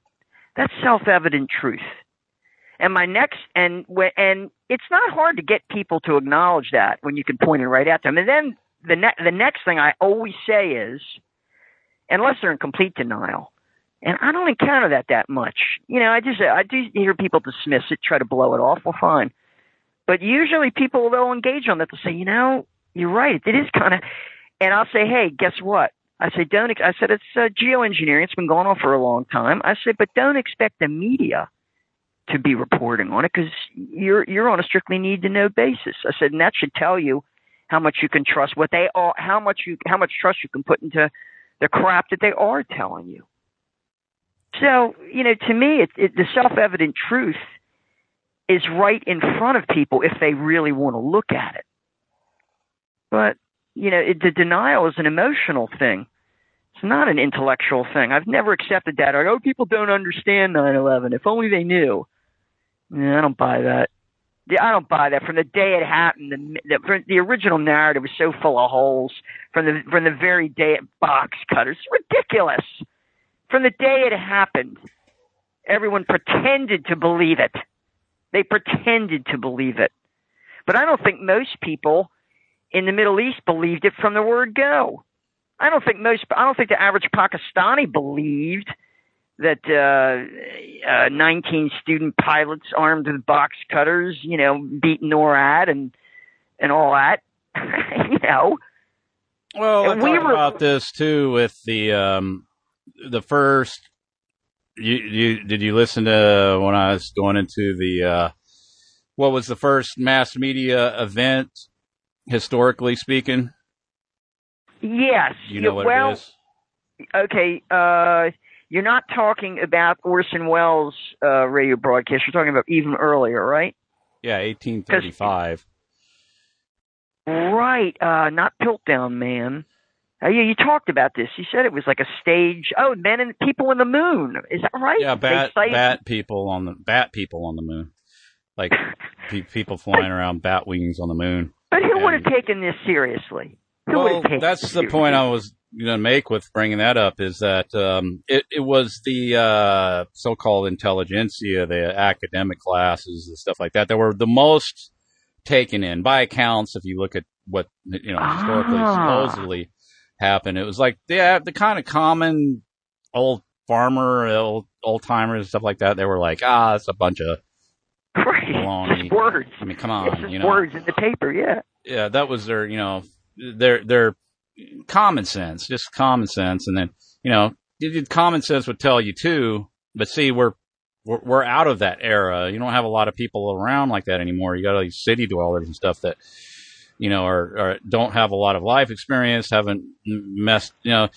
J: That's self-evident truth. And my next, and and it's not hard to get people to acknowledge that when you can point it right at them. And then the ne- the next thing I always say is, unless they're in complete denial, and I don't encounter that that much. You know, I just I do hear people dismiss it, try to blow it off. Well, fine, but usually people they'll engage on that. They'll say, you know, you're right. It is kind of, and I'll say, hey, guess what? I said, don't, I said, it's uh, geoengineering. It's been going on for a long time. I said, but don't expect the media to be reporting on it because you're, you're on a strictly need to know basis. I said, and that should tell you how much you can trust what they are, how much you, how much trust you can put into the crap that they are telling you. So, you know, to me, it, it, the self-evident truth is right in front of people if they really want to look at it. But you know, it, the denial is an emotional thing. It's not an intellectual thing. I've never accepted that. Or, oh, people don't understand 9/11. If only they knew. Yeah, I don't buy that. Yeah, I don't buy that. From the day it happened, the, the the original narrative was so full of holes. From the from the very day it box cutters, it's ridiculous. From the day it happened, everyone pretended to believe it. They pretended to believe it. But I don't think most people in the Middle East believed it from the word go. I don't think most, I don't think the average Pakistani believed that uh, uh, 19 student pilots armed with box cutters, you know, beat NORAD and and all that, you know.
C: Well,
J: And
C: we
J: we
C: talked
J: were-
C: about this too with the um the first. You you did you listen to when I was going into the uh what was the first mass media event historically speaking?
J: Yes.
C: You know what
J: well,
C: it is?
J: okay, uh, you're not talking about Orson Welles' uh, radio broadcast. You're talking about even earlier, right?
C: Yeah, 1835.
J: Right. Uh, not Piltdown Man. Uh, yeah, you talked about this. You said it was like a stage. Oh, Men and People in the Moon. Is that right?
C: Yeah, bat
J: cite-
C: bat people on the bat people on the moon, like pe- people flying around bat wings on the moon.
J: But who would have taken this seriously? Who would
C: Well,
J: have taken
C: that's the point I was going to make with bringing that up is that um, it, it was the uh, so-called intelligentsia, the academic classes and stuff like that, that were the most taken in by accounts. If you look at what you know historically
K: Ah.
C: supposedly happened, it was like the the kind of common old farmer, old old timers, and stuff like that. They were like, ah, it's a bunch of baloney.
J: words.
C: I mean, come on, you know
J: words in the paper. Yeah.
C: yeah, that was their, you know, their their common sense, just common sense, and then you know, common sense would tell you too. But see, we're we're, we're out of that era. You don't have a lot of people around like that anymore. You got all these city dwellers and stuff that you know are, are don't have a lot of life experience, haven't messed, you know.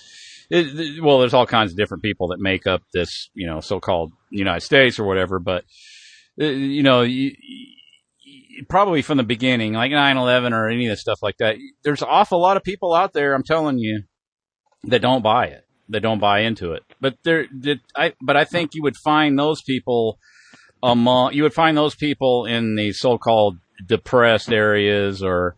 C: It, it- well, there's all kinds of different people that make up this, you know, so-called United States or whatever. But uh, you know, you, probably from the beginning, like 9/11 or any of the stuff like that. There's awful lot of people out there. I'm telling you, that don't buy it. That don't buy into it. But there, that I, but I think you would find those people among. You would find those people in the so-called depressed areas, or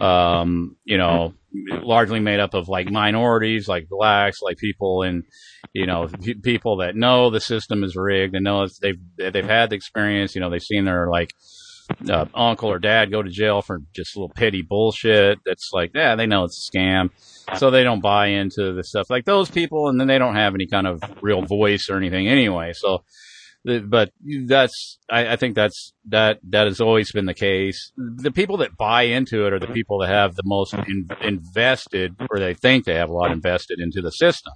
C: um, you know, largely made up of like minorities, like blacks, like people in, you know, people that know the system is rigged and know they've they've had the experience. You know, they've seen their like uh, uncle or dad go to jail for just little petty bullshit. That's like, yeah, they know it's a scam, so they don't buy into the stuff like those people, and then they don't have any kind of real voice or anything anyway. So, but that's I, I think that's that that has always been the case. The people that buy into it are the people that have the most in, invested, or they think they have a lot invested into the system.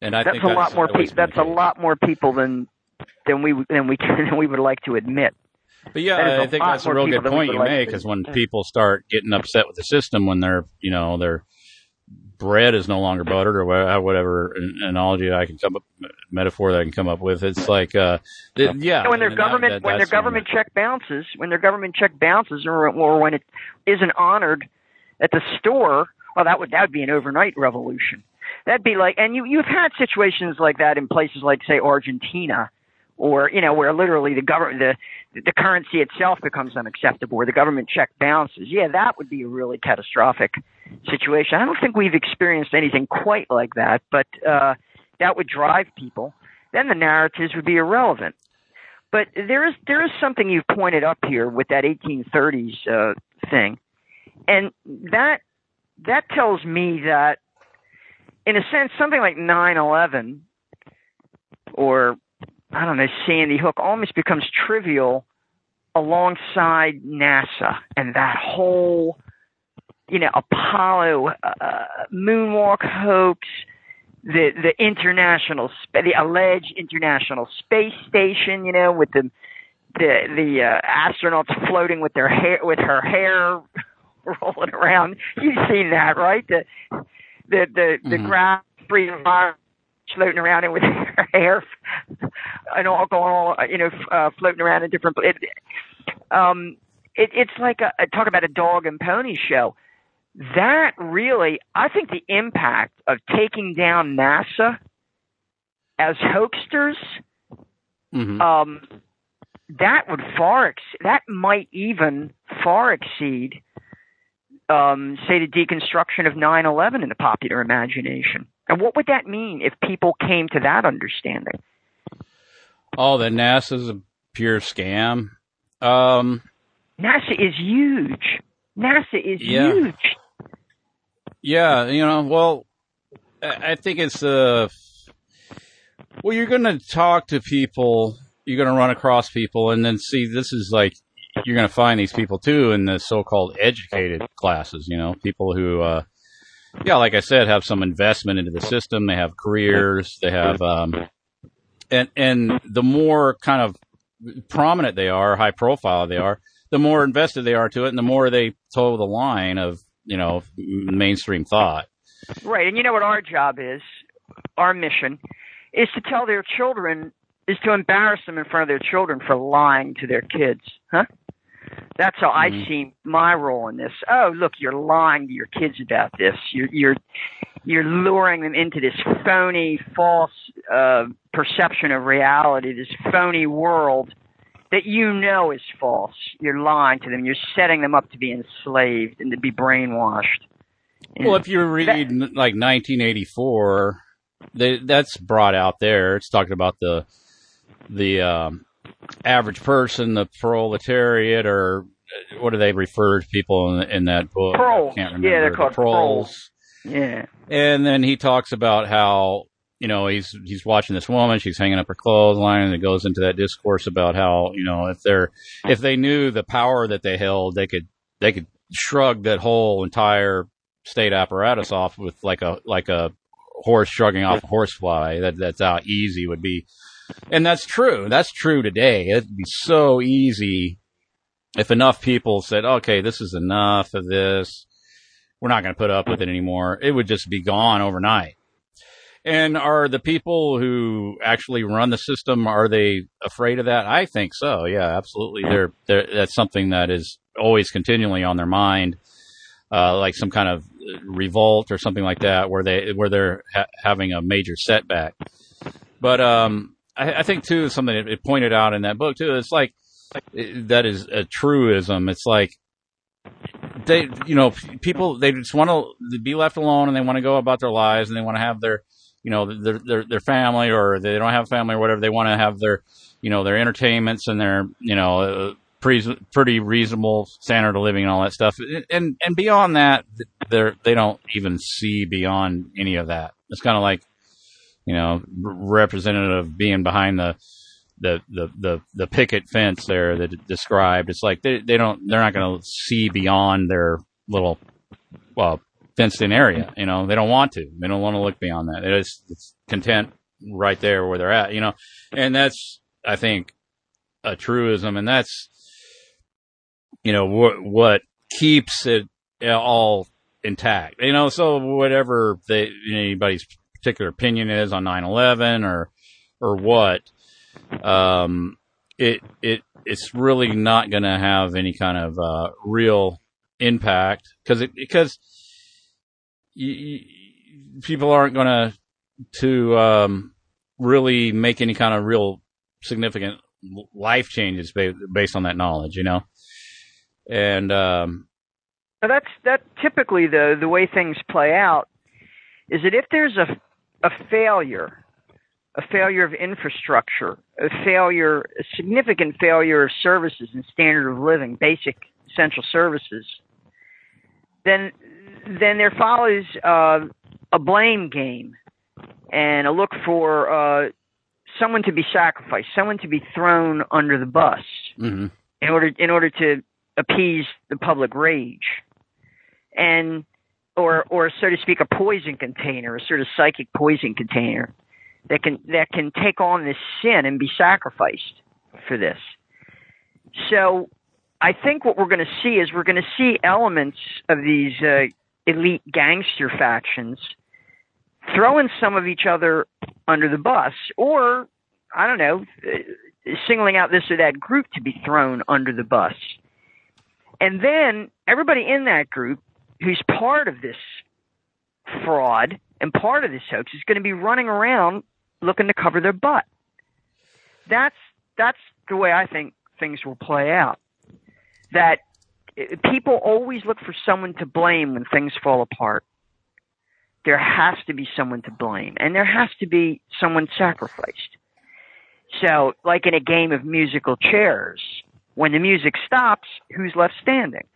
C: And I
J: that's
C: think
J: a lot more. Pe- that's a lot more people than than we than we than we would like to admit.
C: But yeah, I think that's a real good point you
J: like
C: make.
J: to
C: Is when people start getting upset with the system when their, you know, their bread is no longer buttered or wha- whatever analogy I can come up, metaphor that I can come up with. It's like, uh, th- yeah,
J: when their
C: and that-
J: government
C: that-
J: when their government check bounces, when their government check bounces, or, or when it isn't honored at the store, well, that would that would be an overnight revolution. That'd be like, and you you've had situations like that in places like say Argentina, or you know where literally the government the the currency itself becomes unacceptable, where the government check bounces. Yeah, that would be a really catastrophic situation. I don't think we've experienced anything quite like that, but uh, that would drive people. Then the narratives would be irrelevant. But there is there is something you've pointed up here with that 1830s uh, thing, and that that tells me that, in a sense, something like 9/11 or I don't know Sandy Hook almost becomes trivial alongside NASA and that whole you know Apollo uh, moonwalk hoax, the the international sp- the alleged international space station, you know, with the the the uh, astronauts floating with their hair with her hair rolling around. You've seen that, right? The the the the
K: Mhm.
J: grass free environment floating around and with her hair and all going all you know uh, floating around in different. It, um, it, it's like a, talk about a dog and pony show. That really, I think the impact of taking down NASA as hoaxsters, um, that would far ex- that might even far exceed, um, say, the deconstruction of 9/11 in the popular imagination. And what would that mean if people came to that understanding?
C: Oh, that NASA's a pure scam. Um,
J: NASA is huge. NASA is
C: Yeah.
J: huge.
C: Yeah, you know, well, I I think it's uh, well, you're going to talk to people, you're going to run across people, and then see this is like you're going to find these people too in the so-called educated classes. You know, people who, uh, yeah, like I said, have some investment into the system. They have careers. They have, um, and and the more kind of prominent they are, high profile they are, the more invested they are to it, and the more they toe the line of you know mainstream thought.
J: Right, and you know what our job is? Our mission is to tell their children, is to embarrass them in front of their children for lying to their kids, huh? That's how I see my role in this. Oh, look, you're lying to your kids about this. You're you're you're luring them into this phony, false uh, perception of reality, this phony world that you know is false. You're lying to them. You're setting them up to be enslaved and to be brainwashed.
C: Well, if you read n- like 1984, they, that's brought out there. It's talking about the the um, average person, the proletariat, or uh, what do they refer to people in, in that book?
J: Proles.
C: I can't remember.
J: Yeah, they're
C: The
J: called
C: proles.
J: Yeah.
C: And then he talks about how you know he's he's watching this woman, she's hanging up her clothesline, and it goes into that discourse about how you know if they're if they knew the power that they held, they could they could shrug that whole entire state apparatus off with like a like a horse shrugging off a horsefly. That that's how easy would be, and that's true. That's true today. It'd be so easy if enough people said, "Okay, this is enough of this." we're not going to put up with it anymore. It would just be gone overnight. And are the people who actually run the system are they afraid of that? I think so. Yeah, absolutely. They're, they're that's something that is always continually on their mind, uh, like some kind of revolt or something like that, where they where they're ha- having a major setback. But um, I, I think too something it pointed out in that book too. It's like that is a truism. It's like they, you know, people they just want to be left alone and they want to go about their lives and they want to have their, you know, their their their family or they don't have family or whatever. They want to have their, you know, their entertainments and their, you know, uh, pretty reasonable standard of living and all that stuff. And and beyond that, they're they don't even see beyond any of that. It's kind of like, you know, representative being behind the the the the, the picket fence there that it described. It's like they they don't they're not going to see beyond their little well fenced in area. You know, they don't want to. They don't want to look beyond that. They're just it's content right there where they're at. You know, and that's I think a truism, and that's you know what what keeps it all intact. You know, so whatever they, anybody's particular opinion is on 9/11 or or what, um, it it it's really not going to have any kind of uh, real impact because because people aren't going to to um, really make any kind of real significant life changes based on that knowledge, you know. And um,
J: that's that typically the the way things play out is that if there's a a failure, a failure of infrastructure, a failure, a significant failure of services and standard of living, basic essential services, then then there follows uh, a blame game and a look for uh, someone to be sacrificed, someone to be thrown under the bus
C: mm-hmm.
J: in order in order to appease the public rage, and or or so to speak, a poison container, a sort of psychic poison container that can that can take on this sin and be sacrificed for this. So I think what we're going to see is we're going to see elements of these uh, elite gangster factions throwing some of each other under the bus, or I don't know, singling out this or that group to be thrown under the bus. And then everybody in that group who's part of this fraud and part of this hoax is going to be running around looking to cover their butt. That's that's the way I think things will play out. That eh, people always look for someone to blame when things fall apart. There has to be someone to blame, and there has to be someone sacrificed. So, like in a game of musical chairs, when the music stops, who's left standing?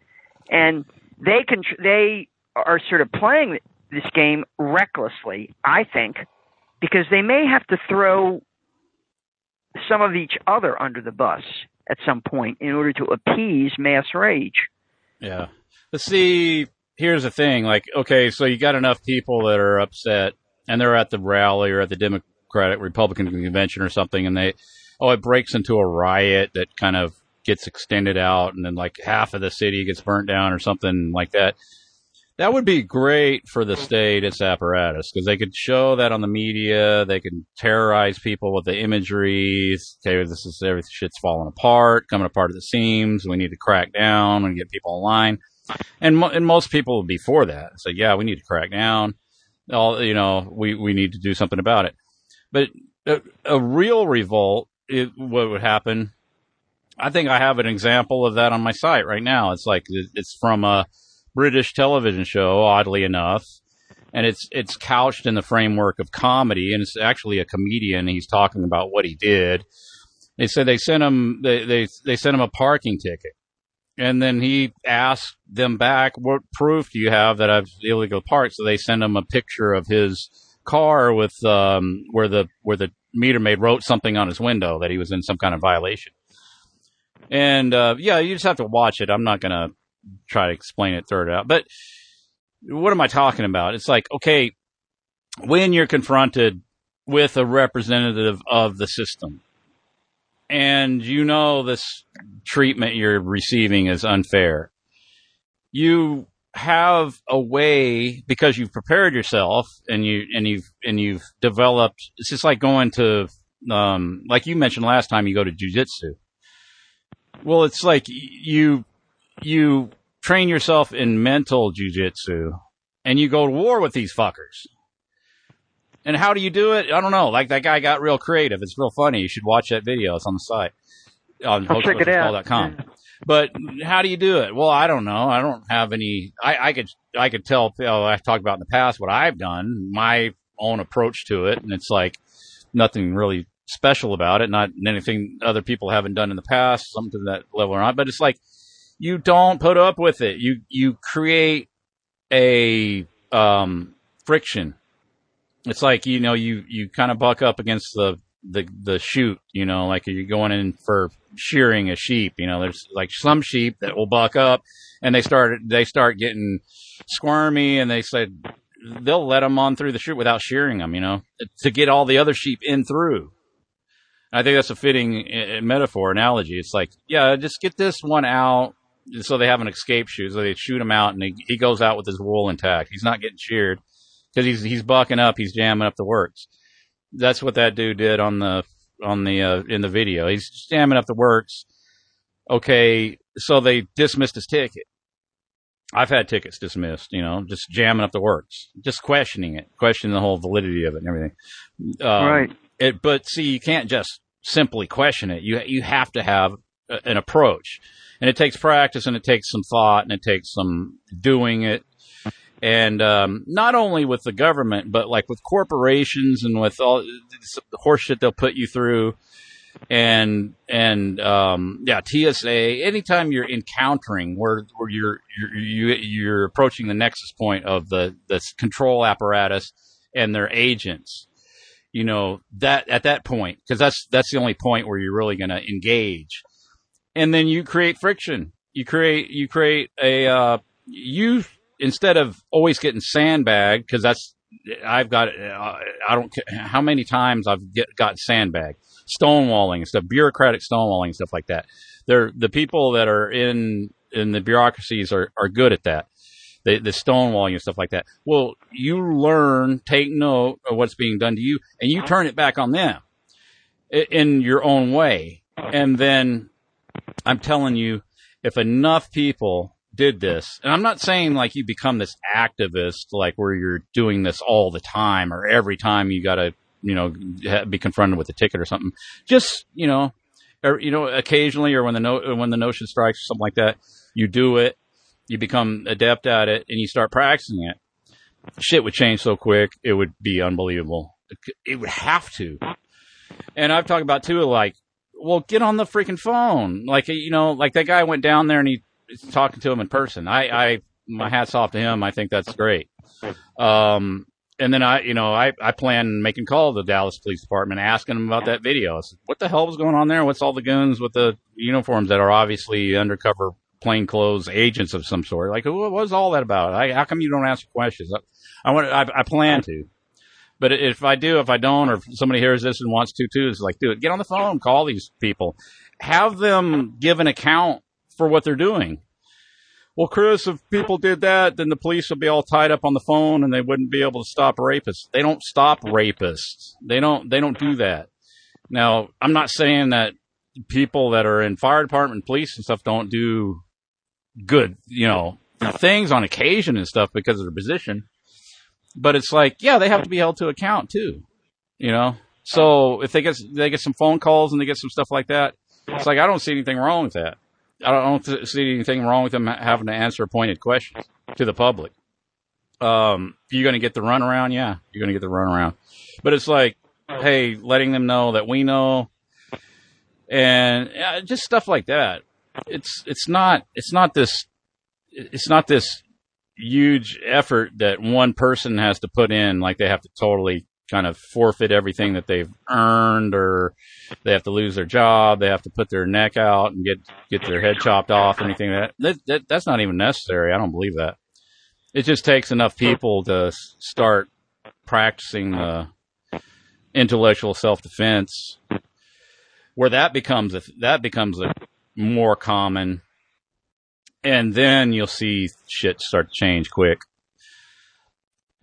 J: And they can they are sort of playing this game recklessly, I think, because they may have to throw some of each other under the bus at some point in order to appease mass rage.
C: Yeah. Let's see. Here's the thing. Like, okay, so you got enough people that are upset and they're at the rally or at the Democratic Republican convention or something and they, oh, it breaks into a riot that kind of gets extended out and then like half of the city gets burnt down or something like that. That would be great for the state, its apparatus, because they could show that on the media. They could terrorize people with the imagery. Okay, this is every shit's falling apart, coming apart at the seams. We need to crack down and get people in line. And mo- and most people would be for that. So yeah, we need to crack down. All you know, we we need to do something about it. But a, a real revolt, it, what would happen? I think I have an example of that on my site right now. It's like it's from a British television show, oddly enough, and it's it's couched in the framework of comedy, and it's actually a comedian. He's talking about what he did. They said they sent him they they they sent him a parking ticket, and then he asked them back, "What proof do you have that I've illegal parked?" So they sent him a picture of his car with um, where the where the meter maid wrote something on his window that he was in some kind of violation. And uh, yeah, you just have to watch it. I'm not gonna try to explain it, it out. But what am I talking about? It's like, okay, when you're confronted with a representative of the system and you know this treatment you're receiving is unfair, you have a way because you've prepared yourself and you and you've and you've developed it's just like going to um like you mentioned last time you go to jujitsu. Well, it's like you you train yourself in mental jujitsu and you go to war with these fuckers. And how do you do it? I don't know. Like that guy got real creative. It's real funny. You should watch that video. It's on the site on
J: hostcall.com.
C: But how do you do it? Well, I don't know. I don't have any. I, I could I could tell. You know, I talked about in the past what I've done, my own approach to it, and it's like nothing really special about it, not anything other people haven't done in the past, something to that level or not. But it's like you don't put up with it. You you create a um, friction. It's like you know you you kind of buck up against the the the chute. You know, like you're going in for shearing a sheep. You know, there's like some sheep that will buck up and they start they start getting squirmy and they said they'll let them on through the chute without shearing them. You know, to get all the other sheep in through. I think that's a fitting uh, metaphor analogy. It's like, yeah, just get this one out so they have an escape chute. So they shoot him out, and he, he goes out with his wool intact. He's not getting cheered because he's he's bucking up. He's jamming up the works. That's what that dude did on the on the uh, in the video. He's jamming up the works. Okay, so they dismissed his ticket. I've had tickets dismissed, you know, just jamming up the works, just questioning it, questioning the whole validity of it and everything. Um,
J: Right.
C: It, but see, you can't just simply question it. You you have to have a, an approach, and it takes practice, and it takes some thought, and it takes some doing it. And um, not only with the government, but like with corporations and with all the horseshit they'll put you through, and and um, yeah, TSA. Anytime you're encountering where where you're you're you, you're approaching the nexus point of the the control apparatus and their agents, you know that at that point because that's that's the only point where you're really going to engage, and then you create friction. You create you create a uh, you instead of always getting sandbagged because that's I've got uh, I don't how many times I've get, got sandbagged, stonewalling stuff, bureaucratic stonewalling stuff like that. They're the people that are in in the bureaucracies are are good at that. The, the stonewalling and stuff like that. Well, you learn, take note of what's being done to you, and you turn it back on them in your own way. And then I'm telling you, if enough people did this, and I'm not saying like you become this activist, like where you're doing this all the time or every time you got to, you know, be confronted with a ticket or something. Just, you know, or, you know, occasionally or when the no, when the notion strikes or something like that, you do it, you become adept at it and you start practicing it. Shit would change so quick. It would be unbelievable. It would have to. And I've talked about too, like, well, get on the freaking phone. Like, you know, like that guy went down there and he was talking to him in person. I, I, my hat's off to him. I think that's great. Um, and then I, you know, I, I plan making call to the Dallas Police Department, asking them about that video. Said, what the hell was going on there? What's all the goons with the uniforms that are obviously undercover plainclothes agents of some sort? Like, what was all that about? I, how come you don't ask questions? I, I want, I, I plan to. But if I do, if I don't, or if somebody hears this and wants to too, it's like, dude, get on the phone, call these people, have them give an account for what they're doing. Well, Chris, if people did that, then the police would be all tied up on the phone and they wouldn't be able to stop rapists. They don't stop rapists. They don't, they don't do that. Now, I'm not saying that people that are in fire department, police and stuff don't do good, you know, things on occasion and stuff because of their position. But it's like, yeah, they have to be held to account too, you know? So if they get, they get some phone calls and they get some stuff like that, it's like, I don't see anything wrong with that. I don't th- see anything wrong with them having to answer pointed questions to the public. Um, you're going to get the runaround, yeah, you're going to get the runaround. But it's like, hey, letting them know that we know, and uh, just stuff like that. It's it's not it's not this it's not this huge effort that one person has to put in. Like they have to totally kind of forfeit everything that they've earned or they have to lose their job they have to put their neck out and get get their head chopped off or anything like that, that, that that's not even necessary i don't believe that it just takes enough people to start practicing the intellectual self-defense where that becomes a, that becomes a more common and then you'll see shit start to change quick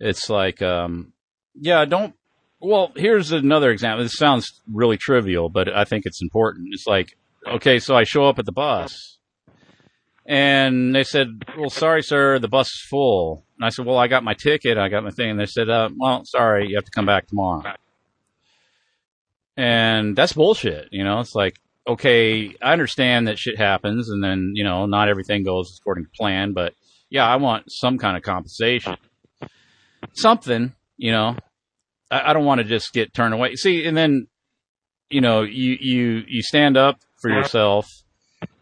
C: it's like um yeah, don't. Well, here's another example. This sounds really trivial, but I think it's important. It's like, okay, so I show up at the bus, and they said, "Well, sorry, sir, the bus is full." And I said, "Well, I got my ticket, I got my thing." And they said, uh, "Well, sorry, you have to come back tomorrow." And that's bullshit. You know, it's like, okay, I understand that shit happens, and then you know, not everything goes according to plan, but yeah, I want some kind of compensation, something you know, I, I don't want to just get turned away. See, and then you know, you you you stand up for yourself,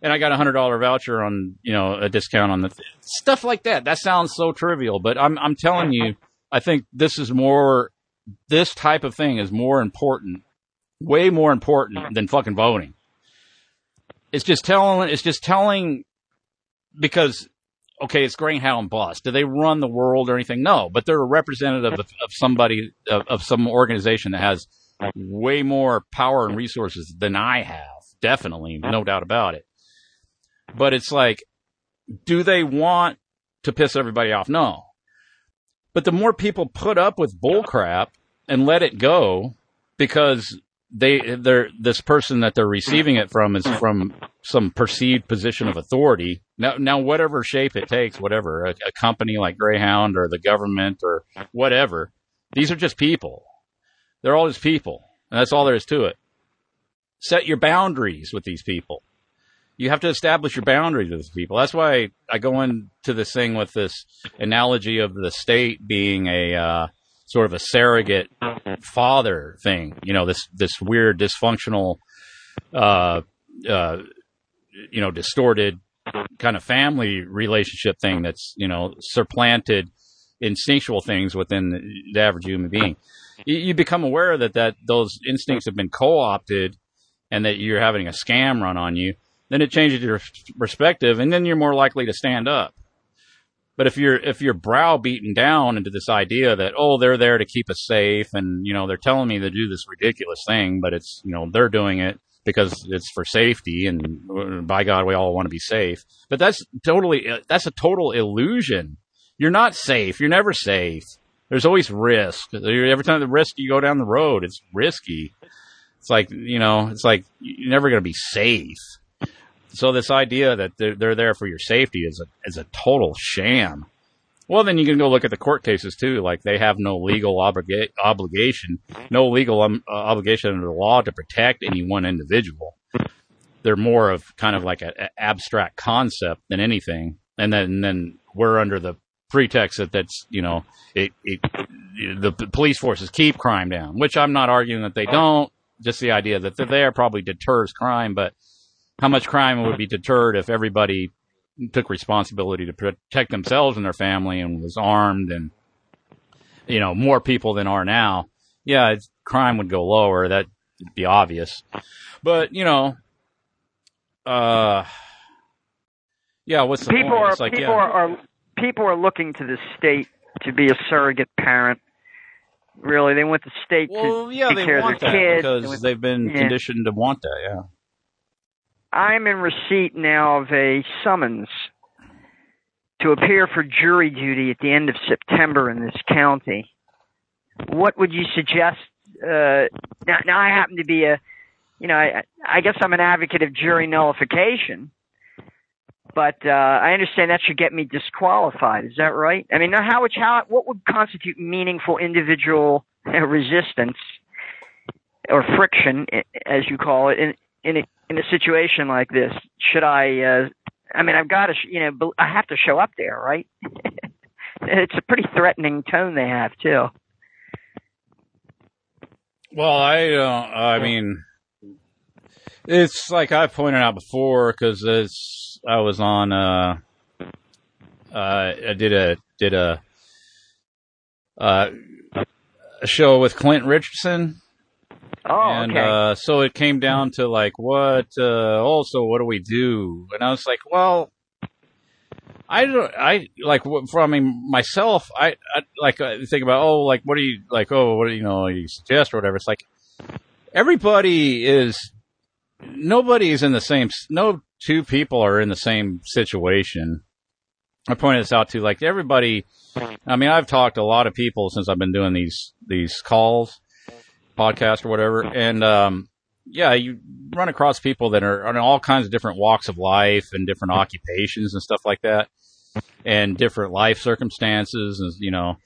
C: and I got a hundred dollar voucher on you know a discount on the th- stuff like that. That sounds so trivial, but I'm I'm telling you, I think this is more. This type of thing is more important, way more important than fucking voting. It's just telling. It's just telling because okay, it's Greyhound Bus. Do they run the world or anything? No, but they're a representative of, of somebody of, of some organization that has way more power and resources than I have. Definitely, no doubt about it. But it's like, do they want to piss everybody off? No. But the more people put up with bullcrap and let it go because they they're this person that they're receiving it from is from some perceived position of authority. Now now whatever shape it takes, whatever, a, a company like Greyhound or the government or whatever, these are just people. They're all just people. And that's all there is to it. Set your boundaries with these people. You have to establish your boundaries with these people. That's why I go into this thing with this analogy of the state being a uh, sort of a surrogate father thing. You know, this this weird dysfunctional, uh, uh, you know, distorted kind of family relationship thing that's you know supplanted instinctual things within the average human being. You, you become aware that that those instincts have been co-opted, and that you're having a scam run on you. Then it changes your perspective, and then you're more likely to stand up. But if you're if you're browbeaten down into this idea that oh they're there to keep us safe and you know they're telling me to do this ridiculous thing, but it's you know they're doing it because it's for safety and uh, by God we all want to be safe. But that's totally uh, that's a total illusion. You're not safe. You're never safe. There's always risk. Every time the risk you go down the road, it's risky. It's like you know, it's like you're never going to be safe. So this idea that they're, they're there for your safety is a is a total sham. Well, then you can go look at the court cases too. Like they have no legal obliga- obligation, no legal um, uh, obligation under the law to protect any one individual. They're more of kind of like an abstract concept than anything. And then and then we're under the pretext that that's you know it, it the police forces keep crime down, which I'm not arguing that they don't. Just the idea that they're there probably deters crime, but how much crime would be deterred if everybody took responsibility to protect themselves and their family and was armed and you know more people than are now yeah crime would go lower that would be obvious but you know uh yeah what's the
J: people
C: point?
J: are
C: like,
J: people
C: yeah.
J: are, people are looking to the state to be a surrogate parent. Really, they want the state
C: well
J: to
C: yeah
J: take care
C: want
J: of their kids.
C: Because they've been
J: yeah.
C: conditioned to want that yeah
J: I'm in receipt now of a summons to appear for jury duty at the end of September in this county. What would you suggest? Uh, now, now I happen to be a, you know, I, I guess I'm an advocate of jury nullification, but uh, I understand that should get me disqualified. Is that right? I mean, now how would how what would constitute meaningful individual uh, resistance or friction, as you call it, in in a, in a situation like this? Should I? Uh, I mean, I've got to, you know, I have to show up there, right? it's a pretty threatening tone they have too.
C: Well, I don't. I mean, it's like I pointed out before because it's. I was on. Uh, uh, I did a did a uh, a show with Clint Richardson.
J: Oh,
C: and
J: okay.
C: uh, so it came down to like what uh, also what do we do? And i was like well i don't i like for i mean myself i, I like I think about oh like what do you like oh what do you know you suggest or whatever. It's like everybody is nobody is in the same no two people are in the same situation. I pointed this out to like everybody i mean i've talked to a lot of people since i've been doing these these calls podcast or whatever. And um, yeah, you run across people that are on all kinds of different walks of life and different occupations and stuff like that, and different life circumstances, and you know,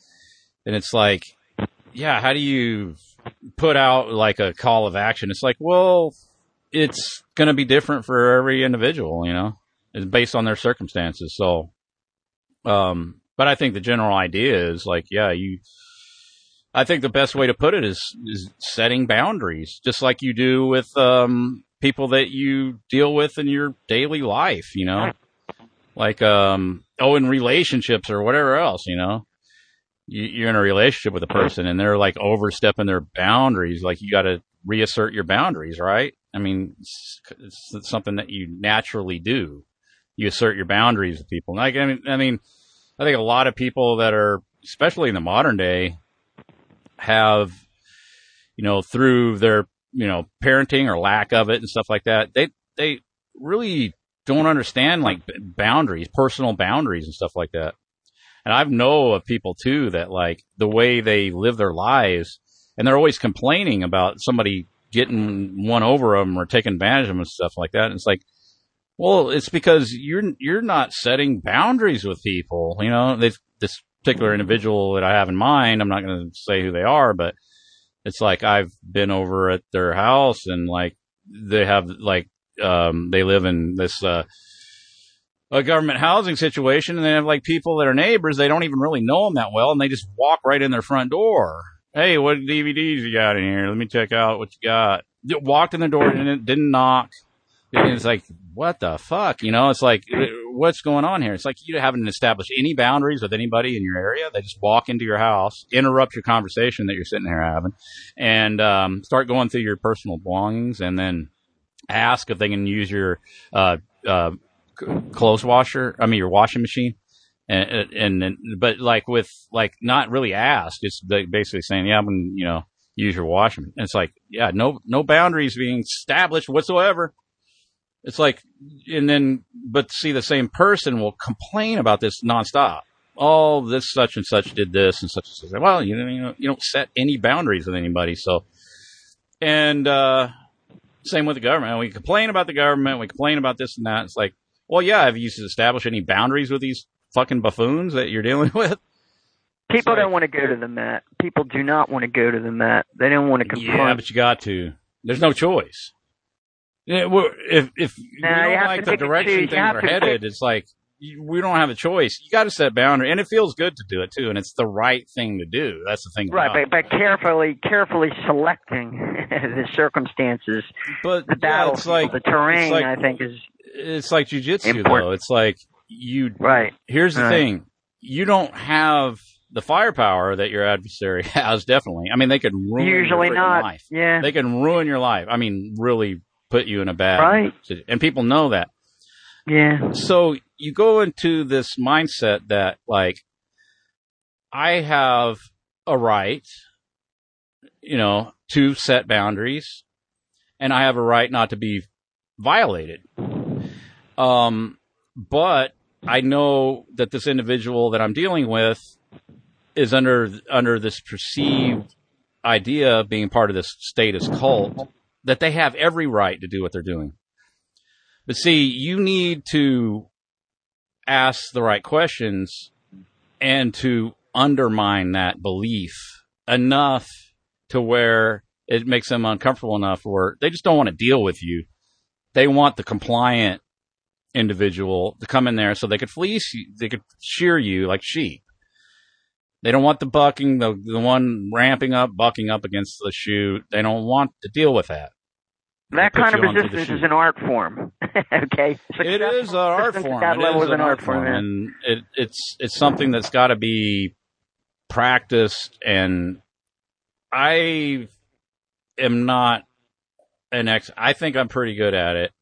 C: and it's like, yeah, how do you put out like a call of action? It's like, well, it's going to be different for every individual, you know, it's based on their circumstances. So, um, but I think the general idea is like, yeah, you. I think the best way to put it is is setting boundaries, just like you do with um, people that you deal with in your daily life. You know, like um, oh, in relationships or whatever else. You know, you, you're in a relationship with a person and they're like overstepping their boundaries. Like you got to reassert your boundaries, right? I mean, it's, it's something that you naturally do. You assert your boundaries with people. Like I mean, I mean, I think a lot of people that are, especially in the modern day, have, you know, through their, you know, parenting or lack of it and stuff like that, they, they really don't understand like boundaries, personal boundaries and stuff like that. And I've know of people too that like the way they live their lives and they're always complaining about somebody getting one over them or taking advantage of them and stuff like that. And it's like, well, it's because you're, you're not setting boundaries with people. You know, they've, this particular individual that I have in mind, I'm not going to say who they are, but it's like I've been over at their house and like they have like, um, they live in this, uh, a government housing situation and they have like people that are neighbors. They don't even really know them that well and they just walk right in their front door. Hey, what DVDs you got in here? Let me check out what you got. Walked in the door and didn't knock. And it's like, what the fuck? You know, it's like, what's going on here? It's like you haven't established any boundaries with anybody in your area. They just walk into your house, interrupt your conversation that you're sitting there having, and um, start going through your personal belongings, and then ask if they can use your uh, uh, clothes washer. I mean, your washing machine. And, and, and, but like with, like, not really ask, it's basically saying, yeah, I'm to, you know, use your washing. And it's like, yeah, no, no boundaries being established whatsoever. It's like, and then, but see, the same person will complain about this nonstop. Oh, this such and such did this and such and such. Well, you know, you, know, you don't set any boundaries with anybody. So, and, uh, same with the government. We complain about the government. We complain about this and that. It's like, well, yeah, have you established any boundaries with these fucking buffoons that you're dealing with?
J: People like, don't want to go to the mat. People do not want to go to the mat. They don't want to confront.
C: Yeah, but you got to. There's no choice. Yeah, well, if if you
J: you
C: don't like the direction things are headed, it's like we don't have a choice. You got to set boundary, and it feels good to do it too, and it's the right thing to do. That's the thing,
J: right? But, but carefully, carefully selecting the circumstances,
C: but
J: the battle,
C: yeah, like,
J: the terrain.
C: Like,
J: I think is
C: it's like jujitsu though. It's like you
J: right.
C: Here's the
J: right.
C: thing: you don't have the firepower that your adversary has. Definitely, I mean, they could ruin
J: usually not.
C: life.
J: Yeah,
C: they can ruin your life. I mean, really put you in a bad
J: right.
C: and people know that.
J: Yeah.
C: So you go into this mindset that like I have a right, you know, to set boundaries and I have a right not to be violated. Um, but I know that this individual that I'm dealing with is under under this perceived idea of being part of this status cult that they have every right to do what they're doing. But see, you need to ask the right questions and to undermine that belief enough to where it makes them uncomfortable enough where they just don't want to deal with you. They want the compliant individual to come in there so they could fleece you, they could shear you like sheep. They don't want the bucking, the the one ramping up, bucking up against the chute. They don't want to deal with that.
J: That kind of resistance is an art form. okay,
C: it is an art form.
J: That
C: it
J: level
C: is
J: is an art form,
C: form. and it, it's it's something that's got to be practiced. And I am not an ex. I think I'm pretty good at it,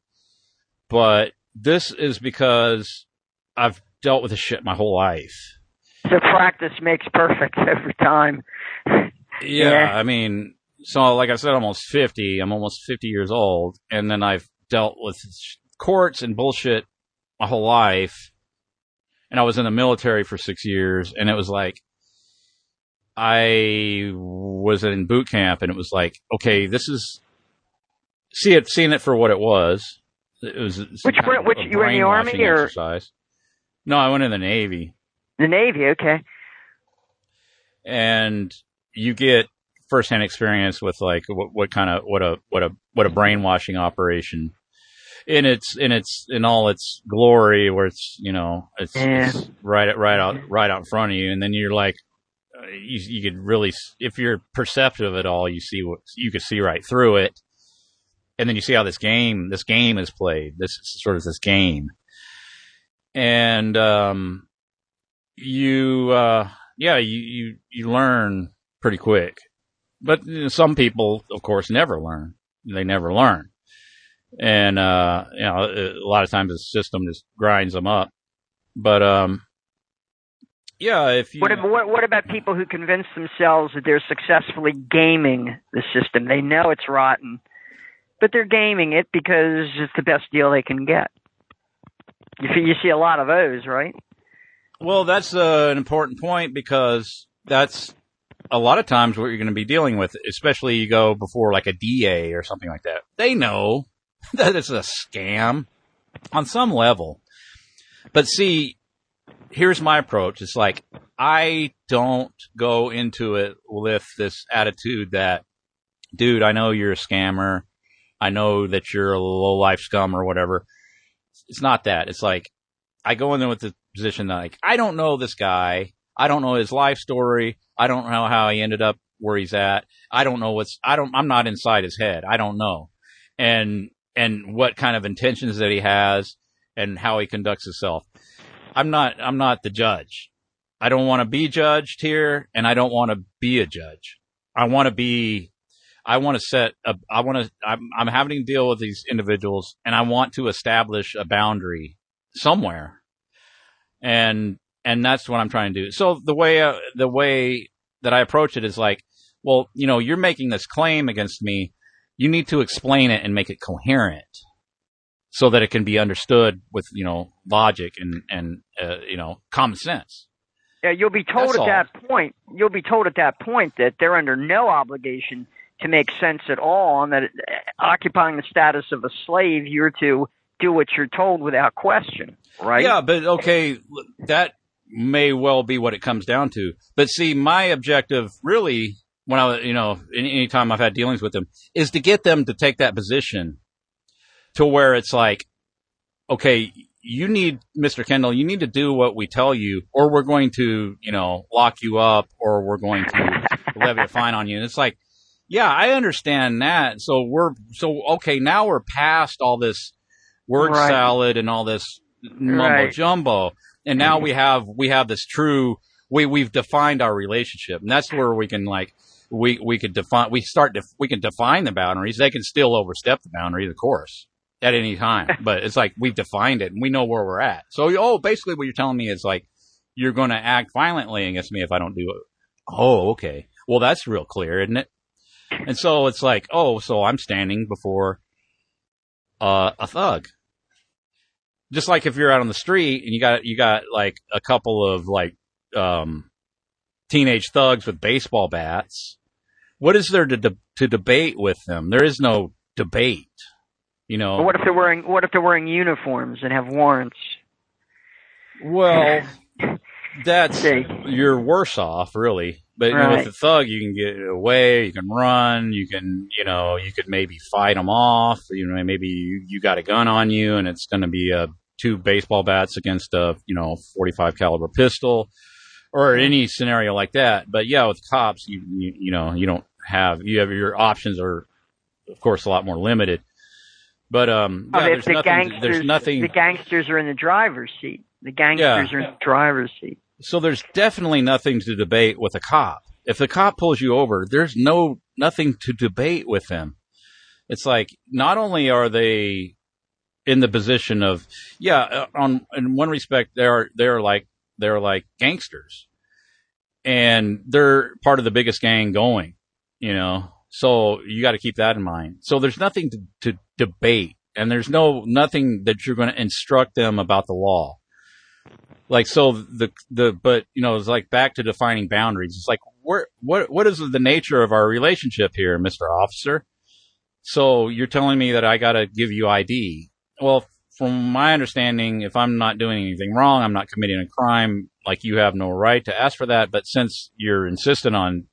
C: but this is because I've dealt with this shit my whole life.
J: So practice makes perfect every time.
C: Yeah,
J: Yeah.
C: I mean, so like I said, almost 50. I'm almost 50 years old. And then I've dealt with courts and bullshit my whole life. And I was in the military for six years. And it was like, I was in boot camp and it was like, okay, this is, see it, seeing it for what it was. It was
J: Which
C: of
J: which you were in the army or-
C: exercise. No, I went in the Navy.
J: The Navy, okay.
C: and you get firsthand experience with like what, what kind of what a what a what a brainwashing operation in its in its in all its glory where it's you know it's, it's right right out right out in front of you. And then you're like uh, you you could really if you're perceptive at all, you see what you could see right through it, and then you see how this game this game is played. This is sort of this game, and um, you uh, yeah you you you learn pretty quick, but you know, some people, of course, never learn. They never learn, and uh, you know a lot of times the system just grinds them up. But um, yeah, if you
J: What, what, what about people who convince themselves that they're successfully gaming the system? They know it's rotten, but they're gaming it because it's the best deal they can get. You see, you see a lot of those, right?
C: Well, that's uh, an important point because that's a lot of times what you're going to be dealing with, especially you go before like a DA or something like that. They know that it's a scam on some level. But see, here's my approach. It's like, I don't go into it with this attitude that, dude, I know you're a scammer. I know that you're a low life scum or whatever. It's not that. It's like, I go in there with the position that like, I don't know this guy. I don't know his life story. I don't know how he ended up where he's at. I don't know what's, I don't, I'm not inside his head. I don't know. And, and what kind of intentions that he has and how he conducts himself. I'm not, I'm not the judge. I don't want to be judged here and I don't want to be a judge. I want to be, I want to set a, I want to, I'm, I'm having to deal with these individuals and I want to establish a boundary somewhere. And, and that's what I'm trying to do. So the way, uh, the way that I approach it is like, well, you know, you're making this claim against me. You need to explain it and make it coherent so that it can be understood with, you know, logic and, and, uh, you know, common sense.
J: Yeah, you'll be told
C: That's
J: at
C: all.
J: that point. You'll be told at that point that they're under no obligation to make sense at all, and that uh, occupying the status of a slave, you're to do what you're told without question. Right?
C: Yeah, but okay, that may well be what it comes down to. But see, my objective really, when I, you know, any anytime I've had dealings with them, is to get them to take that position to where it's like, okay, you need, Mr. Kendall, you need to do what we tell you, or we're going to, you know, lock you up, or we're going to levy a fine on you. And it's like, yeah, I understand that. So we're, so, okay, now we're past all this word
J: Right.
C: salad and all this mumbo
J: Right.
C: jumbo. And now we have, we have this true, we, we've defined our relationship. And that's where we can like, we, we could define, we start to, we can define the boundaries. They can still overstep the boundaries, of course, at any time. But it's like we've defined it and we know where we're at. So, oh, basically what you're telling me is like, you're going to act violently against me if I don't do it. Oh, okay. Well, that's real clear, isn't it? And so it's like, oh, so I'm standing before uh, a thug. Just like if you're out on the street and you got you got like a couple of like um, teenage thugs with baseball bats. What is there to de- to debate with them? There is no debate. You know.
J: But what if they're wearing What if they're wearing uniforms and have warrants?
C: Well, that's you're worse off, really. But you know, with a thug, you can get away, you can run, you can, you know, you could maybe fight them off. You know, maybe you, you got a gun on you, and it's going to be uh, two baseball bats against a, you know, 45 caliber pistol, or any scenario like that. But yeah, with cops, you, you, you know, you don't have you have your options are, of course, a lot more limited. But um,
J: Oh,
C: yeah,
J: if
C: there's
J: the
C: nothing. There's nothing.
J: The gangsters are in the driver's seat. The gangsters
C: Yeah.
J: are in the driver's seat.
C: So there's definitely nothing to debate with a cop. If the cop pulls you over, there's no nothing to debate with them. It's like not only are they in the position of yeah, uh, on in one respect they're they're like they're like gangsters. And they're part of the biggest gang going, you know. So you got to keep that in mind. So there's nothing to, to debate and there's no nothing that you're going to instruct them about the law like so the the but you know it's like back to defining boundaries. It's like where what what is the nature of our relationship here mr officer? So you're telling me that i got to give you id well from my understanding if i'm not doing anything wrong i'm not committing a crime like you have no right to ask for that. But since you're insistent on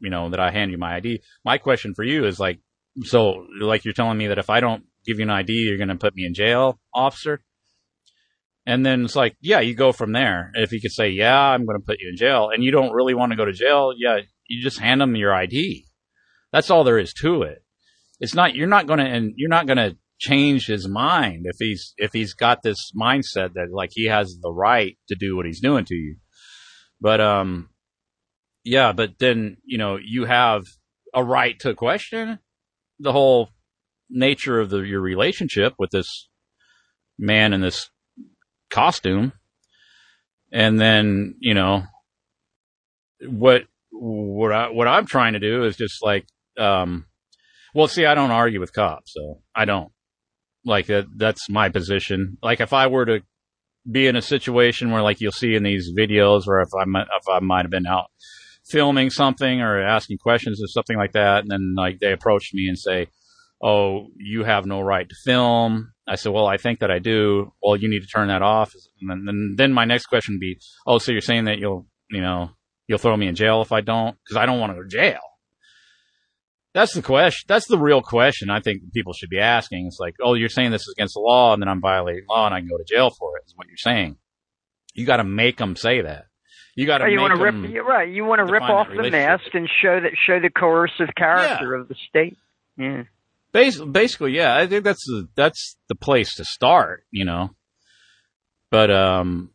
C: you know that i hand you my id my question for you is like so like you're telling me that if i don't give you an id you're going to put me in jail officer And then it's like, yeah, you go from there. If he could say, yeah, I'm going to put you in jail, and you don't really want to go to jail, yeah, you just hand him your ID. That's all there is to it. It's not you're not going to and you're not going to change his mind if he's if he's got this mindset that like he has the right to do what he's doing to you. But um, yeah, but then you know you have a right to question the whole nature of the, your relationship with this man and this costume. And then, you know, what, what I, what I'm trying to do is just like, um, well, see, I don't argue with cops, so I don't like that. That's my position. Like if I were to be in a situation where like you'll see in these videos or if I might, if I might have been out filming something or asking questions or something like that. And then like they approach me and say, Oh, you have no right to film. I said, well, I think that I do. Well, you need to turn that off. And then, then my next question would be, oh, so you're saying that you'll, you know, you'll throw me in jail if I don't? Cause I don't want to go to jail. That's the question. That's the real question I think people should be asking. It's like, oh, you're saying this is against the law and then I'm violating law and I can go to jail for it is what you're saying. You got to make them say that. You got to.
J: Oh, you
C: want
J: to rip? You're right. You want to rip off the mask and show that show the coercive character
C: Yeah.
J: of the state. Yeah.
C: Basically, basically, yeah. I think that's the, that's the place to start, you know. But um,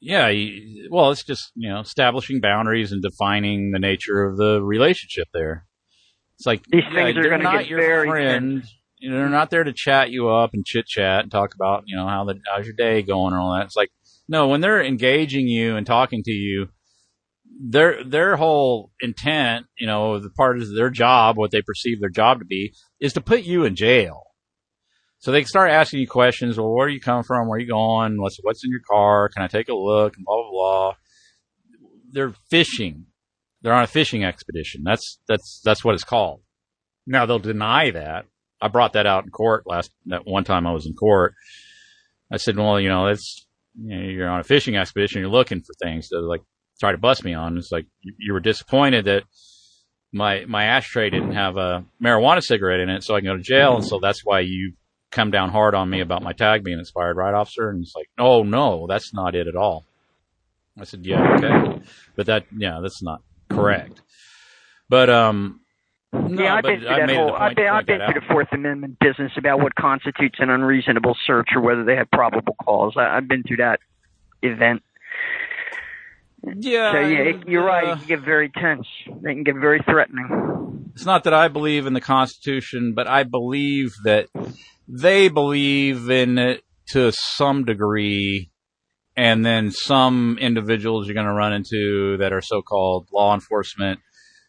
C: yeah. You, well, it's just you know establishing boundaries and defining the nature of the relationship there. It's like
J: These
C: yeah,
J: things are gonna
C: not
J: get
C: your
J: very
C: friend. You know, they're not there to chat you up and chit chat and talk about you know how the how's your day going and all that. It's like no, when they're engaging you and talking to you, their their whole intent, you know, the part of their job, what they perceive their job to be, is to put you in jail. So they start asking you questions. Well, where you coming from? Where are you going? What's what's in your car? Can I take a look? And blah blah blah. They're fishing. They're on a fishing expedition. That's that's that's what it's called. Now they'll deny that. I brought that out in court last that one time I was in court. I said, well, you know, it's you know, you're on a fishing expedition. You're looking for things They're like try to bust me on. It's like you, were disappointed that my my ashtray didn't have a marijuana cigarette in it, so I can go to jail, and so that's why you come down hard on me about my tag being expired, right, officer? And it's like, oh no, that's not it at all. I said, yeah, okay, but that yeah, that's not correct. But um, no,
J: yeah, I've been through
C: I
J: that whole. I've been, I've been through the Fourth Amendment business about what constitutes an unreasonable search or whether they have probable cause. I, I've been through that event.
C: Yeah,
J: So yeah, it, you're right.
C: uh,
J: It can get very tense. They can get very threatening.
C: it's not that I believe in the Constitution, but I believe that they believe in it to some degree, and then some individuals you're going to run into that are so-called law enforcement,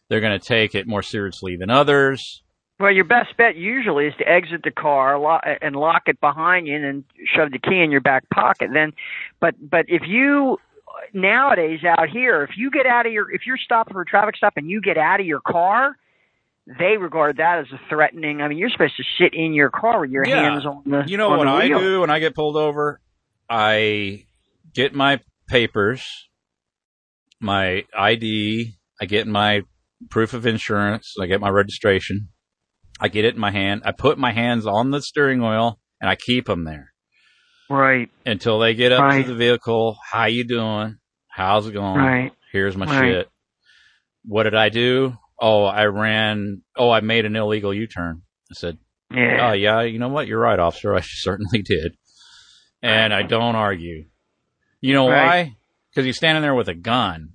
C: they're going to take it more seriously than others.
J: Well, your best bet usually is to exit the car and lock it behind you, and then shove the key in your back pocket. Then, but but if you nowadays out here, if you get out of your, if you're stopped for a traffic stop and you get out of your car, they regard that as a threatening. I mean, you're supposed to sit in your car with your
C: Yeah.
J: hands on the.
C: You know what I
J: wheel.
C: do when I get pulled over? I get my papers, my ID, I get my proof of insurance, I get my registration, I get it in my hand, I put my hands on the steering wheel, and I keep them there
J: Right.
C: until they get up
J: Right.
C: to the vehicle. How you doing? How's it going?
J: Right.
C: Here's my
J: Right.
C: shit. What did I do? Oh, I ran. Oh, I made an illegal U-turn. I said,
J: Yeah.
C: Oh, yeah, you know what? You're right, officer. I certainly did. And I don't argue. You know
J: Right.
C: why? Because he's standing there with a gun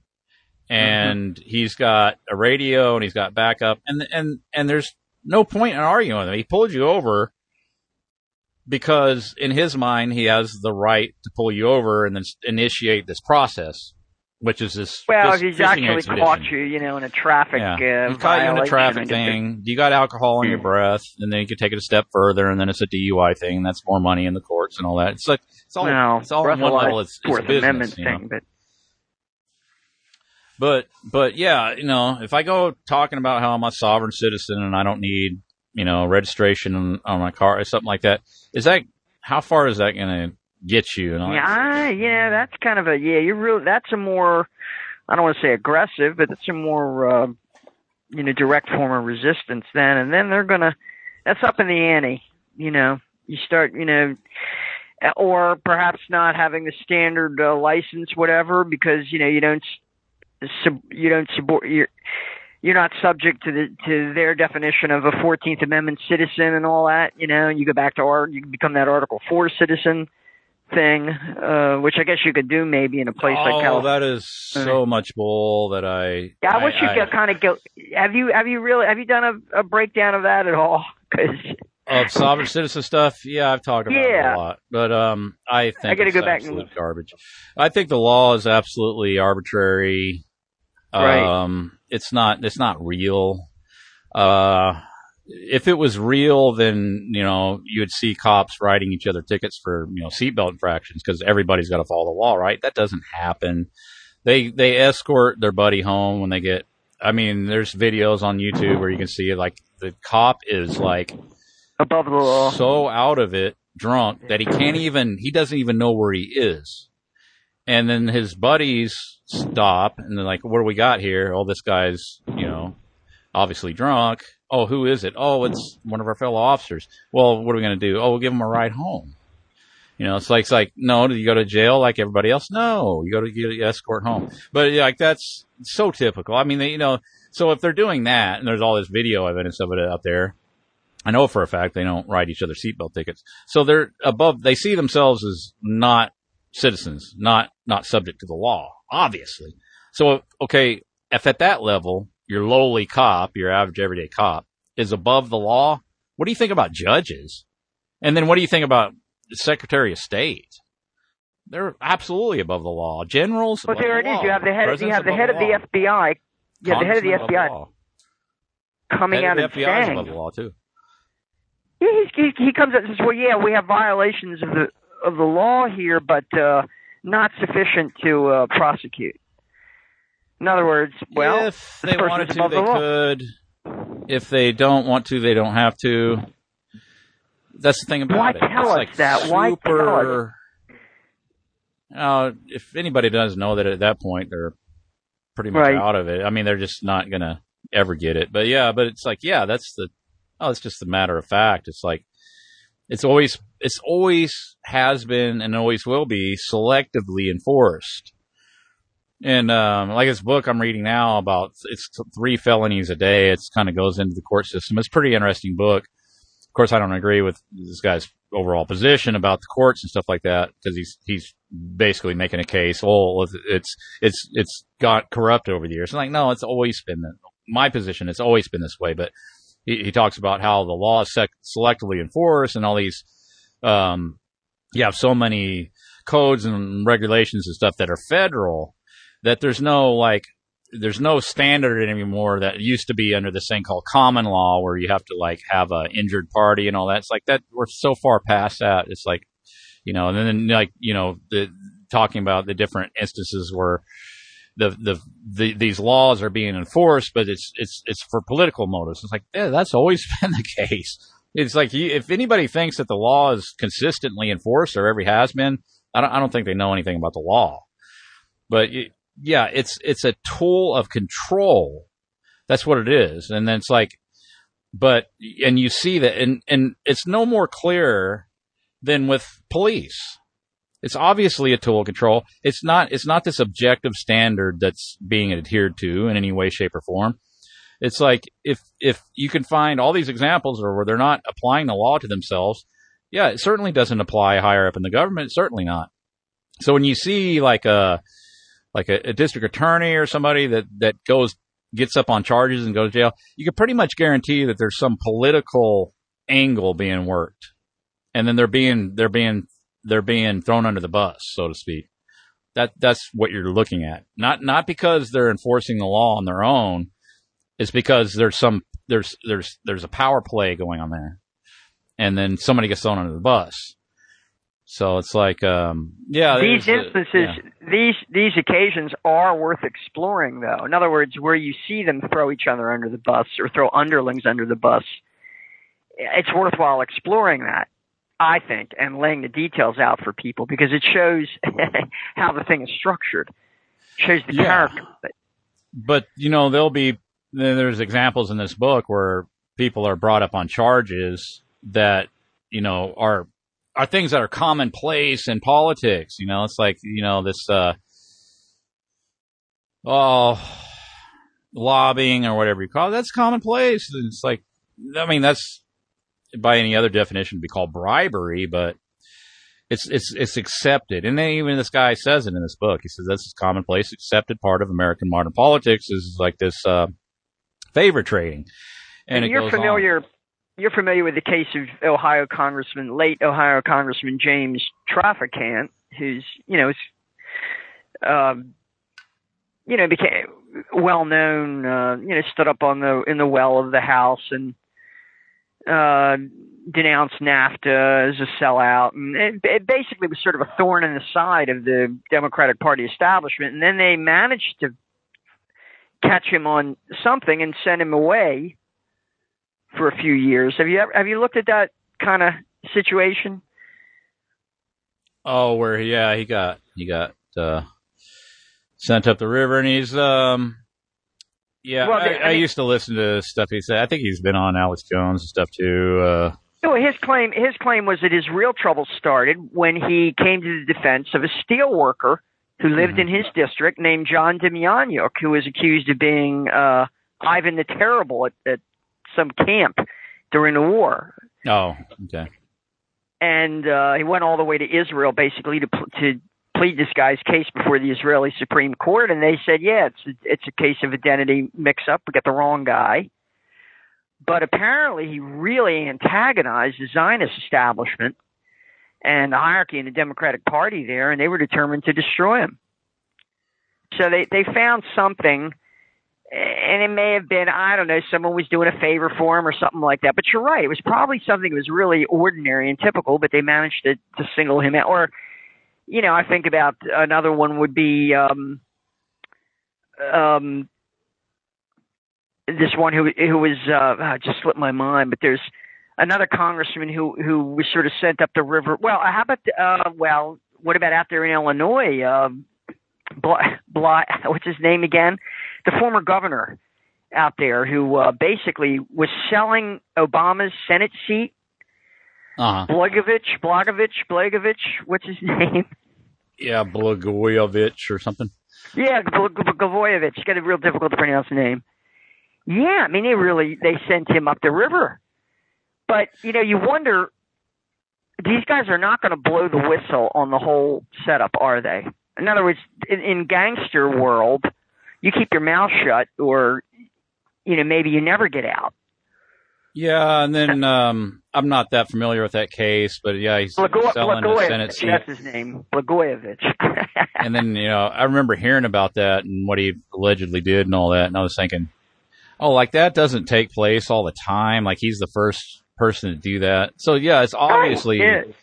C: mm-hmm. and he's got a radio and he's got backup and, and, and there's no point in arguing with him. He pulled you over because in his mind, he has the right to pull you over and then initiate this process, which is this.
J: Well,
C: this
J: he's actually
C: expedition.
J: caught you, you know, in a traffic
C: Yeah.
J: uh,
C: he caught you in a traffic thing. You got alcohol in your breath, and then you could take it a step further, and then it's a DUI thing. That's more money in the courts and all that. It's like it's all
J: No,
C: it's all on one level. It's, it's
J: Fourth
C: business,
J: Amendment
C: you know?
J: thing, but
C: But but yeah, you know, if I go talking about how I'm a sovereign citizen and I don't need you know registration on, my car or something like that, is that how far is that going to get you? And all
J: yeah, I, yeah, that's kind of a yeah. You're real. That's a more I don't want to say aggressive, but it's a more uh, you know direct form of resistance. Then and then they're gonna that's up in the ante. You know, you start you know. or perhaps not having the standard uh, license, whatever, because you know you don't sub, you don't support you're you're not subject to the to their definition of a Fourteenth Amendment citizen and all that. You know, you go back to art, you can become that Article Four citizen thing, uh, which I guess you could do maybe in a place like
C: Oh,
J: California.
C: that is so much bull that I.
J: Yeah, I, wish you
C: I-
J: could kind of go. Have you have you really have you done a, a breakdown of that at all? 'Cause
C: of sovereign citizen stuff. Yeah, I've talked about it a lot, but um, I think
J: I gotta
C: it's
J: go back and
C: absolute garbage. I think the law is absolutely arbitrary.
J: Right.
C: Um, it's not. It's not real. Uh, if it was real, then you know you would see cops writing each other tickets for you know seatbelt infractions because everybody's got to follow the law, right? That doesn't happen. They they escort their buddy home when they get. I mean, there's videos on YouTube where you can see like the cop is like
J: above the law,
C: so out of it, drunk that he can't even. He doesn't even know where he is. And then his buddies stop and they're like, "What do we got here? Oh, this guy's you know obviously drunk. Oh, who is it? Oh, it's one of our fellow officers. Well, what are we going to do? Oh, we'll give him a ride home. You know, it's like, it's like, no, do you go to jail like everybody else? No, you go to escort home. But like that's so typical. I mean, they, you know, so if they're doing that and there's all this video evidence of it out there, I know for a fact they don't write each other seatbelt tickets. So they're above, they see themselves as not citizens, not, not subject to the law, obviously. So, okay, if at that level, your lowly cop, your average everyday cop is above the law, what do you think about judges? And then what do you think about the Secretary of State? They're absolutely above the law. Generals,
J: But
C: above
J: there
C: the
J: it is. You have the head. You have the head of the. FBI. You have the head of the FBI coming
C: Head
J: out
C: of
J: and
C: FBI
J: saying,
C: above the law too.
J: yeah, he, he, he comes out and says, "Well, yeah, we have violations of the of the law here, but uh, not sufficient to uh, prosecute." In other words, well,
C: if they wanted to, they
J: the
C: could. If they don't want to, they don't have to. That's the thing about
J: Why
C: it.
J: tell
C: it's
J: us
C: like
J: that? Why tell
C: super. Uh, if anybody does know that at that point they're pretty much
J: Right.
C: out of it. I mean, they're just not gonna ever get it. But yeah, but it's like, yeah, that's the. Oh, it's just a matter of fact. It's like, it's always, it's always has been and always will be selectively enforced. And um, like this book I'm reading now about it's three felonies a day. It's kind of goes into the court system. It's a pretty interesting book. Of course, I don't agree with this guy's overall position about the courts and stuff like that because he's he's basically making a case. Oh, it's it's it's got corrupt over the years. I'm like, no, it's always been my position. It's always been this way. But he, he talks about how the law is sec- selectively enforced and all these. Um, you have so many codes and regulations and stuff that are federal that there's no like there's no standard anymore that used to be under this thing called common law where you have to like have a injured party and all that. It's like that we're so far past that. It's like you know, and then like you know the talking about the different instances where the, the the these laws are being enforced, but it's it's it's for political motives. It's like yeah, that's always been the case. It's like you, if anybody thinks that the law is consistently enforced or ever has been, I don't I don't think they know anything about the law. But y- yeah, it's it's a tool of control. That's what it is, and then it's like, but and you see that, and and it's no more clear than with police. It's obviously a tool of control. It's not. It's not this objective standard that's being adhered to in any way, shape, or form. It's like if if you can find all these examples where they're not applying the law to themselves, yeah, it certainly doesn't apply higher up in the government. Certainly not. So when you see like a like a, a district attorney or somebody that that goes gets up on charges and goes to jail, you can pretty much guarantee that there's some political angle being worked, and then they're being they're being they're being thrown under the bus, so to speak. That that's what you're looking at. Not not because they're enforcing the law on their own. It's because there's some there's there's there's a power play going on there, and then somebody gets thrown under the bus. So it's like, um, yeah,
J: these
C: a-
J: instances,
C: yeah.
J: these these occasions are worth exploring, though. In other words, where you see them throw each other under the bus or throw underlings under the bus, it's worthwhile exploring that. I think, and laying the details out for people because it shows how the thing is structured, shows the
C: Yeah.
J: character. of it.
C: but you know there'll be there's examples in this book where people are brought up on charges that you know are are things that are commonplace in politics. You know, it's like you know this uh, oh lobbying or whatever you call it. That's commonplace. And it's like I mean that's by any other definition be called bribery, but it's it's it's accepted. And then even this guy says it in this book. He says this is commonplace, accepted part of American modern politics is like this uh, favor trading. And,
J: And,
C: it
J: you're
C: goes
J: familiar.
C: on.
J: You're familiar with the case of Ohio Congressman, late Ohio Congressman James Traficant, who's you know, is, um, you know, became well known. Uh, you know, stood up on the in the well of the House and uh, denounced NAFTA as a sellout, and it, it basically was sort of a thorn in the side of the Democratic Party establishment. And then they managed to catch him on something and send him away for a few years. Have you ever, have you looked at that kind of situation?
C: Oh, where yeah, he got he got uh, sent up the river, and he's um. Yeah,
J: Well,
C: I,
J: I
C: I used to listen to stuff he said. I think he's been on Alex Jones and stuff too. Uh,
J: No, his claim his claim was that his real trouble started when he came to the defense of a steel worker who lived in his district named John Demjanjuk, who was accused of being uh, Ivan the Terrible at, at some camp during the war.
C: oh, okay.
J: and uh, he went all the way to Israel basically to to plead this guy's case before the Israeli Supreme Court, and they said, yeah, it's it's a case of identity mix-up. We got the wrong guy. But apparently, he really antagonized the Zionist establishment and the hierarchy in the Democratic Party there, and they were determined to destroy him. So they they found something and it may have been I don't know someone was doing a favor for him or something like that. But you're right, it was probably something that was really ordinary and typical, but they managed to to single him out. Or you know, I think about another one would be um um this one who who was uh ah, just slipped my mind, but there's another congressman who who was sort of sent up the river. Well, how about uh well, what about out there in Illinois? Um Bly, Bly, what's his name again? The former governor out there who uh, basically was selling Obama's Senate seat.
C: Uh huh.
J: Blagojevich, Blagojevich, Blagojevich, what's his name?
C: Yeah, Blagojevich or something.
J: Yeah, Blagojevich. Got a real difficult to pronounce his name. Yeah, I mean they really they sent him up the river, but you know you wonder these guys are not going to blow the whistle on the whole setup, are they? In other words, in, in gangster world, you keep your mouth shut, or you know maybe you never get out.
C: Yeah, and then um, I'm not that familiar with that case, but yeah, he's
J: Blago-
C: selling a Senate seat.
J: that's his name, Blagojevich.
C: and then you know I remember hearing about that and what he allegedly did and all that, and I was thinking, oh, like that doesn't take place all the time. Like he's the first person to do that. So yeah, it's obviously
J: Right, yeah.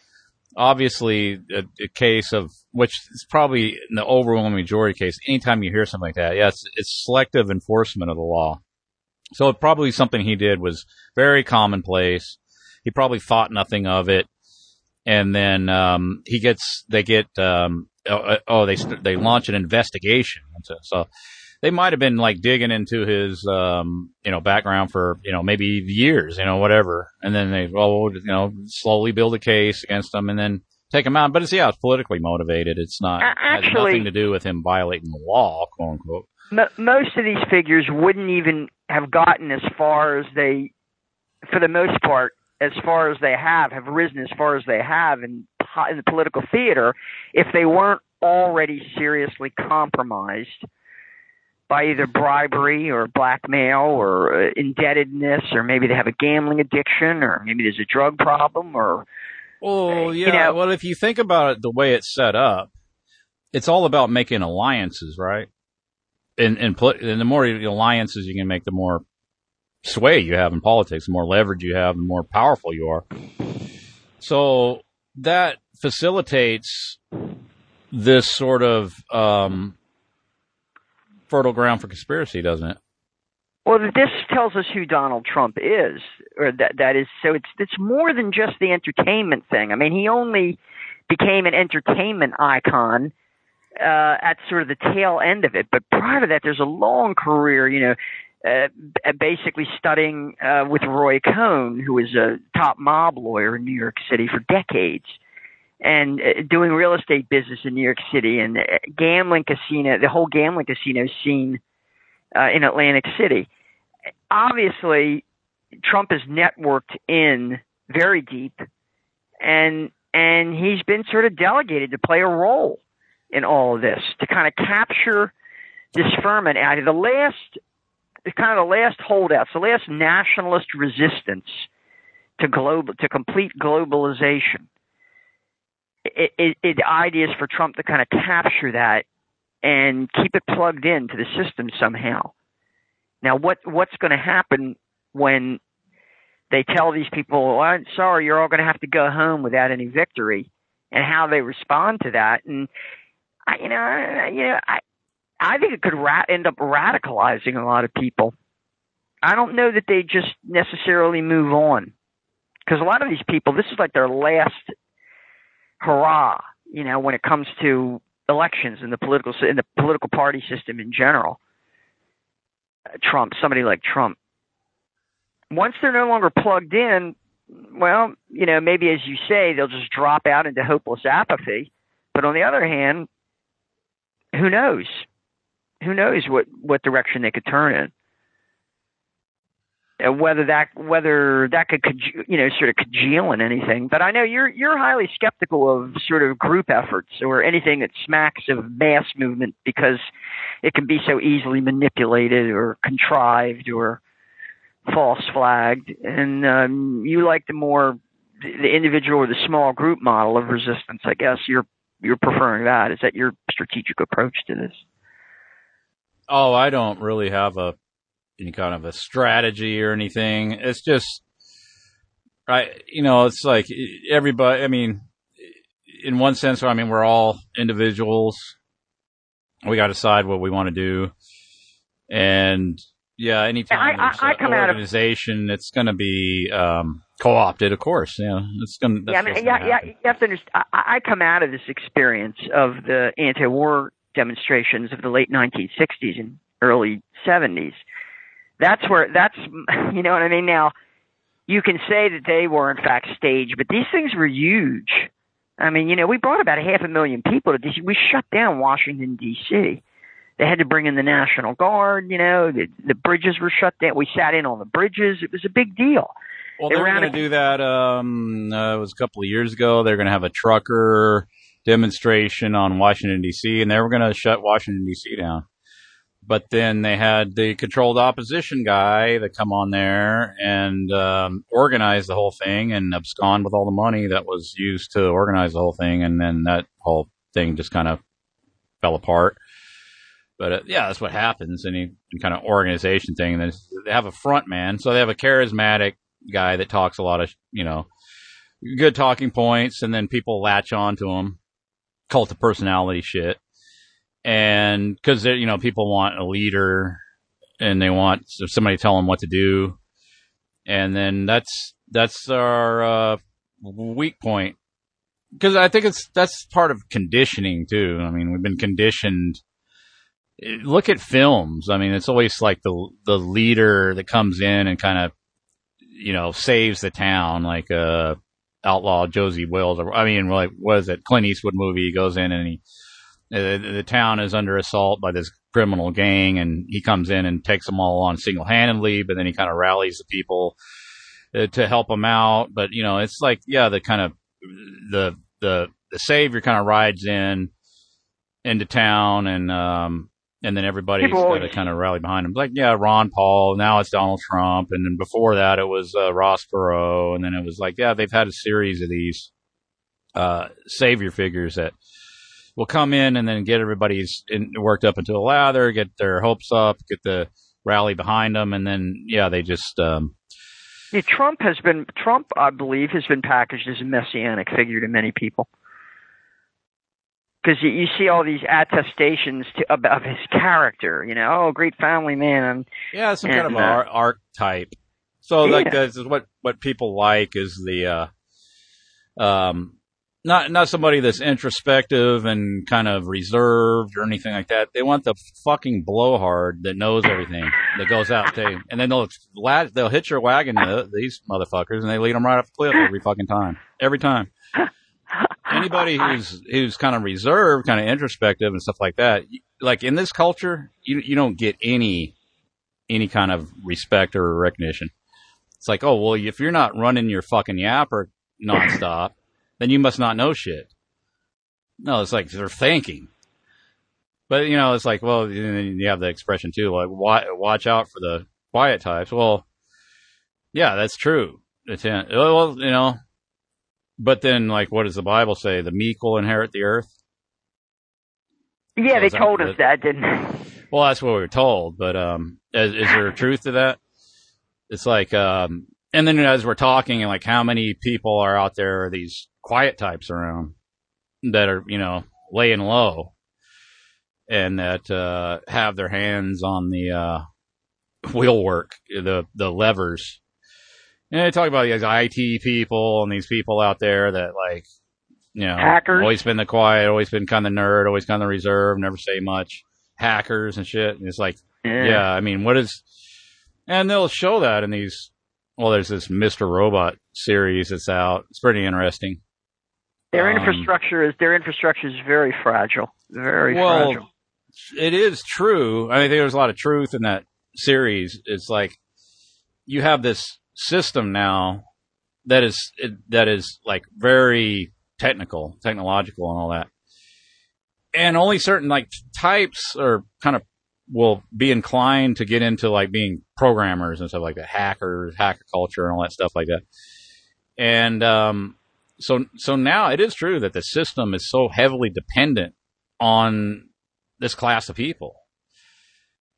C: obviously a, a case of which is probably in the overwhelming majority case. Anytime you hear something like that, yes, it's selective enforcement of the law. So probably something he did was very commonplace. He probably thought nothing of it, and then um, he gets they get um, oh, oh they they launch an investigation. So, so they might have been like digging into his um, you know background for you know maybe years, you know whatever, and then they well you know slowly build a case against him and then take him out. But it's yeah, it's politically motivated. It's not has
J: actually-
C: nothing to do with him violating the law, quote unquote.
J: Mo most of these figures wouldn't even have gotten as far as they, for the most part, as far as they have, have risen as far as they have in in the political theater, if they weren't already seriously compromised by either bribery or blackmail or uh, indebtedness, or maybe they have a gambling addiction, or maybe there's a drug problem, or
C: Oh
J: you
C: yeah.
J: know-
C: well, if you think about it, the way it's set up, it's all about making alliances, right? And and, put, and the more alliances you can make, the more sway you have in politics, the more leverage you have, the more powerful you are. So that facilitates this sort of um, fertile ground for conspiracy, doesn't it?
J: Well, this tells us who Donald Trump is, or that that is. So it's it's more than just the entertainment thing. I mean, he only became an entertainment icon uh, at sort of the tail end of it. But prior to that, there's a long career. You know, uh, basically studying uh, with Roy Cohn, who was a top mob lawyer in New York City for decades, and uh, doing real estate business in New York City and uh, gambling casino, the whole gambling casino scene uh, in Atlantic City. Obviously, Trump is networked in very deep, and and he's been sort of delegated to play a role in all of this to kind of capture this ferment out of the last kind of the last holdouts, the last nationalist resistance to global to complete globalization. It, it, it for Trump to kind of capture that and keep it plugged into the system somehow. Now, what what's going to happen when they tell these people, well, "I'm sorry, you're all going to have to go home without any victory," and how they respond to that, and You know, you know, I I think it could ra- end up radicalizing a lot of people. I don't know that they just necessarily move on because a lot of these people, this is like their last hurrah, you know, when it comes to elections in the political in the political party system in general. Trump, somebody like Trump. Once they're no longer plugged in, well, you know, maybe as you say, they'll just drop out into hopeless apathy. But on the other hand, who knows? who knows what what direction they could turn in and whether that whether that could you know sort of congeal in anything. But I know you're you're highly skeptical of sort of group efforts or anything that smacks of mass movement because it can be so easily manipulated or contrived or false flagged. And um, you like the more the individual or the small group model of resistance. I guess you're you're preferring that. Is that your strategic approach to this?
C: Oh, I don't really have a any kind of a strategy or anything. It's just I you know, it's like everybody I mean in one sense I mean we're all individuals. We got to decide what we want to do. And yeah, anytime
J: I, I, I come
C: an
J: out of
C: organization, it's going to be um, co-opted, of course. Yeah, it's going.
J: yeah, I mean, yeah, yeah. You have to understand. I, I come out of this experience of the anti-war demonstrations of the late 1960s and early 70s. That's where that's you know what I mean. Now you can say that they were in fact staged, but these things were huge. I mean, you know, we brought about a half a million people to DC. We shut down Washington D.C. They had to bring in the National Guard. You know, the, the bridges were shut down. We sat in on the bridges. It was a big deal.
C: Well, they, they were going to do that. Um, uh, it was a couple of years ago. They're going to have a trucker demonstration on Washington D.C. and they were going to shut Washington D.C. down. But then they had the controlled opposition guy that come on there and um, organize the whole thing and abscond with all the money that was used to organize the whole thing, and then that whole thing just kind of fell apart. But uh, yeah, that's what happens in any kind of organization thing. They have a front man, so they have a charismatic guy that talks a lot of you know good talking points, and then people latch on to him cult of personality shit. And because you know people want a leader and they want somebody to tell them what to do, and then that's that's our uh, weak point. Because I think it's that's part of conditioning too. I mean, we've been conditioned. Look at films. I mean, it's always like the the leader that comes in and kind of you know saves the town, like uh outlaw Josey Wales. Or, I mean, like, what is it? Clint Eastwood movie. He goes in and he, uh, the town is under assault by this criminal gang and he comes in and takes them all on single handedly, but then he kind of rallies the people uh, to help them out. But, you know, it's like, yeah, the kind of, the, the, the savior kind of rides in into town and, um, and then everybody's got to kind of rally behind him. Like, yeah, Ron Paul. Now it's Donald Trump, and then before that it was uh, Ross Perot, and then it was like, yeah, they've had a series of these uh, savior figures that will come in and then get everybody's in, worked up into a lather, get their hopes up, get the rally behind them, and then yeah, they just. Um,
J: yeah, Trump has been Trump, I believe, has been packaged as a messianic figure to many people because you, you see all these attestations to, of, of his character. You know, oh, great family man. And,
C: yeah, some
J: and,
C: kind of
J: uh,
C: archetype. So
J: yeah.
C: like this is what what people like is the uh, um not not somebody that's introspective and kind of reserved or anything like that. They want the fucking blowhard that knows everything that goes out there, and then they'll they'll hit your wagon. These motherfuckers, and they lead them right off the cliff every fucking time. Every time. Anybody who's who's kind of reserved, kind of introspective and stuff like that, like in this culture, you you don't get any any kind of respect or recognition. It's like, oh well, if you're not running your fucking yapper nonstop, then you must not know shit. No, it's like they're thinking. But you know, it's like, well, then you have the expression too, like wa- watch out for the quiet types. Well, yeah, that's true. It's well, you know, but then like, what does the Bible say? The meek will inherit the earth.
J: Yeah,
C: So
J: they told us that, didn't they?
C: Well, that's what we were told, but um, is, is there truth to that? It's like, um, and then as we're talking, and like how many people are out there, Are these quiet types around that are, you know, laying low and that uh, have their hands on the uh, wheel work, the the levers. And they talk about these IT people and these people out there that like, you know,
J: Hackers.
C: always been the quiet, always been kind of nerd, always kind of reserved, never say much. Hackers and shit. And it's like,
J: Yeah.
C: yeah, I mean, what is, and they'll show that in these. Well, there's this Mr. Robot series that's out. It's pretty interesting.
J: Their
C: Um,
J: infrastructure is their infrastructure is very fragile. Very
C: well,
J: fragile.
C: it is true. I think there's a lot of truth in that series. It's like you have this system now that is that is like very technical, technological, and all that. And only certain like types are kind of will be inclined to get into like being programmers and stuff like that, hackers, hacker culture, and all that stuff like that. And um, so so now it is true that the system is so heavily dependent on this class of people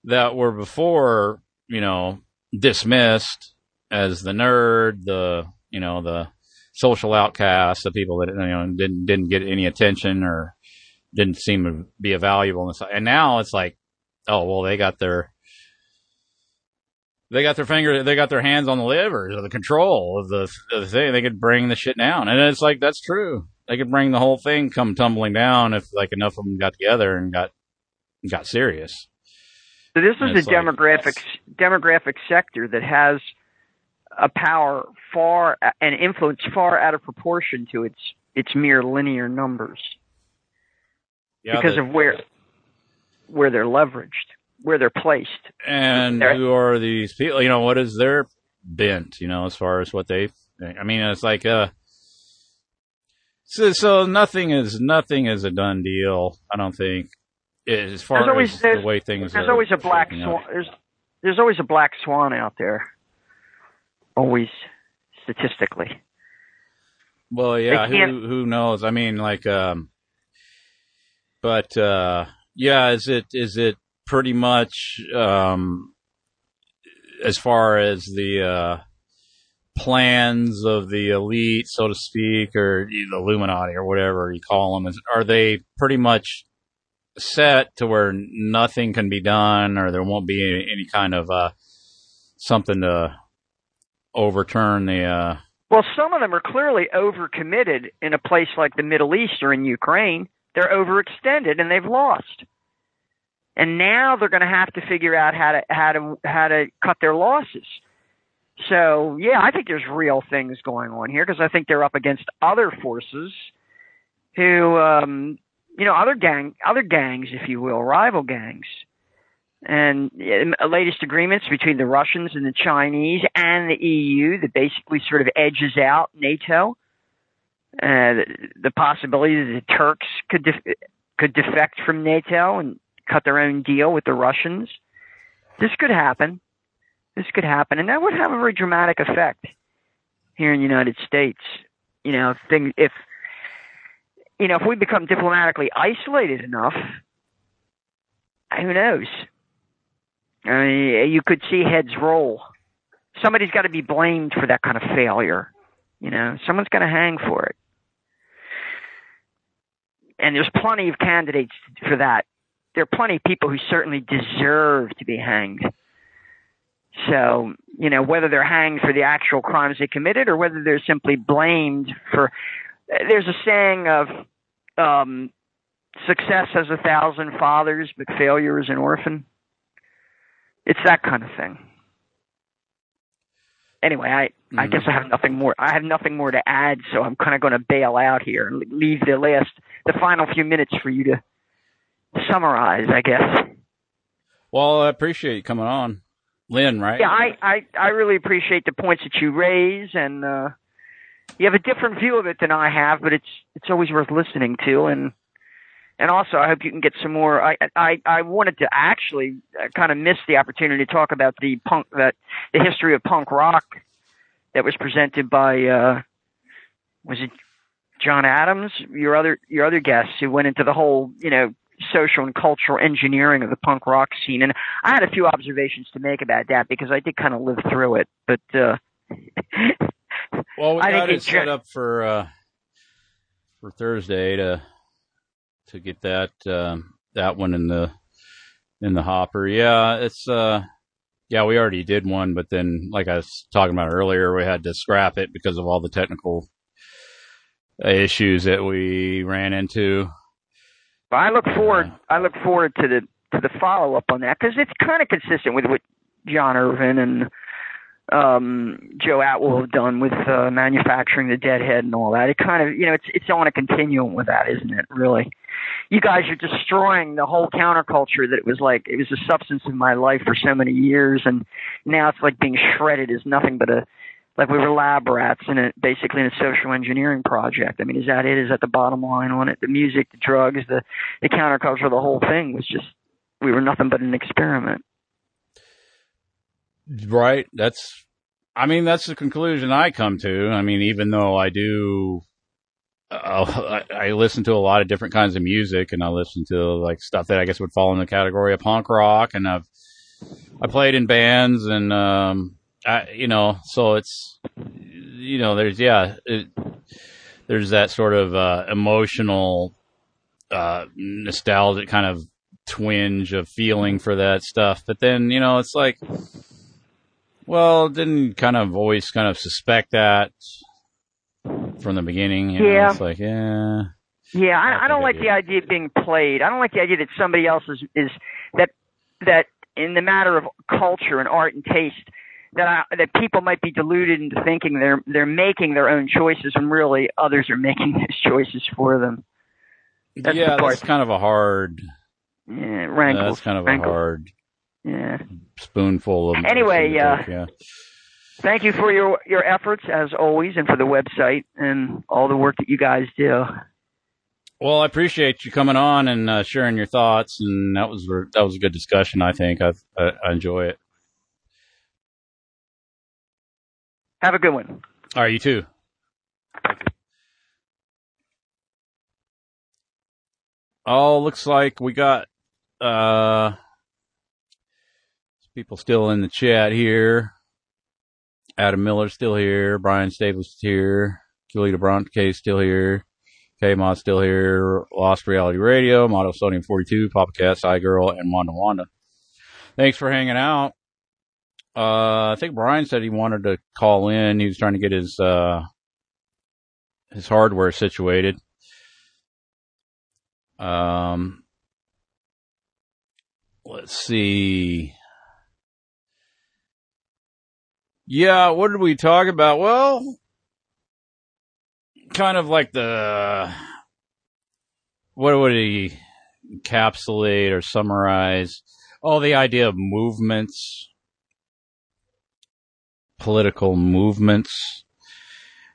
C: that were before, you know, dismissed as the nerd, the you know, the social outcasts, the people that you know didn't didn't get any attention or didn't seem to be a valuable and stuff. And now it's like, oh well, they got their they got their finger, they got their hands on the levers of the control of the, of the thing. They could bring the shit down, and it's like that's true. They could bring the whole thing come tumbling down if like enough of them got together and got got serious.
J: So this is a
C: like-
J: demographic demographic sector that has a power far and influence far out of proportion to its its mere linear numbers
C: Yeah,
J: because
C: the-
J: of where where they're leveraged, where they're placed.
C: and
J: They're-
C: who are these people? You know, what is their bent? You know, as far as what they. I mean, it's like uh, so, so nothing is nothing is a done deal. I don't think as far
J: There's always
C: as the way things.
J: there's
C: are
J: always a black swan. There's there's always a black swan out there. Always, statistically.
C: Well, yeah, who who knows? I mean, like, um, but uh, yeah, is it is it pretty much um, as far as the uh, plans of the elite, so to speak, or the Illuminati or whatever you call them? Is, are they pretty much set to where nothing can be done, or there won't be any, any kind of uh, something to overturn the? Uh,
J: Well, some of them are clearly overcommitted in a place like the Middle East or in Ukraine. They're overextended and they've lost. And now they're going to have to figure out how to how to how to cut their losses. So, yeah, I think there's real things going on here because I think they're up against other forces who um you know, other gang other gangs if you will, rival gangs. And uh, latest agreements between the Russians and the Chinese and the EU that basically sort of edges out NATO. Uh, the, the possibility that the Turks could def- could defect from NATO and cut their own deal with the Russians. This could happen. This could happen, and that would have a very dramatic effect here in the United States. You know, if thing if you know if we become diplomatically isolated enough, who knows? Mean, you could see heads roll. Somebody's got to be blamed for that kind of failure. You know, someone's going to hang for it. And there's plenty of candidates for that. There are plenty of people who certainly deserve to be hanged. So, you know, whether they're hanged for the actual crimes they committed or whether they're simply blamed for there's a saying of um, success has a thousand fathers, but failure is an orphan. It's that kind of thing. Anyway, I I guess I have nothing more. I have nothing more to add, so I'm kind of going to bail out here and leave the last, the final few minutes for you to summarize. I guess.
C: Well, I appreciate you coming on, Lynn. Right?
J: Yeah, I I I really appreciate the points that you raise, and uh, you have a different view of it than I have, but it's it's always worth listening to, and and also I hope you can get some more. I I I wanted to actually uh, kind of miss the opportunity to talk about the punk that the history of punk rock that was presented by uh was it John Adams, your other your other guests who went into the whole you know social and cultural engineering of the punk rock scene, and I had a few observations to make about that because I did kind of live through it, but. uh
C: Well, we
J: I
C: got it set up for uh, for Thursday to to get that um, that one in the in the hopper. Yeah, it's uh yeah, we already did one, but then like I was talking about earlier, we had to scrap it because of all the technical issues that we ran into.
J: But I look forward. I look forward to the to the follow up on that because it's kind of consistent with what Jan Irvin and um Joe Atwill have done with uh, manufacturing the Deadhead and all that. It kind of you know it's it's on a continuum with that, isn't it? Really, you guys are destroying the whole counterculture that it was like it was the substance of my life for so many years, and now it's like being shredded is nothing but a like we were lab rats in a basically in a social engineering project. I mean, is that it? Is that the bottom line on it? The music, the drugs, the the counterculture, the whole thing was just we were nothing but an experiment.
C: Right. That's, I mean, that's the conclusion I come to. I mean, even though I do, uh, I, I listen to a lot of different kinds of music and I listen to like stuff that I guess would fall in the category of punk rock and I've, I played in bands and, um, I, you know, so it's, you know, there's, yeah, it, there's that sort of, uh, emotional, uh, nostalgic kind of twinge of feeling for that stuff. But then, you know, it's like, well, didn't kind of always kind of suspect that from the beginning. You know?
J: Yeah.
C: It's like, yeah.
J: Yeah, I, I don't like the idea of being played. I don't like the idea that somebody else is is that that in the matter of culture and art and taste that I, that people might be deluded into thinking they're they're making their own choices when really others are making those choices for them. That's
C: yeah,
J: the
C: that's kind of a hard.
J: Yeah, rankles.
C: That's kind of
J: rankles.
C: a hard
J: Yeah.
C: spoonful of.
J: Anyway, uh,
C: yeah.
J: Thank you for your your efforts as always, and for the website and all the work that you guys do.
C: Well, I appreciate you coming on and uh, sharing your thoughts, and that was that was a good discussion. I think I I, I enjoy it.
J: Have a good one.
C: All right, you too. Oh, looks like we got uh people still in the chat here. Adam Miller's still here. Brian Staples is here. Julita Bronte still here. K Mod still here. Lost Reality Radio, Motto Sodium 42, Papa Cat, Side Girl, and Wanda Wanda. Thanks for hanging out. Uh, I think Brian said he wanted to call in. He was trying to get his, uh, his hardware situated. Um, let's see. Yeah, what did we talk about? Well, kind of like the what would he encapsulate or summarize? Oh, the idea of movements, political movements.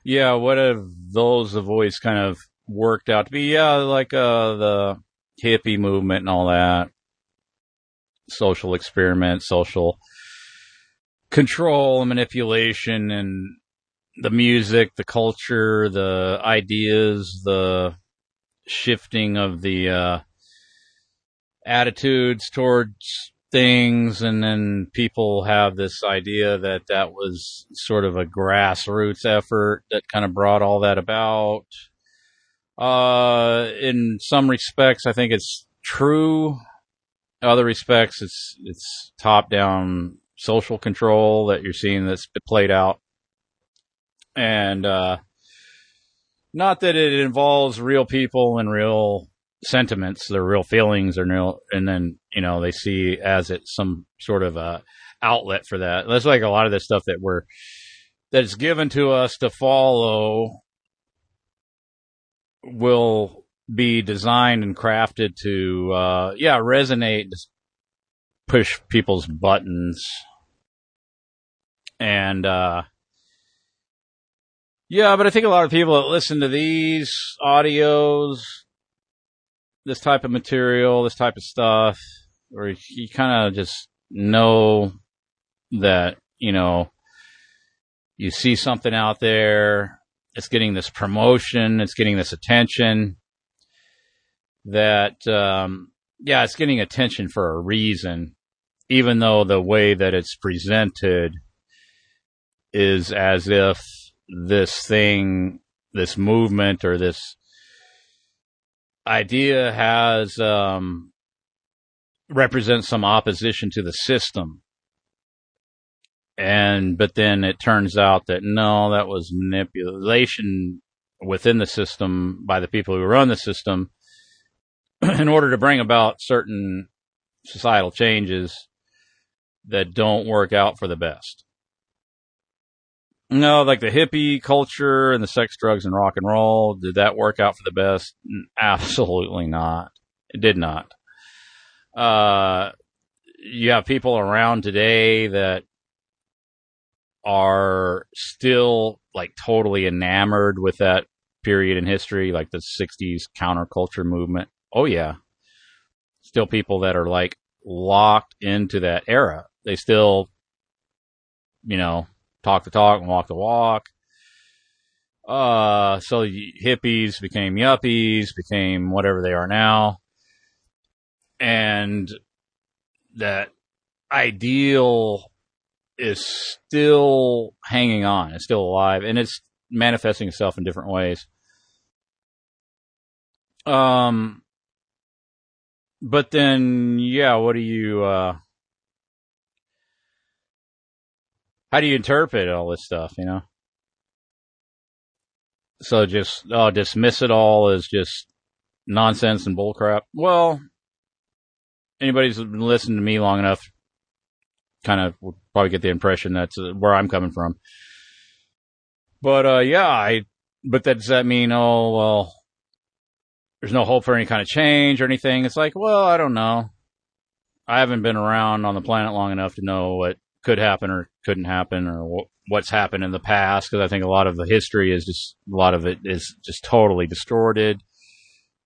C: Yeah, what have those have always kind of worked out to be? Yeah, like uh, the hippie movement and all that, social experiment, social control and manipulation and the music, the culture, the ideas, the shifting of the uh, attitudes towards things, and then people have this idea that that was sort of a grassroots effort that kind of brought all that about. Uh, in some respects, I think it's true. Other respects, it's it's top down social control that you're seeing that's played out and uh not that it involves real people and real sentiments, their real feelings, or real, and then you know they see as it some sort of a outlet for that. That's like a lot of the stuff that we're that's given to us to follow will be designed and crafted to uh yeah resonate push people's buttons. And uh yeah but i think a lot of people that listen to these audios this type of material this type of stuff or you kind of just know that you know you see something out there it's getting this promotion it's getting this attention that um yeah it's getting attention for a reason even though the way that it's presented is as if this thing this movement or this idea has um represents some opposition to the system. And but then it turns out that no that was manipulation within the system by the people who run the system in order to bring about certain societal changes that don't work out for the best no like the hippie culture and the sex drugs and rock and roll did that work out for the best absolutely not it did not uh you have people around today that are still like totally enamored with that period in history, like the 60s counterculture movement. Oh, yeah. Still people that are like locked into that era. They still, you know, talk the talk and walk the walk. Uh, so hippies became yuppies, became whatever they are now. And that ideal is still hanging on. It's still alive, and it's manifesting itself in different ways. Um, but then, yeah, what do you? Uh, how do you interpret all this stuff? You know. So just oh, dismiss it all as just nonsense and bullcrap. Well, anybody who's been listening to me long enough kind of will probably get the impression that's uh, where I'm coming from. But uh, yeah, I. But that, does that mean oh well? There's no hope for any kind of change or anything. It's like, well, I don't know. I haven't been around on the planet long enough to know what could happen or couldn't happen or what's happened in the past because I think a lot of the history is just a lot of it is just totally distorted.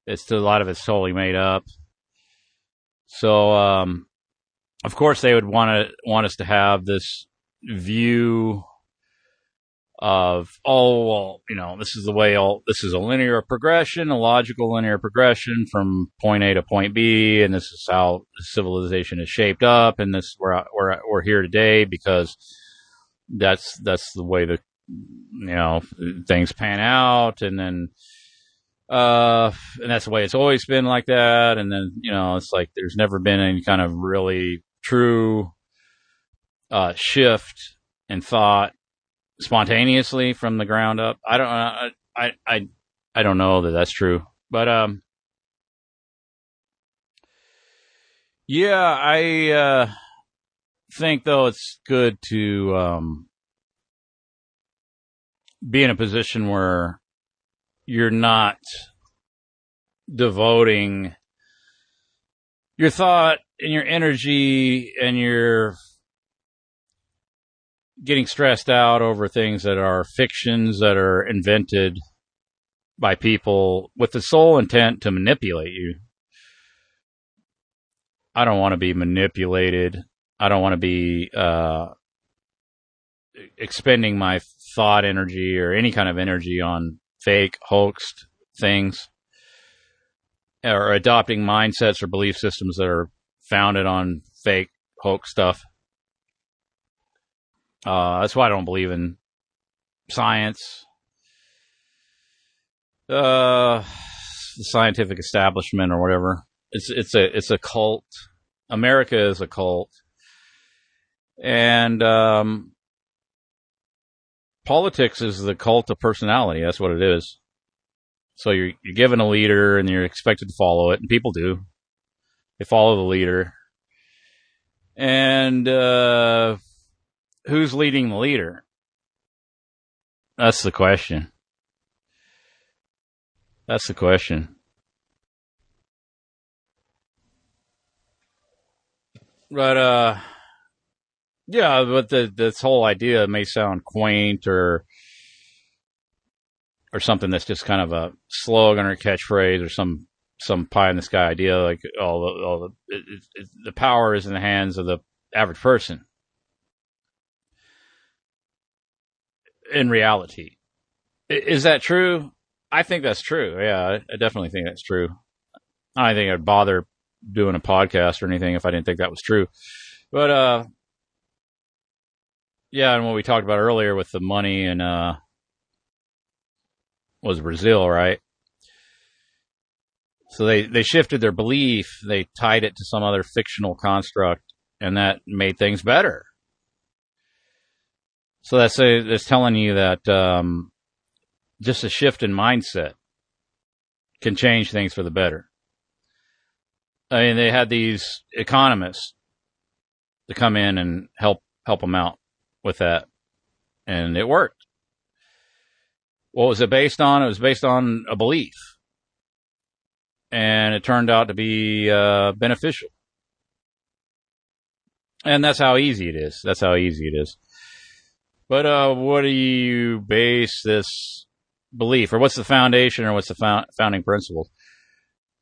C: It's a lot of it's totally made up. So um, of course, they would want to want us to have this view of oh well, you know, this is the way all this is a linear progression, a logical linear progression from point A to point B, and this is how civilization is shaped up, and this we're we're we're here today because that's that's the way the you know things pan out, and then uh, and that's the way it's always been like that. And then, you know, it's like there's never been any kind of really true uh, shift in thought spontaneously from the ground up. I don't, I, I, I, I don't know that that's true, but um, yeah, I uh, think though it's good to um, be in a position where you're not devoting your thought and your energy and your getting stressed out over things that are fictions that are invented by people with the sole intent to manipulate you. I don't want to be manipulated. I don't want to be uh, expending my thought energy or any kind of energy on fake, hoaxed things or adopting mindsets or belief systems that are founded on fake hoax stuff. Uh, that's why I don't believe in science. Uh, the scientific establishment or whatever. It's it's a it's a cult. America is a cult, and um, politics is the cult of personality. That's what it is. So you're you're given a leader and you're expected to follow it, and people do. They follow the leader. And uh, who's leading the leader? That's the question. That's the question. But uh yeah, but the this whole idea may sound quaint or or something that's just kind of a slogan or catchphrase or some some pie in the sky idea like all the all the it, it, the power is in the hands of the average person. In reality, is that true? I think that's true. Yeah, I definitely think that's true. I don't think I'd bother doing a podcast or anything if I didn't think that was true. But uh yeah, and what we talked about earlier with the money and uh was Brazil, right? So they they shifted their belief, they tied it to some other fictional construct and that made things better. So that's a, that's telling you that um, just a shift in mindset can change things for the better. I mean, they had these economists to come in and help help them out with that, and it worked. What was it based on? It was based on a belief, and it turned out to be uh, beneficial. And that's how easy it is. That's how easy it is. But uh, what do you base this belief, or what's the foundation, or what's the founding principles?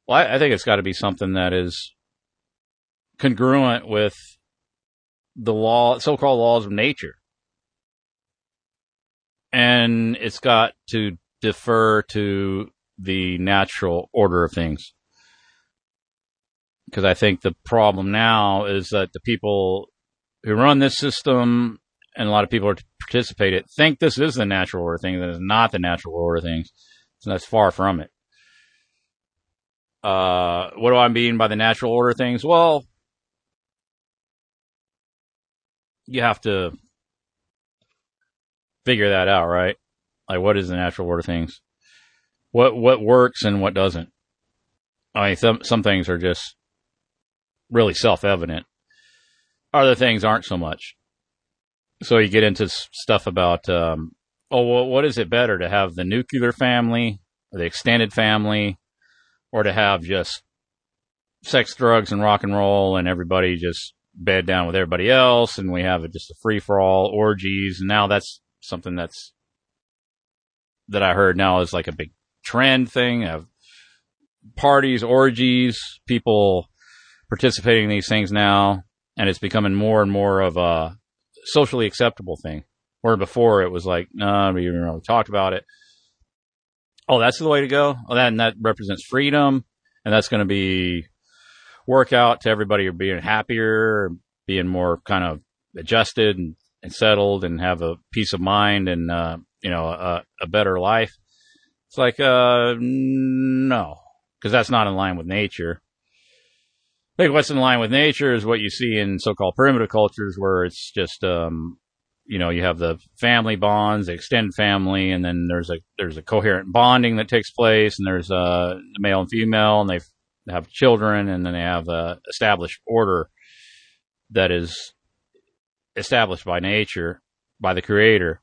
C: Well, I, I think it's got to be something that is congruent with the law, so-called laws of nature, and it's got to defer to the natural order of things. Because I think the problem now is that the people who run this system and a lot of people participate it think this is the natural order of things, and it's not the natural order of things. That's far from it. Uh, what do I mean by the natural order of things? Well, you have to figure that out, right? Like, what is the natural order of things? What what works and what doesn't? I mean, some some things are just really self evident. Other things aren't so much. So you get into stuff about, um, oh, well, what is it better to have the nuclear family or the extended family or to have just sex, drugs, and rock and roll, and everybody just bed down with everybody else, and we have just a free for all orgies. And now that's something that's that I heard now is like a big trend thing of parties, orgies, people participating in these things now, and it's becoming more and more of a socially acceptable thing. Where before it was like, no, nah, we didn't really talked about it oh, that's the way to go. Oh, that and that represents freedom, and that's going to be work out to everybody being happier, being more kind of adjusted and, and settled, and have a peace of mind and uh, you know a, a, better life. It's like, uh, no, because that's not in line with nature. I think what's in line with nature is what you see in so-called primitive cultures, where it's just um, you know you have the family bonds, the extended family, and then there's a there's a coherent bonding that takes place, and there's a male and female, and they have children, and then they have a established order that is established by nature, by the Creator,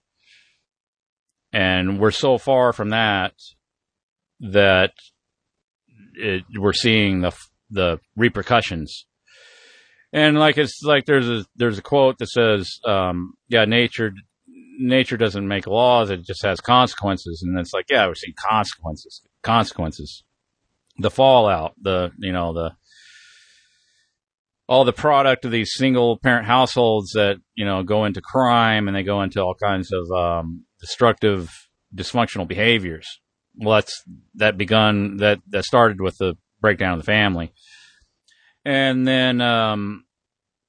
C: and we're so far from that that it, we're seeing the the repercussions and like it's like there's a there's a quote that says, um, "Yeah, nature nature doesn't make laws; it just has consequences." And it's like, yeah, we're seeing consequences, consequences, the fallout, the you know the all the product of these single parent households that you know go into crime and they go into all kinds of um, destructive, dysfunctional behaviors. Well, that's that begun that that started with the breakdown of the family and then, um,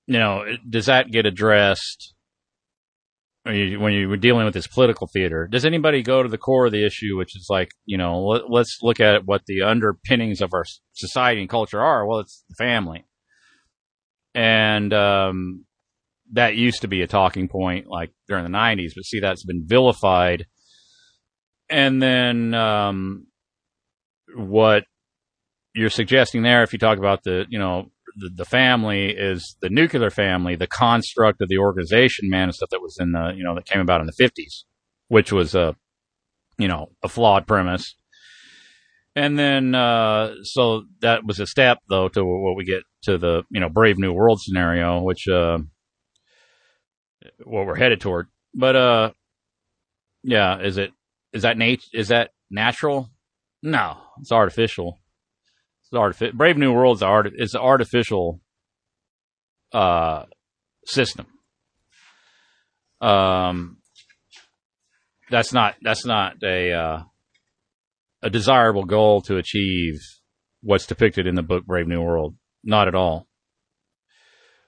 C: you know, does that get addressed when you, when you were dealing with this political theater? Does anybody go to the core of the issue, which is like, you know, let, let's look at what the underpinnings of our society and culture are? Well, it's the family. And, um, that used to be a talking point like during the 90s, but see, that's been vilified. And then, um, what you're suggesting there, if you talk about the, you know, the, the family is the nuclear family, the construct of the organization, man, and stuff that was in the, you know, that came about in the 50s, which was a, you know, a flawed premise. And then, uh, so that was a step, though, to what we get to the, you know, Brave New World scenario, which, uh, what we're headed toward. But, uh, yeah, is it, is that nat- is that natural? No, it's artificial. It's artificial. Brave New World's art. It's an artificial uh, system. Um, that's not that's not a uh, a desirable goal to achieve. What's depicted in the book Brave New World? Not at all.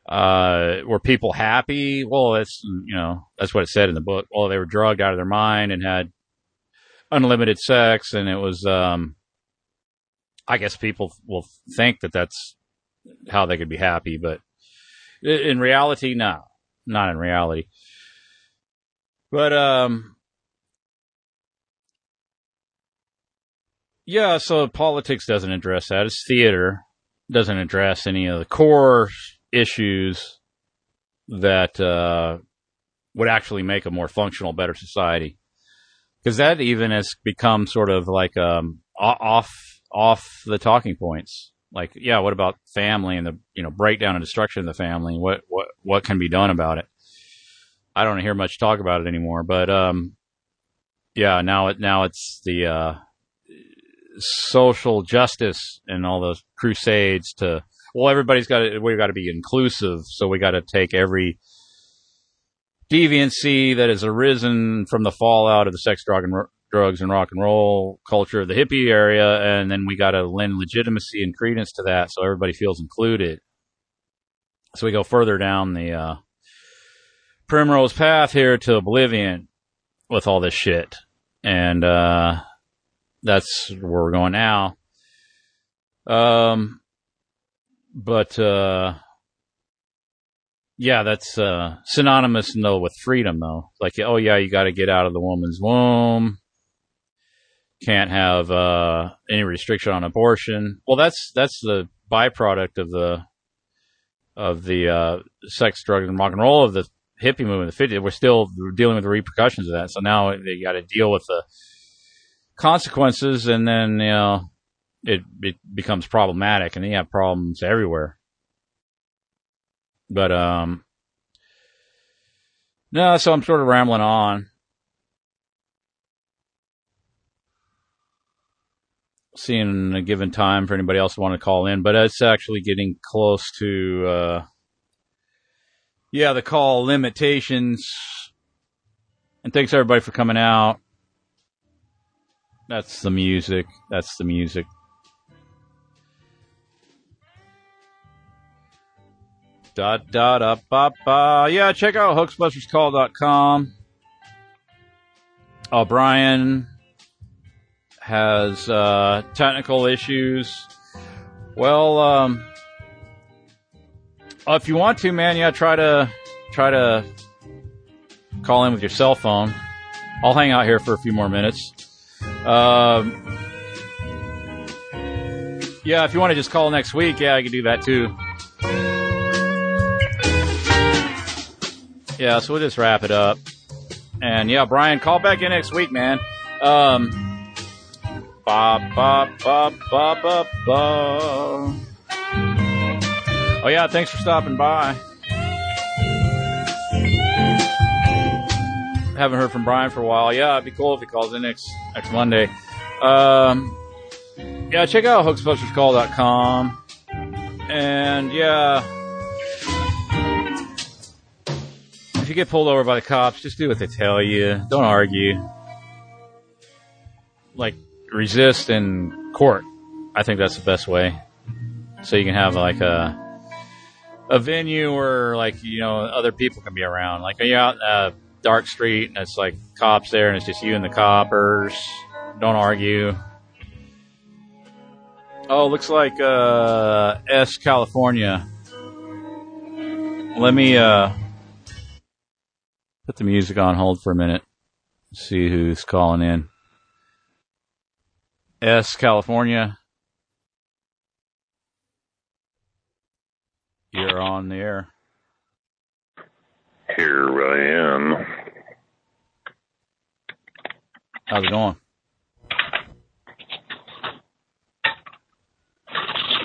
C: Uh, were people happy? Well, that's you know that's what it said in the book. Well, they were drugged out of their mind and had unlimited sex, and it was. Um, I guess people will think that that's how they could be happy, but in reality, no, not in reality. But um, yeah. So politics doesn't address that. It's theater. Doesn't address any of the core issues that uh, would actually make a more functional, better society. Because that even has become sort of like um, off off the talking points. Like, yeah, what about family and the you know breakdown and destruction of the family? What what what can be done about it? I don't hear much talk about it anymore. But um, yeah, now it now it's the uh, social justice and all those crusades to well, everybody's got we've got to be inclusive, so we got to take every deviancy that has arisen from the fallout of the sex, drug, and drugs and rock and roll culture of the hippie area, and then we got to lend legitimacy and credence to that, so everybody feels included. So we go further down the uh, primrose path here to oblivion with all this shit, and uh, that's where we're going now. Um, but uh, yeah, that's uh, synonymous though with freedom though. Like, oh yeah, you got to get out of the woman's womb. Can't have uh, any restriction on abortion. Well, that's that's the byproduct of the of the uh, sex, drugs, and rock and roll of the hippie movement, the 50s. We're still dealing with the repercussions of that. So now they got to deal with the consequences, and then you know it, it becomes problematic, and you have problems everywhere. But um, no, so I'm sort of rambling on. Seeing a given time for anybody else who want to call in, but it's actually getting close to uh, yeah, the call limitations. And thanks everybody for coming out. That's the music. That's the music. Da da da ba ba. Yeah, check out hoaxbusterscall.com. Oh, Brian has uh, technical issues. Well, um, if you want to, man, yeah, try to try to call in with your cell phone. I'll hang out here for a few more minutes. Um, yeah, if you want to just call next week, yeah, I can do that too. Yeah, so we'll just wrap it up. And yeah, Brian, call back in next week, man. Um, ba ba ba ba ba ba. Oh yeah, thanks for stopping by. Haven't heard from Brian for a while. Yeah, it'd be cool if he calls in next next Monday. Um, yeah, check out hoaxbusterscall.com. And yeah, if you get pulled over by the cops, just do what they tell you. Don't argue. Like resist in court. I think that's the best way. So you can have like a a venue where like you know other people can be around. Like you're out in a dark street and it's like cops there and it's just you and the coppers. Don't argue. Oh, looks like uh, S California. Let me uh, put the music on hold for a minute. See who's calling in. S, California. You're on the air.
K: Here I am.
C: How's it going?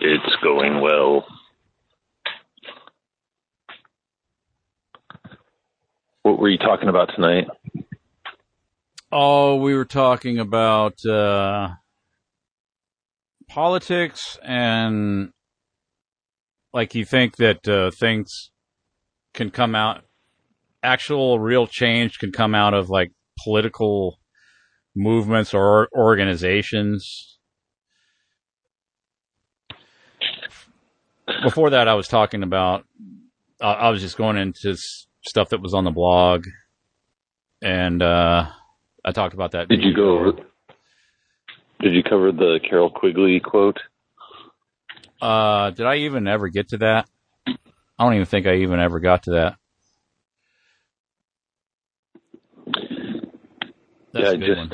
K: It's going well. What were you talking about tonight?
C: Oh, we were talking about uh, politics and like you think that uh, things can come out, actual real change can come out of like political movements or organizations. Before that, I was talking about, I I was just going into stuff that was on the blog and, uh, I talked about that.
K: Did you go? Did you cover the Carroll Quigley quote?
C: Uh, did I even ever get to that? I don't even think I even ever got to that. That's
K: yeah,
C: a
K: I just
C: one.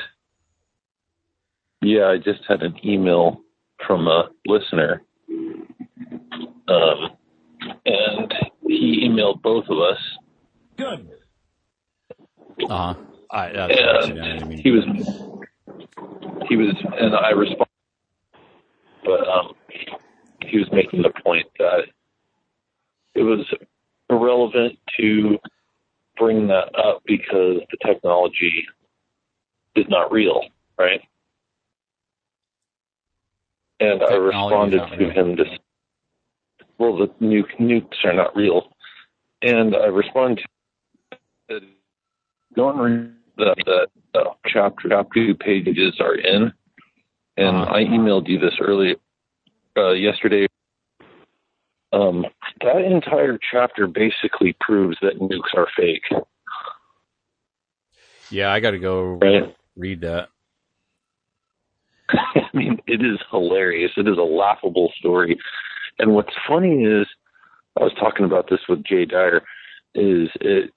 K: yeah, I just had an email from a listener, um, and he emailed both of us.
C: Good. Uh huh. I, that's an accident. I mean-
K: he was he was and I responded, but um, he was making the point that it was irrelevant to bring that up because the technology is not real, right? And I responded to
C: real.
K: him to, well, the nuke, nukes are not real, and I responded to and read the, the uh, chapter chapter two pages are in, and I emailed you this early uh, yesterday. Um, that entire chapter basically proves that nukes are fake.
C: Yeah, I got to go
K: Right.
C: read that.
K: I mean, it is hilarious. It is a laughable story. And what's funny is, I was talking about this with Jay Dyer, is it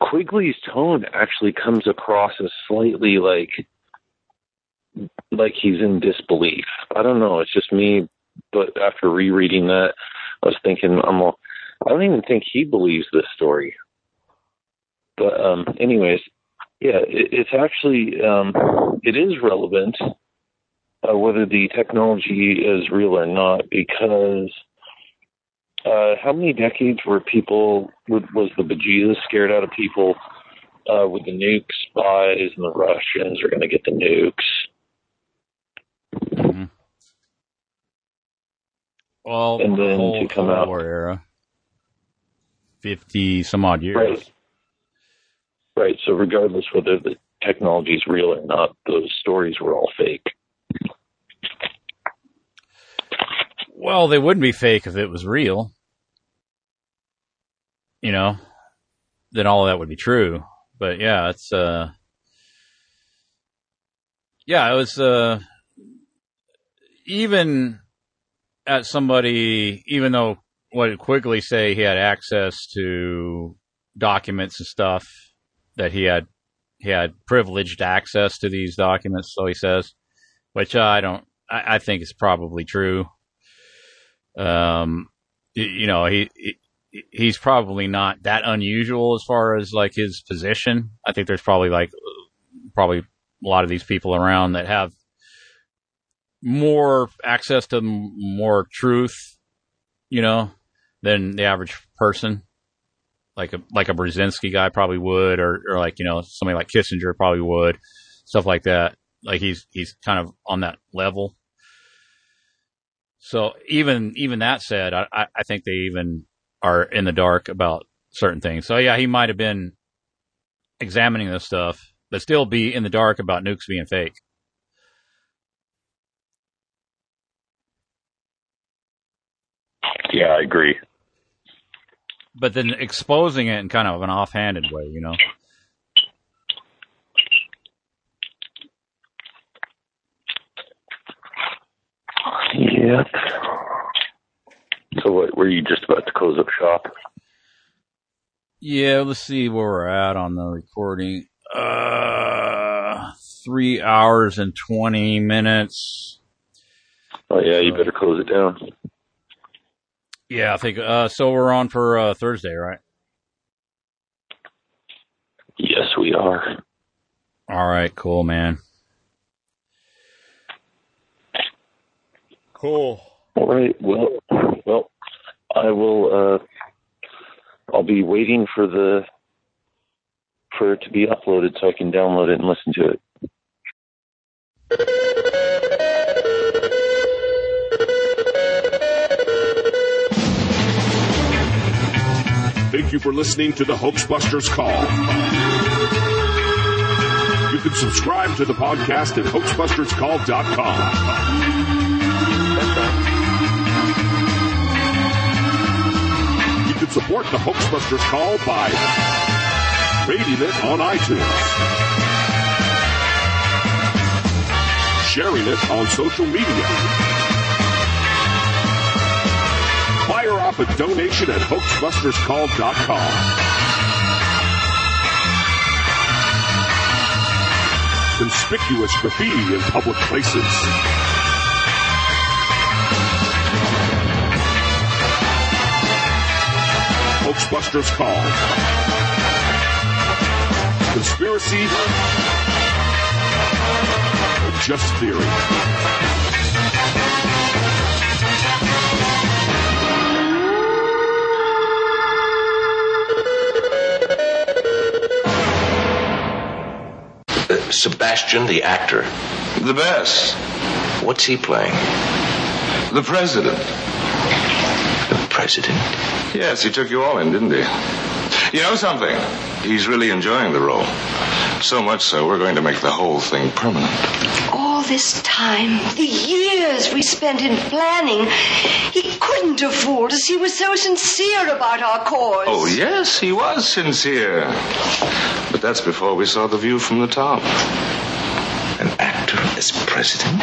K: Quigley's tone actually comes across as slightly like like he's in disbelief. I don't know. It's just me, but after rereading that, I was thinking, I'm. all- I don't even think he believes this story. But um, anyways, yeah, it, it's actually um, it is relevant uh, whether the technology is real or not because uh, how many decades were people was the bejesus scared out of people uh, with the nuke spies and the Russians are going to get the nukes.
C: Well,
K: And then
C: the
K: to come
C: Cold
K: out-
C: War era, fifty some odd years.
K: Right. Right. So regardless whether the technology is real or not, those stories were all fake.
C: Well, they wouldn't be fake if it was real. You know, then all of that would be true. But yeah, it's uh, yeah, it was uh, even at somebody, even though what did Quigley say he had access to documents and stuff that he had he had privileged access to these documents, so he says, which I don't, I, I think is probably true. Um, you know, he, he he's probably not that unusual as far as like his position. I think there's probably like probably a lot of these people around that have more access to more truth, you know, than the average person. Like a like a Brzezinski guy probably would, or or like you know somebody like Kissinger probably would, stuff like that. Like he's he's kind of on that level. So even even that said, I, I I think they even are in the dark about certain things. So yeah, he might have been examining this stuff, but still be in the dark about nukes being fake.
K: Yeah, I agree.
C: But then exposing it in kind of an offhanded way, you know.
K: Yep. So what, were you just about to close up shop?
C: Yeah, let's see where we're at on the recording. Uh, three hours and 20 minutes.
K: Oh yeah, you better close it down.
C: Yeah, I think, uh, so we're on for, uh, Thursday, right?
K: Yes, we are.
C: All right, cool, man. Cool.
K: All right. Well, well, I will. uh I'll be waiting for the for it to be uploaded so I can download it and listen to it.
L: Thank you for listening to the Hoaxbusters Call. You can subscribe to the podcast at hoaxbusterscall.com. support the Hoaxbusters Call by rating it on iTunes, sharing it on social media, fire off a donation at hoaxbusterscall.com. conspicuous graffiti in public places. Hoaxbusters Call. Conspiracy or just theory.
M: Sebastian, the actor.
N: The best.
M: What's he playing?
N: The president.
M: The president?
N: Yes, he took you all in, didn't he? You know something? He's really enjoying the role. So much so, we're going to make the whole thing permanent.
O: All this time, the years we spent in planning, he couldn't have fooled us. He was so sincere about our cause.
N: Oh, yes, he was sincere. But that's before we saw the view from the top.
M: An actor as president?